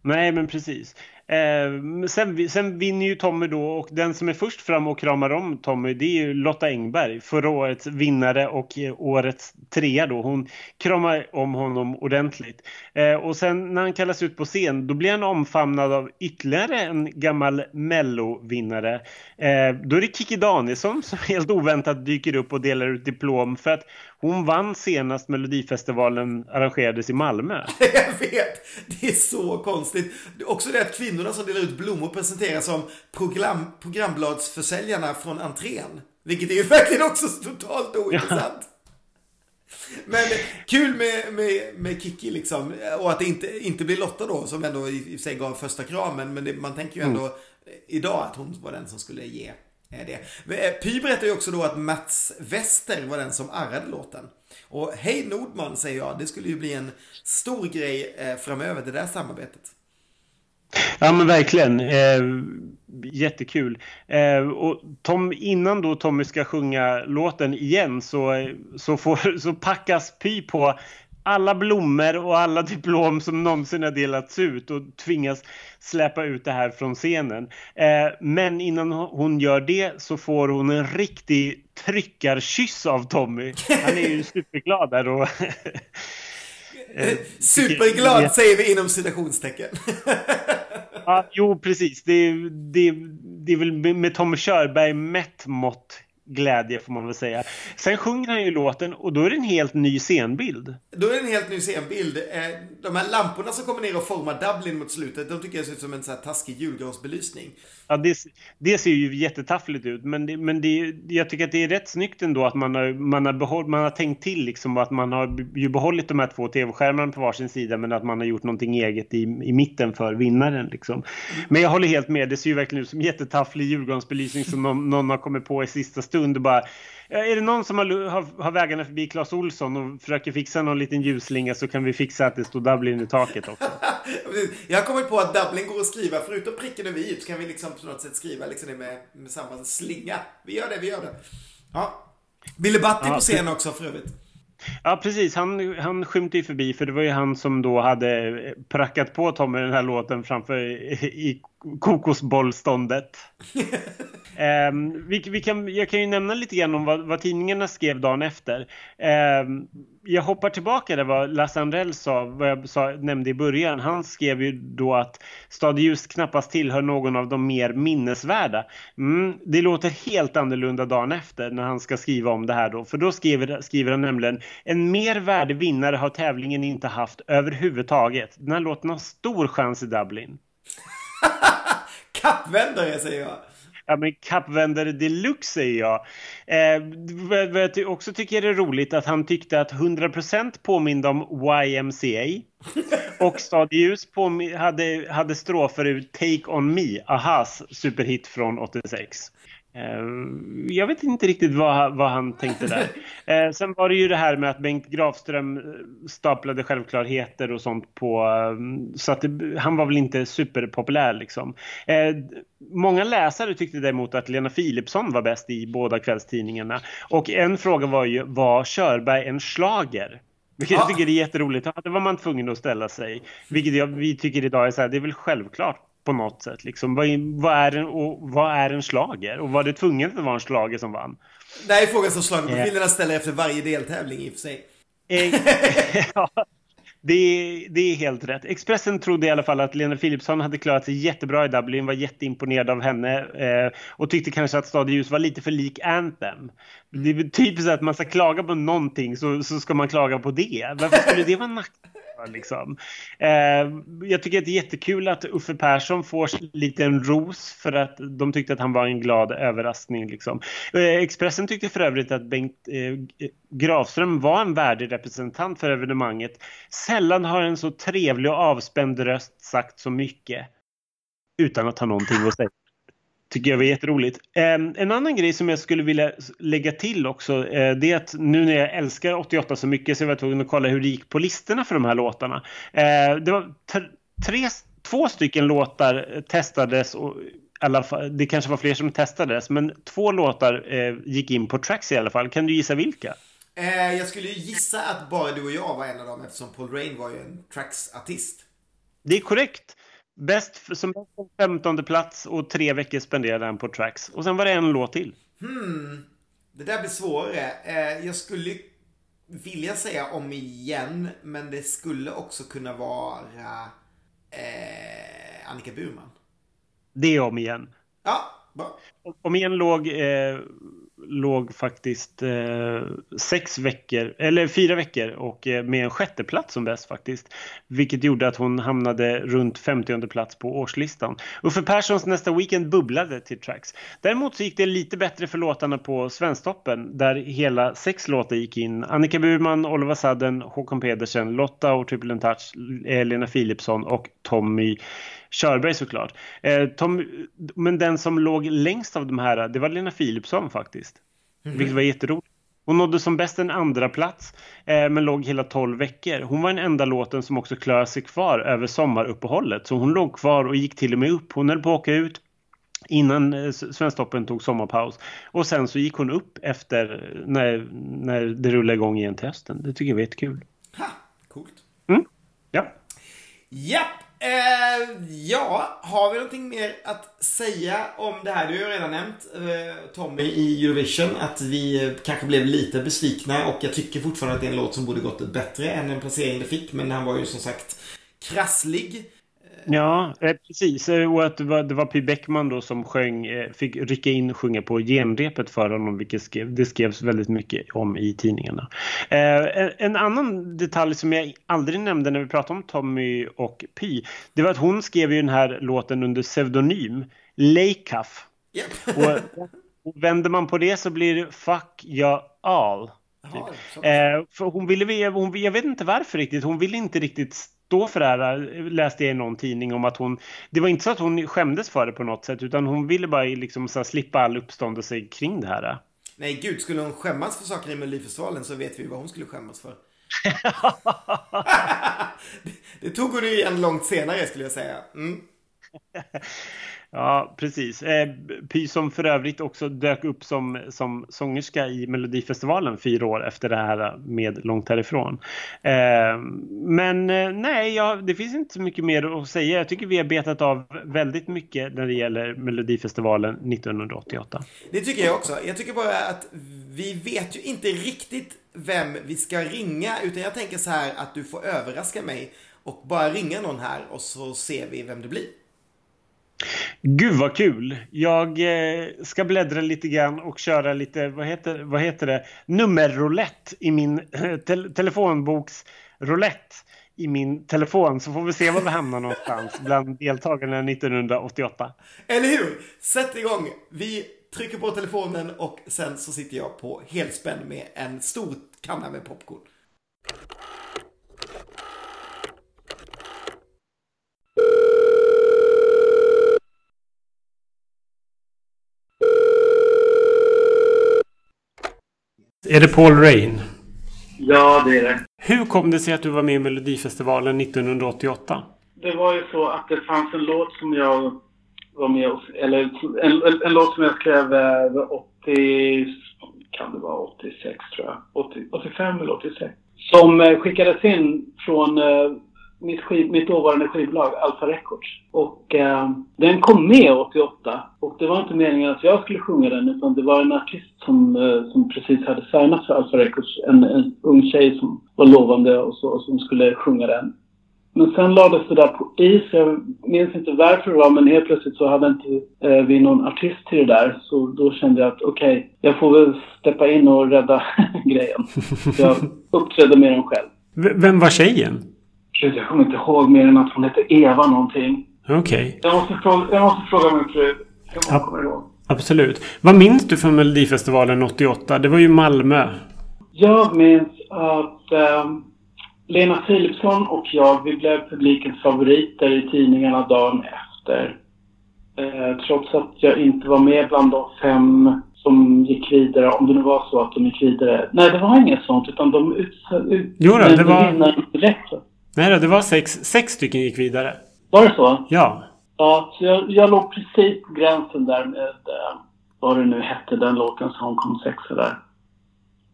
Nej, men precis. Eh, sen, sen vinner ju Tommy då och den som är först fram och kramar om Tommy det är ju Lotta Engberg, förra årets vinnare och eh, årets trea då. Hon kramar om honom ordentligt. Eh, och sen när han kallas ut på scen då blir han omfamnad av ytterligare en gammal mellovinnare. Eh, då är det Kikki Danielsson som helt oväntat dyker upp och delar ut diplom för att hon vann senast Melodifestivalen arrangerades i Malmö.
Jag vet! Det är så konstigt. Det är Också det att kvinnorna som delar ut blommor presenteras som program, programbladsförsäljarna från entrén. Vilket är ju verkligen också totalt ointressant. Men kul med, med, med Kiki liksom. Och att det inte, inte blir Lotta då som ändå i, i sig gav första kramen. Men det, man tänker ju ändå idag att hon var den som skulle ge det. Eh, Py berättar ju också då att Mats Wester var den som arrade låten. Och hej Nordman säger jag, det skulle ju bli en stor grej eh, framöver det där samarbetet.
Ja men verkligen. Eh, jättekul. Eh, och Tom, innan då Tommy ska sjunga låten igen så, eh, så, får, så packas Py på alla blommor och alla diplom som någonsin har delats ut och tvingas släppa ut det här från scenen. Eh, men innan hon gör det så får hon en riktig tryckarkyss av Tommy. Han är ju superglad där och Eh,
Superglad
Ja.
säger vi inom citationstecken.
Ja, jo, precis. Det, det, det är väl med med Tommy Körberg mätt mått glädje får man väl säga. Sen sjunger han ju låten och då är det en helt ny scenbild.
Då är det en helt ny scenbild. Eh, De här lamporna som kommer ner och formar Dublin mot slutet, de tycker jag ser ut som en så här taskig julgransbelysning.
Ja, det, det ser ju jättetaffligt ut men, det, men det, jag tycker att det är rätt snyggt ändå att man har, man har, behåll, man har tänkt till liksom att man har ju behållit de här två tv-skärmarna på varsin sida men att man har gjort någonting eget i, i mitten för vinnaren. Liksom. Men jag håller helt med, det ser ju verkligen ut som jättetafflig julgransbelysning som någon, någon har kommit på i sista stund och bara "Ja, är det någon som har, har, har vägarna förbi Clas Olsson och försöker fixa någon liten ljusslinga så kan vi fixa att det står Dublin i taket också.
Jag har kommit på att Dublin går att skriva, förutom pricken över i, så kan vi liksom på något sätt skriva liksom det med, med samma slinga. Vi gör det, vi gör det. Ja. Billy Butty
Ja,
på scen också för övrigt.
Ja, precis. Han, han skymtade ju förbi för det var ju han som då hade prackat på Tommy den här låten framför i kokosbollståndet. Ehm, vi, vi kan, jag kan ju nämna lite grann om vad, vad tidningarna skrev dagen efter. Ehm, jag hoppar tillbaka där vad Lasse Andrell sa, vad jag sa, nämnde i början. Han skrev ju då att Stad Ljus knappast tillhör någon av de mer minnesvärda. Mm, det låter helt annorlunda dagen efter när han ska skriva om det här då. För då skriver, skriver han nämligen en mer värdig vinnare har tävlingen inte haft överhuvudtaget. Den här låten har stor chans i Dublin.
Kappvändare säger jag.
Ja men kappvändare deluxe säger jag. Eh, vad jag också tycker är roligt att han tyckte att 100% påminde om YMCA. Och Stad Ljus hade, hade strofer ur Take On Me, Ahas superhit från 86. Eh, jag vet inte riktigt vad, vad han tänkte där. Eh, sen var det ju det här med att Bengt Grafström eh, staplade självklarheter och sånt på... Så att det, han var väl inte superpopulär liksom. Eh, många läsare tyckte däremot att Lena Philipsson var bäst i båda kvällstidningarna. Och en fråga var ju, var Körberg en slager? Vilket jag
Ja.
tycker är jätteroligt. Ja, det var man tvungen att ställa sig. Vilket jag, vi tycker idag är så här, det är väl självklart på något sätt. Liksom. Vad, är- vad, är en, och, vad är en slager? Och var det tvunget att vara en slager som vann?
Det här är frågan som Schlagerprofilerna ställer efter varje deltävling i och för sig.
Eh, ja, det, är- det är helt rätt. Expressen trodde i alla fall att Lena Philipsson hade klarat sig jättebra i Dublin, var jätteimponerad av henne eh, och tyckte kanske att Stad ljus var lite för lik Anthem. Det är typ så att man ska klaga på någonting så, så ska man klaga på det. Varför skulle det vara en nackdel? Liksom? Eh, jag tycker att det är jättekul att Uffe Persson får lite en ros för att de tyckte att han var en glad överraskning. Liksom. Eh, Expressen tyckte för övrigt att Bengt eh, Grafström var en värdig representant för evenemanget. Sällan har en så trevlig och avspänd röst sagt så mycket utan att ha någonting att säga. Tycker jag var jätteroligt. Eh, en annan grej som jag skulle vilja lägga till också eh, det är att nu när jag älskar 88 så mycket så var jag tvungen att kolla hur det gick på listorna för de här låtarna. Eh, det var tre, två stycken låtar eh, testades och alla det kanske var fler som testades men två låtar gick in på tracks i alla fall. Kan du gissa vilka?
Jag skulle gissa att bara du och jag var en av dem eftersom Paul Rain var ju en Tracks-artist.
Det är korrekt. Bäst som bäst 15 plats och tre veckor spenderade han på tracks. Och sen var det en låt till.
Det där blir svårare. Eh, jag skulle vilja säga om igen, men det skulle också kunna vara eh, Annika Burman.
Det är om igen.
Ja, bra.
Om igen låg, eh, låg faktiskt eh, sex veckor, eller fyra veckor och eh, med en sjätteplats som bäst faktiskt. Vilket gjorde att hon hamnade runt 50 plats på årslistan. Uffe Perssons nästa weekend bubblade till tracks. Däremot så gick det lite bättre för låtarna på Svensktoppen där hela sex låtar gick in. Annika Burman, Oliver Sadden, Håkan Pedersen, Lotta och Triple Touch, eh, Lena Philipsson och Tommy Körberg såklart. Eh, Tom, men den som låg längst av de här, det var Lena Philipsson faktiskt. Vilket var jätteroligt. Hon nådde som bäst en andra plats eh, men låg hela 12 veckor. Hon var den enda låten som också klarade sig kvar över sommaruppehållet. Så hon låg kvar och gick till och med upp. Hon höll på att åka ut innan eh, Svensktoppen tog sommarpaus. Och sen så gick hon upp efter när, när det rullade igång igen till hösten. Det tycker jag var jättekul.
Ha, coolt.
Ja.
Japp! Eh, ja, har vi någonting mer att säga om det här? Du har ju redan nämnt eh, Tommy i Eurovision att vi eh, kanske blev lite besvikna och jag tycker fortfarande att det är en låt som borde gått bättre än den placering det fick. Men han var ju som sagt krasslig.
Ja, eh, precis. Eh, Och att det var, det var Py Bäckman då som sjöng, eh, fick rycka in och sjunga på genrepet för honom, vilket skrev, det skrevs väldigt mycket om i tidningarna. Eh, en, annan detalj som jag aldrig nämnde när vi pratade om Tommy och Py, det var att hon skrev ju den här låten under pseudonym, Leikaf.
Japp.
Och, och vänder man på det så blir det Fuck your all.
Jaha, så.
Eh, för hon ville, hon, jag vet inte varför riktigt, hon ville inte riktigt stå för det här, läste jag i någon tidning om att hon, det var inte så att hon skämdes för det på något sätt, utan hon ville bara liksom så slippa all uppståndelse kring det här.
Nej gud, skulle hon skämmas för saker i Melodifestivalen så vet vi vad hon skulle skämmas för. det, det tog hon ju igen långt senare skulle jag säga. Mm.
Ja, precis. Eh, Py som för övrigt också dök upp som, som sångerska i Melodifestivalen fyra år efter det här med Långt härifrån. Eh, men eh, nej, ja, det finns inte så mycket mer att säga. Jag tycker vi har betat av väldigt mycket när det gäller Melodifestivalen 1988.
Det tycker jag också. Jag tycker bara att vi vet ju inte riktigt vem vi ska ringa. Utan jag tänker så här att du får överraska mig och bara ringa någon här och så ser vi vem det blir.
Gud vad kul! Jag eh, ska bläddra lite grann och köra lite, vad heter, vad heter det, nummerroulette i min eh, te telefonboks roulette i min telefon så får vi se var vi hamnar någonstans bland deltagarna 1988.
Eller hur? Sätt igång! Vi trycker på telefonen och sen så sitter jag på helspänn med en stor kanna med popcorn.
Är det Paul Rain?
Ja, det är det.
Hur kom det sig att du var med i Melodifestivalen 1988?
Det var ju så att det fanns en låt som jag var med och, eller en, en, en låt som jag skrev eh, 80, kan det vara 86 tror jag. 80, 85 eller 86. Som eh, skickades in från eh, mitt, skiv, mitt dåvarande skivbolag Alfa Records. Och eh, den kom med 88. Och det var inte meningen att jag skulle sjunga den utan det var en artist som, eh, som precis hade signat för Alfa Records. En, en ung tjej som var lovande och så, som skulle sjunga den. Men sen lades det där på is. Jag minns inte varför det var, men helt plötsligt så hade inte eh, vi någon artist till det där. Så då kände jag att okej, jag får väl steppa in och rädda grejen. Så jag uppträdde med den själv.
V vem var tjejen?
Gud, jag kommer inte ihåg mer än att hon hette Eva någonting.
Okej,
Jag måste fråga, jag måste fråga min fru. Jag
Ja.
kommer ihåg.
absolut. Vad minns du från Melodifestivalen 88? Det var ju Malmö.
Jag minns att ehm, Lena Philipsson och jag, vi blev publikens favoriter i tidningarna dagen efter. Eh, trots att jag inte var med bland de fem som gick vidare, om det nu var så att de gick vidare. Nej, det var inget sånt, utan de utsåg ut,
Jo då, det var-
vinnaren direkt.
Nej då, det var sex, sex stycken gick vidare.
Var det så?
Ja.
Ja, så jag, jag låg precis på gränsen där med eh, vad det nu hette, den låten som kom sexa där.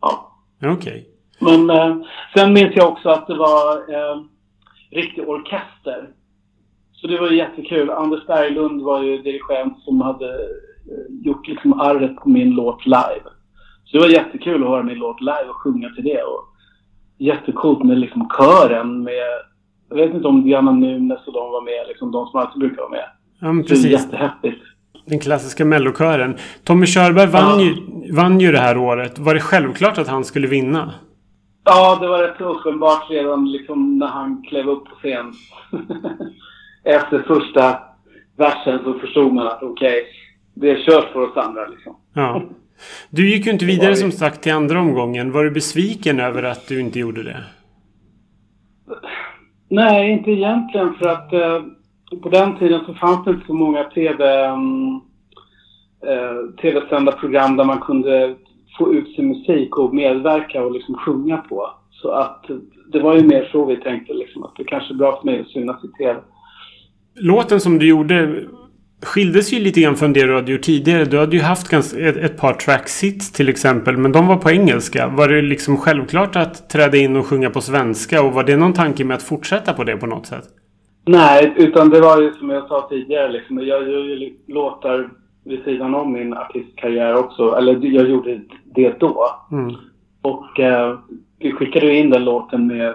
Ja.
Okej.
Men eh, sen minns jag också att det var eh, riktig orkester. Så det var ju jättekul. Anders Berglund var ju dirigent som hade eh, gjort liksom arvet på min låt live. Så det var jättekul att höra min låt live och sjunga till det. Och jättecoolt med liksom kören med, jag vet inte om Diana Nunes och de var med, liksom de som alltid brukar vara med.
Ja, men
Så det är
precis.
jättehäftigt.
Den klassiska mellokören. Tommy Körberg vann,
Ja.
ju, vann ju det här året. Var det självklart att han skulle vinna?
Ja, det var rätt uppenbart redan liksom när han klev upp på scen. Efter första versen så förstod man att okej, det är kört för oss andra liksom.
Ja. Du gick ju inte vidare som sagt till andra omgången. Var du besviken över att du inte gjorde det?
Nej, inte egentligen för att eh, på den tiden så fanns det inte så många TV, mm, eh, tv-sända program där man kunde få ut sin musik och medverka och liksom sjunga på. Så att det var ju mer så vi tänkte liksom att det kanske är bra för mig att synas i TV.
Låten som du gjorde skildes ju lite grann från det du hade gjort tidigare. Du hade ju haft ganska, ett, ett par tracks hits till exempel. Men de var på engelska. Var det liksom självklart att träda in och sjunga på svenska? Och var det någon tanke med att fortsätta på det på något sätt?
Nej, utan det var ju som jag sa tidigare liksom. Jag gör ju låtar vid sidan om min artistkarriär också. Eller jag gjorde det då.
Mm.
Och eh, vi skickade ju in den låten med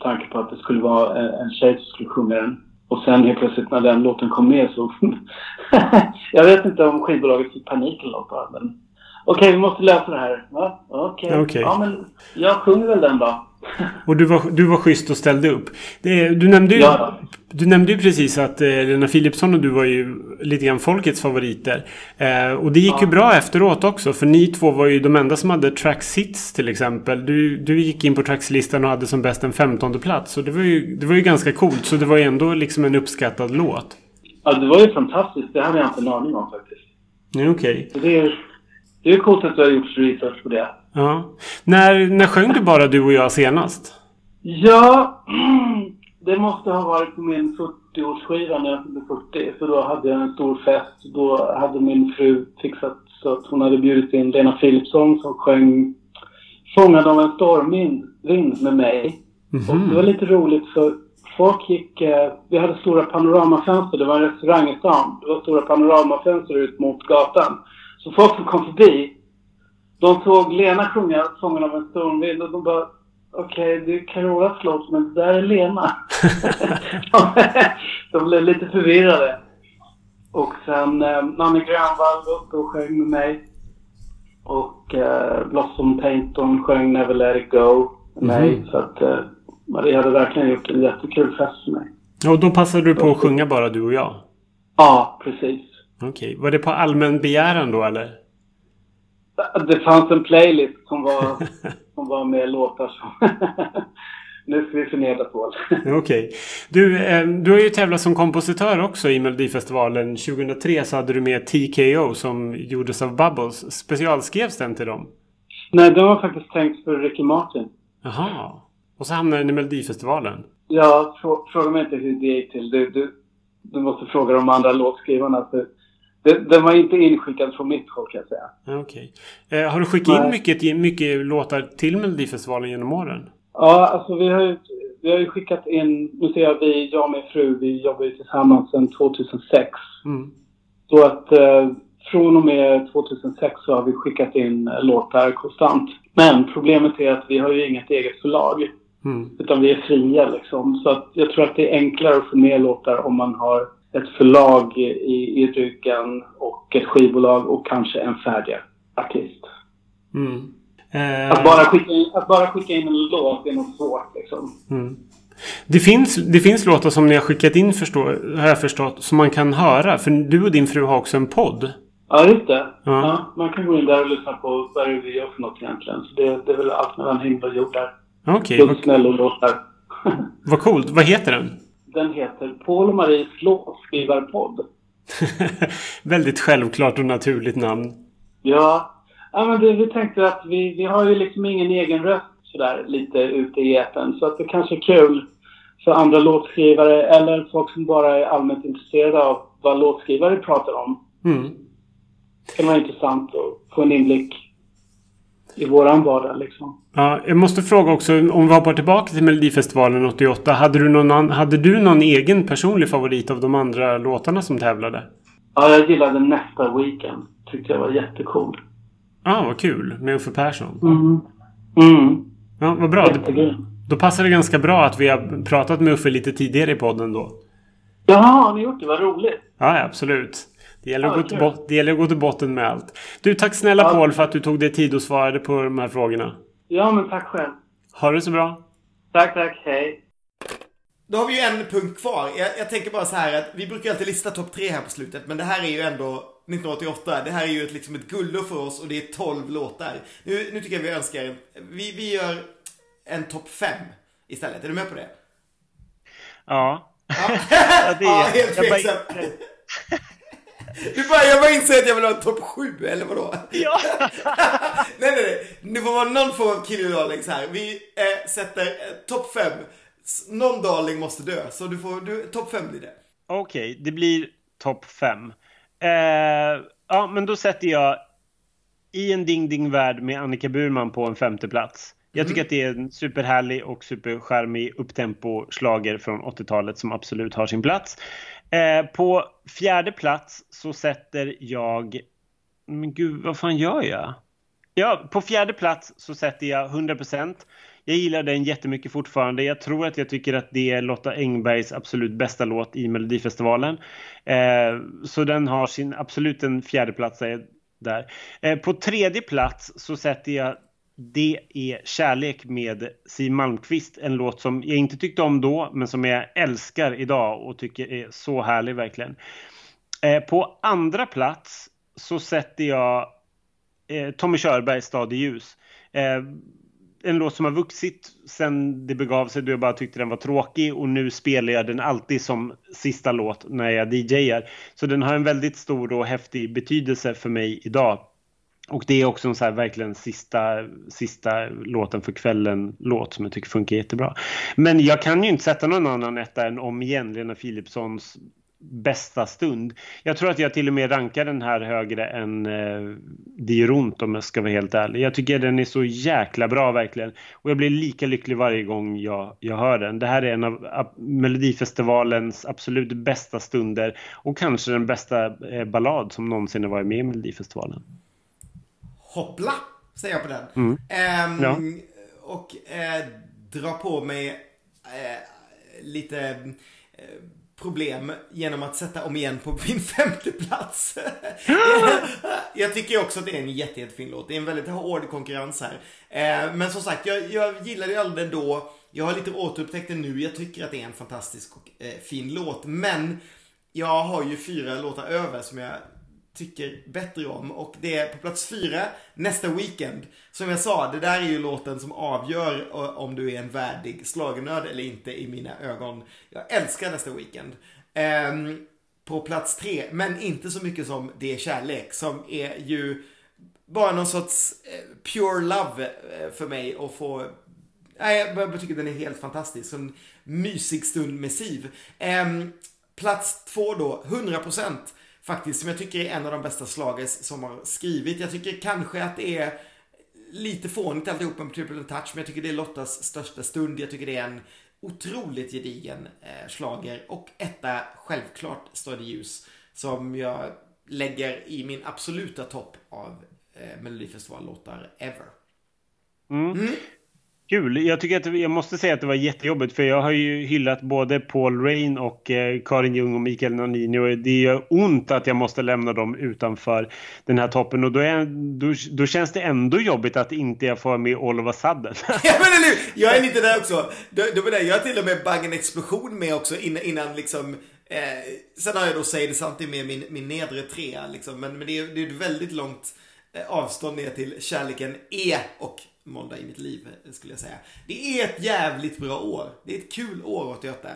tanke på att det skulle vara en, en tjej som skulle sjunga den. Och sen helt plötsligt när den låten kom med så... jag vet inte om skivbolaget fick panik eller något bara, men... Okej, vi måste lösa det här. Va? Okej.
Okej.
Ja, men jag sjunger väl den då.
Och du var, du var schysst och ställde upp. Det, du, nämnde ju,
Ja.
du nämnde ju precis att eh, Lena Philipsson och du var ju lite grann folkets favoriter. Eh, och det gick ju bra efteråt också. För ni två var ju de enda som hade tracks hits till exempel. Du, du gick in på trackslistan och hade som bäst en femtonde plats. Och det var, ju, det var ju ganska coolt. Så det var ju ändå liksom en uppskattad låt.
Ja, det var ju fantastiskt. Det hade jag inte en aning om faktiskt.
Ja, Okej.
Så det är, coolt att du har gjort research på det.
Ja. När, när sjöng du bara du och jag senast?
Ja, det måste ha varit på min 40-årsskiva när jag fyllde 40. För då hade jag en stor fest. Då hade min fru fixat så att hon hade bjudit in Lena Philipsson som sjöng Fångad av en stormvind vind med mig. Och det var lite roligt för folk gick... Eh, vi hade stora panoramafönster. Det var en restaurang i stan. Det var stora panoramafönster ut mot gatan. Så folk som kom förbi, de såg Lena sjunga Fångad av en stormvind och de bara Okej, det är Carolas låt, men det där är Lena. de blev lite förvirrade. Och sen eh, Nanne Grönvall var uppe och sjöng med mig. Och eh, Blossom Painton sjöng Never Let It Go med mig. Så att eh, Marie hade verkligen gjort en jättekul fest för mig.
Och då passade du på att sjunga bara du och jag?
Ja, precis.
Okej. Var det på allmän begäran då eller?
Det fanns en playlist som var, som var med låtar som... nu ska vi förnedra Paul.
Okej. Du, eh, du har ju tävlat som kompositör också i Melodifestivalen. 2003 så hade du med TKO som gjordes av Bubbles. Specialskrevs den till dem?
Nej, den var faktiskt tänkt för Ricky Martin.
Jaha. Och så hamnade den i Melodifestivalen.
Ja, frå, fråga mig inte hur det gick till. Du, du, du måste fråga de andra låtskrivarna. För det, den var inte inskickad från mitt håll kan jag säga.
Okej. Eh, har du skickat in
Nej.
mycket, mycket låtar till Melodifestivalen genom åren?
Ja, alltså vi har ju, vi har ju skickat in, nu ser jag vi, jag och min fru, vi jobbar ju tillsammans sedan 2006.
Mm.
Så att eh, från och med 2006 så har vi skickat in eh, låtar konstant. Men problemet är att vi har ju inget eget förlag.
Mm.
Utan vi är fria liksom. Så att jag tror att det är enklare att få med låtar om man har ett förlag i, i ryggen och ett skivbolag och kanske en färdig artist.
Mm. Eh,
Att bara skicka in, att bara skicka in en låt är nog svårt liksom.
Mm. Det finns, det finns låtar som ni har skickat in förstå, har jag förstått, som man kan höra. För du och din fru har också en podd.
Ja, just det.
Ja.
Ja. man kan gå in där och lyssna på vad det är vi gör för något egentligen. Så det, det är väl allt mellan himmel och jord där.
Okej,
Plus
vad,
mellolåtar.
vad coolt. Vad heter den?
Den heter Paul och Maries låtskrivarpodd.
Väldigt självklart och naturligt namn.
Ja, ja men det, vi tänkte att vi, vi har ju liksom ingen egen röst sådär lite ute i etern. Så att det kanske är kul för andra låtskrivare eller folk som bara är allmänt intresserade av vad låtskrivare pratar om.
Mm.
Det kan vara intressant att få en inblick i våran vardag liksom.
Ja, jag måste fråga också, om vi hoppar tillbaka till Melodifestivalen 88. Hade du, någon, hade du någon egen personlig favorit av de andra låtarna som tävlade?
Ja, jag gillade Nästa Weekend. Tyckte jag var jättecool.
Ja, ah, vad kul. Med Uffe Persson.
Mm. Mm.
Ja, vad bra. Det,
Jättegrym.
då passar det ganska bra att vi har pratat med Uffe lite tidigare i podden då.
Jaha, har ni gjort det? Vad roligt.
Ja, ja, absolut. Det gäller,
Ja,
det gäller att gå till botten med allt. Du, tack snälla
Ja.
Paul för att du tog dig tid och svarade på de här frågorna.
Ja, men tack själv.
Ha det så bra.
Tack, tack. Hej.
Då har vi ju en punkt kvar. Jag, jag tänker bara så här att vi brukar alltid lista topp tre här på slutet. Men det här är ju ändå 1988. Det här är ju ett, liksom ett gullo för oss och det är 12 låtar. Nu, nu tycker jag vi önskar, vi, vi gör en topp fem istället. Är du med på det?
Ja.
Ja,
det är-
ja helt
jag bara-
tveksam. Du bara, jag bara inser att jag vill ha en topp sju, eller vadå?
Ja.
nej, nej, nej. Det får vara någon form av Kill Darlings här. Vi eh, sätter eh, topp fem. Någon darling måste dö, så du får, du, topp fem blir det.
Okej, det blir topp fem. Eh, ja, men då sätter jag I en ding ding värld med Annika Burman på en femte plats. Jag tycker att det är en superhärlig och supercharmig upptempo slager från 80-talet som absolut har sin plats. Eh, på fjärde plats så sätter jag... Men gud, vad fan gör jag? Ja, på fjärde plats så sätter jag 100%. Jag gillar den jättemycket fortfarande. Jag tror att jag tycker att det är Lotta Engbergs absolut bästa låt i Melodifestivalen. Eh, så den har sin absolut en fjärde plats där. Eh, på tredje plats så sätter jag det är kärlek med Siw Malmkvist. En låt som jag inte tyckte om då men som jag älskar idag och tycker är så härlig verkligen. Eh, på andra plats så sätter jag eh, Tommy Körbergs Stad i ljus. Eh, en låt som har vuxit sen det begav sig då jag bara tyckte den var tråkig och nu spelar jag den alltid som sista låt när jag DJar. Så den har en väldigt stor och häftig betydelse för mig idag. Och det är också en så här verkligen sista, sista låten för kvällen-låt som jag tycker funkar jättebra. Men jag kan ju inte sätta någon annan etta än om igen Lena Philipssons bästa stund. Jag tror att jag till och med rankar den här högre än eh, Det gör ont om jag ska vara helt ärlig. Jag tycker den är så jäkla bra verkligen. Och jag blir lika lycklig varje gång jag, jag hör den. Det här är en av ab- Melodifestivalens absolut bästa stunder och kanske den bästa eh, ballad som någonsin har varit med i Melodifestivalen.
Hoppla, säger jag på den.
Mm.
Ehm,
Ja.
Och eh, dra på mig eh, lite eh, problem genom att sätta om igen på min femte plats. jag tycker också att det är en jätte, jättefin låt. Det är en väldigt hård konkurrens här. Eh, men som sagt, jag, jag gillade ju aldrig den då. Jag har lite återupptäckt den nu. Jag tycker att det är en fantastisk och eh, fin låt. Men jag har ju fyra låtar över som jag tycker bättre om. Och det är på plats fyra, nästa weekend. Som jag sa, det där är ju låten som avgör eh, om du är en värdig schlagernörd eller inte i mina ögon. Jag älskar nästa weekend. Um, på plats tre, men inte så mycket som Det är kärlek, som är ju bara någon sorts eh, pure love eh, för mig att få Nej, jag bara tycker den är helt fantastisk. En mysig stund med Siv. Um, plats två då, 100% faktiskt, som jag tycker är en av de bästa slagers som har skrivit. Jag tycker kanske att det är lite fånigt alltihopa med Triple Touch, men jag tycker det är Lottas största stund. Jag tycker det är en otroligt gedigen eh, slager och etta, självklart, Står det ljus, som jag lägger i min absoluta topp av eh, Melodifestivallåtar ever.
Kul. Jag, tycker att, jag måste säga att det var jättejobbigt för jag har ju hyllat både Paul Rain och eh, Karin Ljung och Mikael Nanini och det gör ont att jag måste lämna dem utanför den här toppen och då, är, då, då känns det ändå jobbigt att inte jag får vara med Oliver Sadden. sudden.
Ja men eller? Jag är lite där också. Då, då menar jag, jag har till och med Bang explosion med också innan, innan liksom eh, Sen har jag då säger det samtidigt med min, min nedre trea liksom. Men, men det, är, det är ett väldigt långt eh, avstånd ner till kärleken E och Måndag i mitt liv skulle jag säga. Det är ett jävligt bra år. Det är ett kul år 88.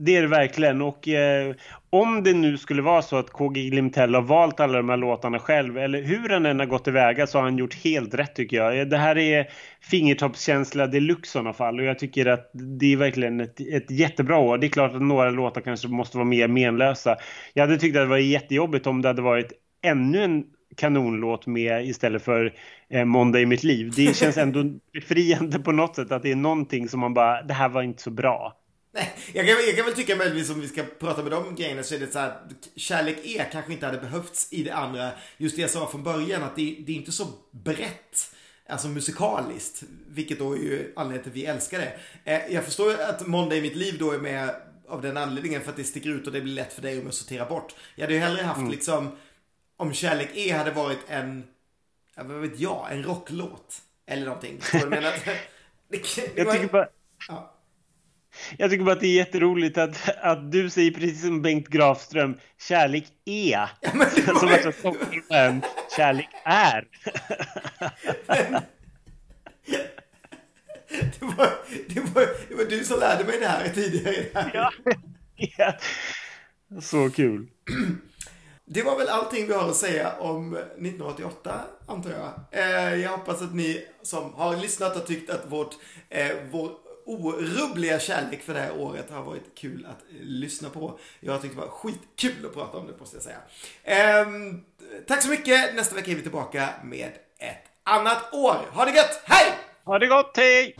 Det är det verkligen och eh, om det nu skulle vara så att KG Glimtell har valt alla de här låtarna själv eller hur han än har gått tillväga så har han gjort helt rätt tycker jag. Eh, det här är fingertoppskänsla deluxe i sådana fall och jag tycker att det är verkligen ett, ett jättebra år. Det är klart att några låtar kanske måste vara mer menlösa. Jag hade tyckt att det var jättejobbigt om det hade varit ännu en kanonlåt med istället för eh, Måndag i mitt liv. Det känns ändå befriande på något sätt att det är någonting som man bara, det här var inte så bra.
Nej, jag kan, jag kan väl tycka möjligtvis om vi ska prata med de grejerna så är det så här Kärlek E kanske inte hade behövts i det andra. Just det jag sa från början att det, det är inte så brett. Alltså musikaliskt. Vilket då är ju anledningen till att vi älskar det. Eh, jag förstår att Måndag i mitt liv då är med av den anledningen för att det sticker ut och det blir lätt för dig att sortera bort. Jag hade ju hellre haft liksom om Kärlek E hade varit en, ja, vad vet jag, en rocklåt. Eller någonting. Jag menar? Det, det
Jag
var-
tycker bara...
Ja.
Jag tycker bara att det är jätteroligt att, att du säger precis som Bengt Grafström, kärlek är. som att Stockholm, kärlek är.
Det var, det, var, det var du som lärde mig det här tidigare.
Ja. Ja. Så kul.
Det var väl allting vi har att säga om 1988, antar jag. Eh, jag hoppas att ni som har lyssnat har tyckt att vårt, eh, vår orubbliga kärlek för det här året har varit kul att lyssna på. Jag har tyckt det var skitkul att prata om det, måste jag säga. Eh, tack så mycket. Nästa vecka är vi tillbaka med ett annat år. Ha det gött! Hej!
Ha det gott, hej!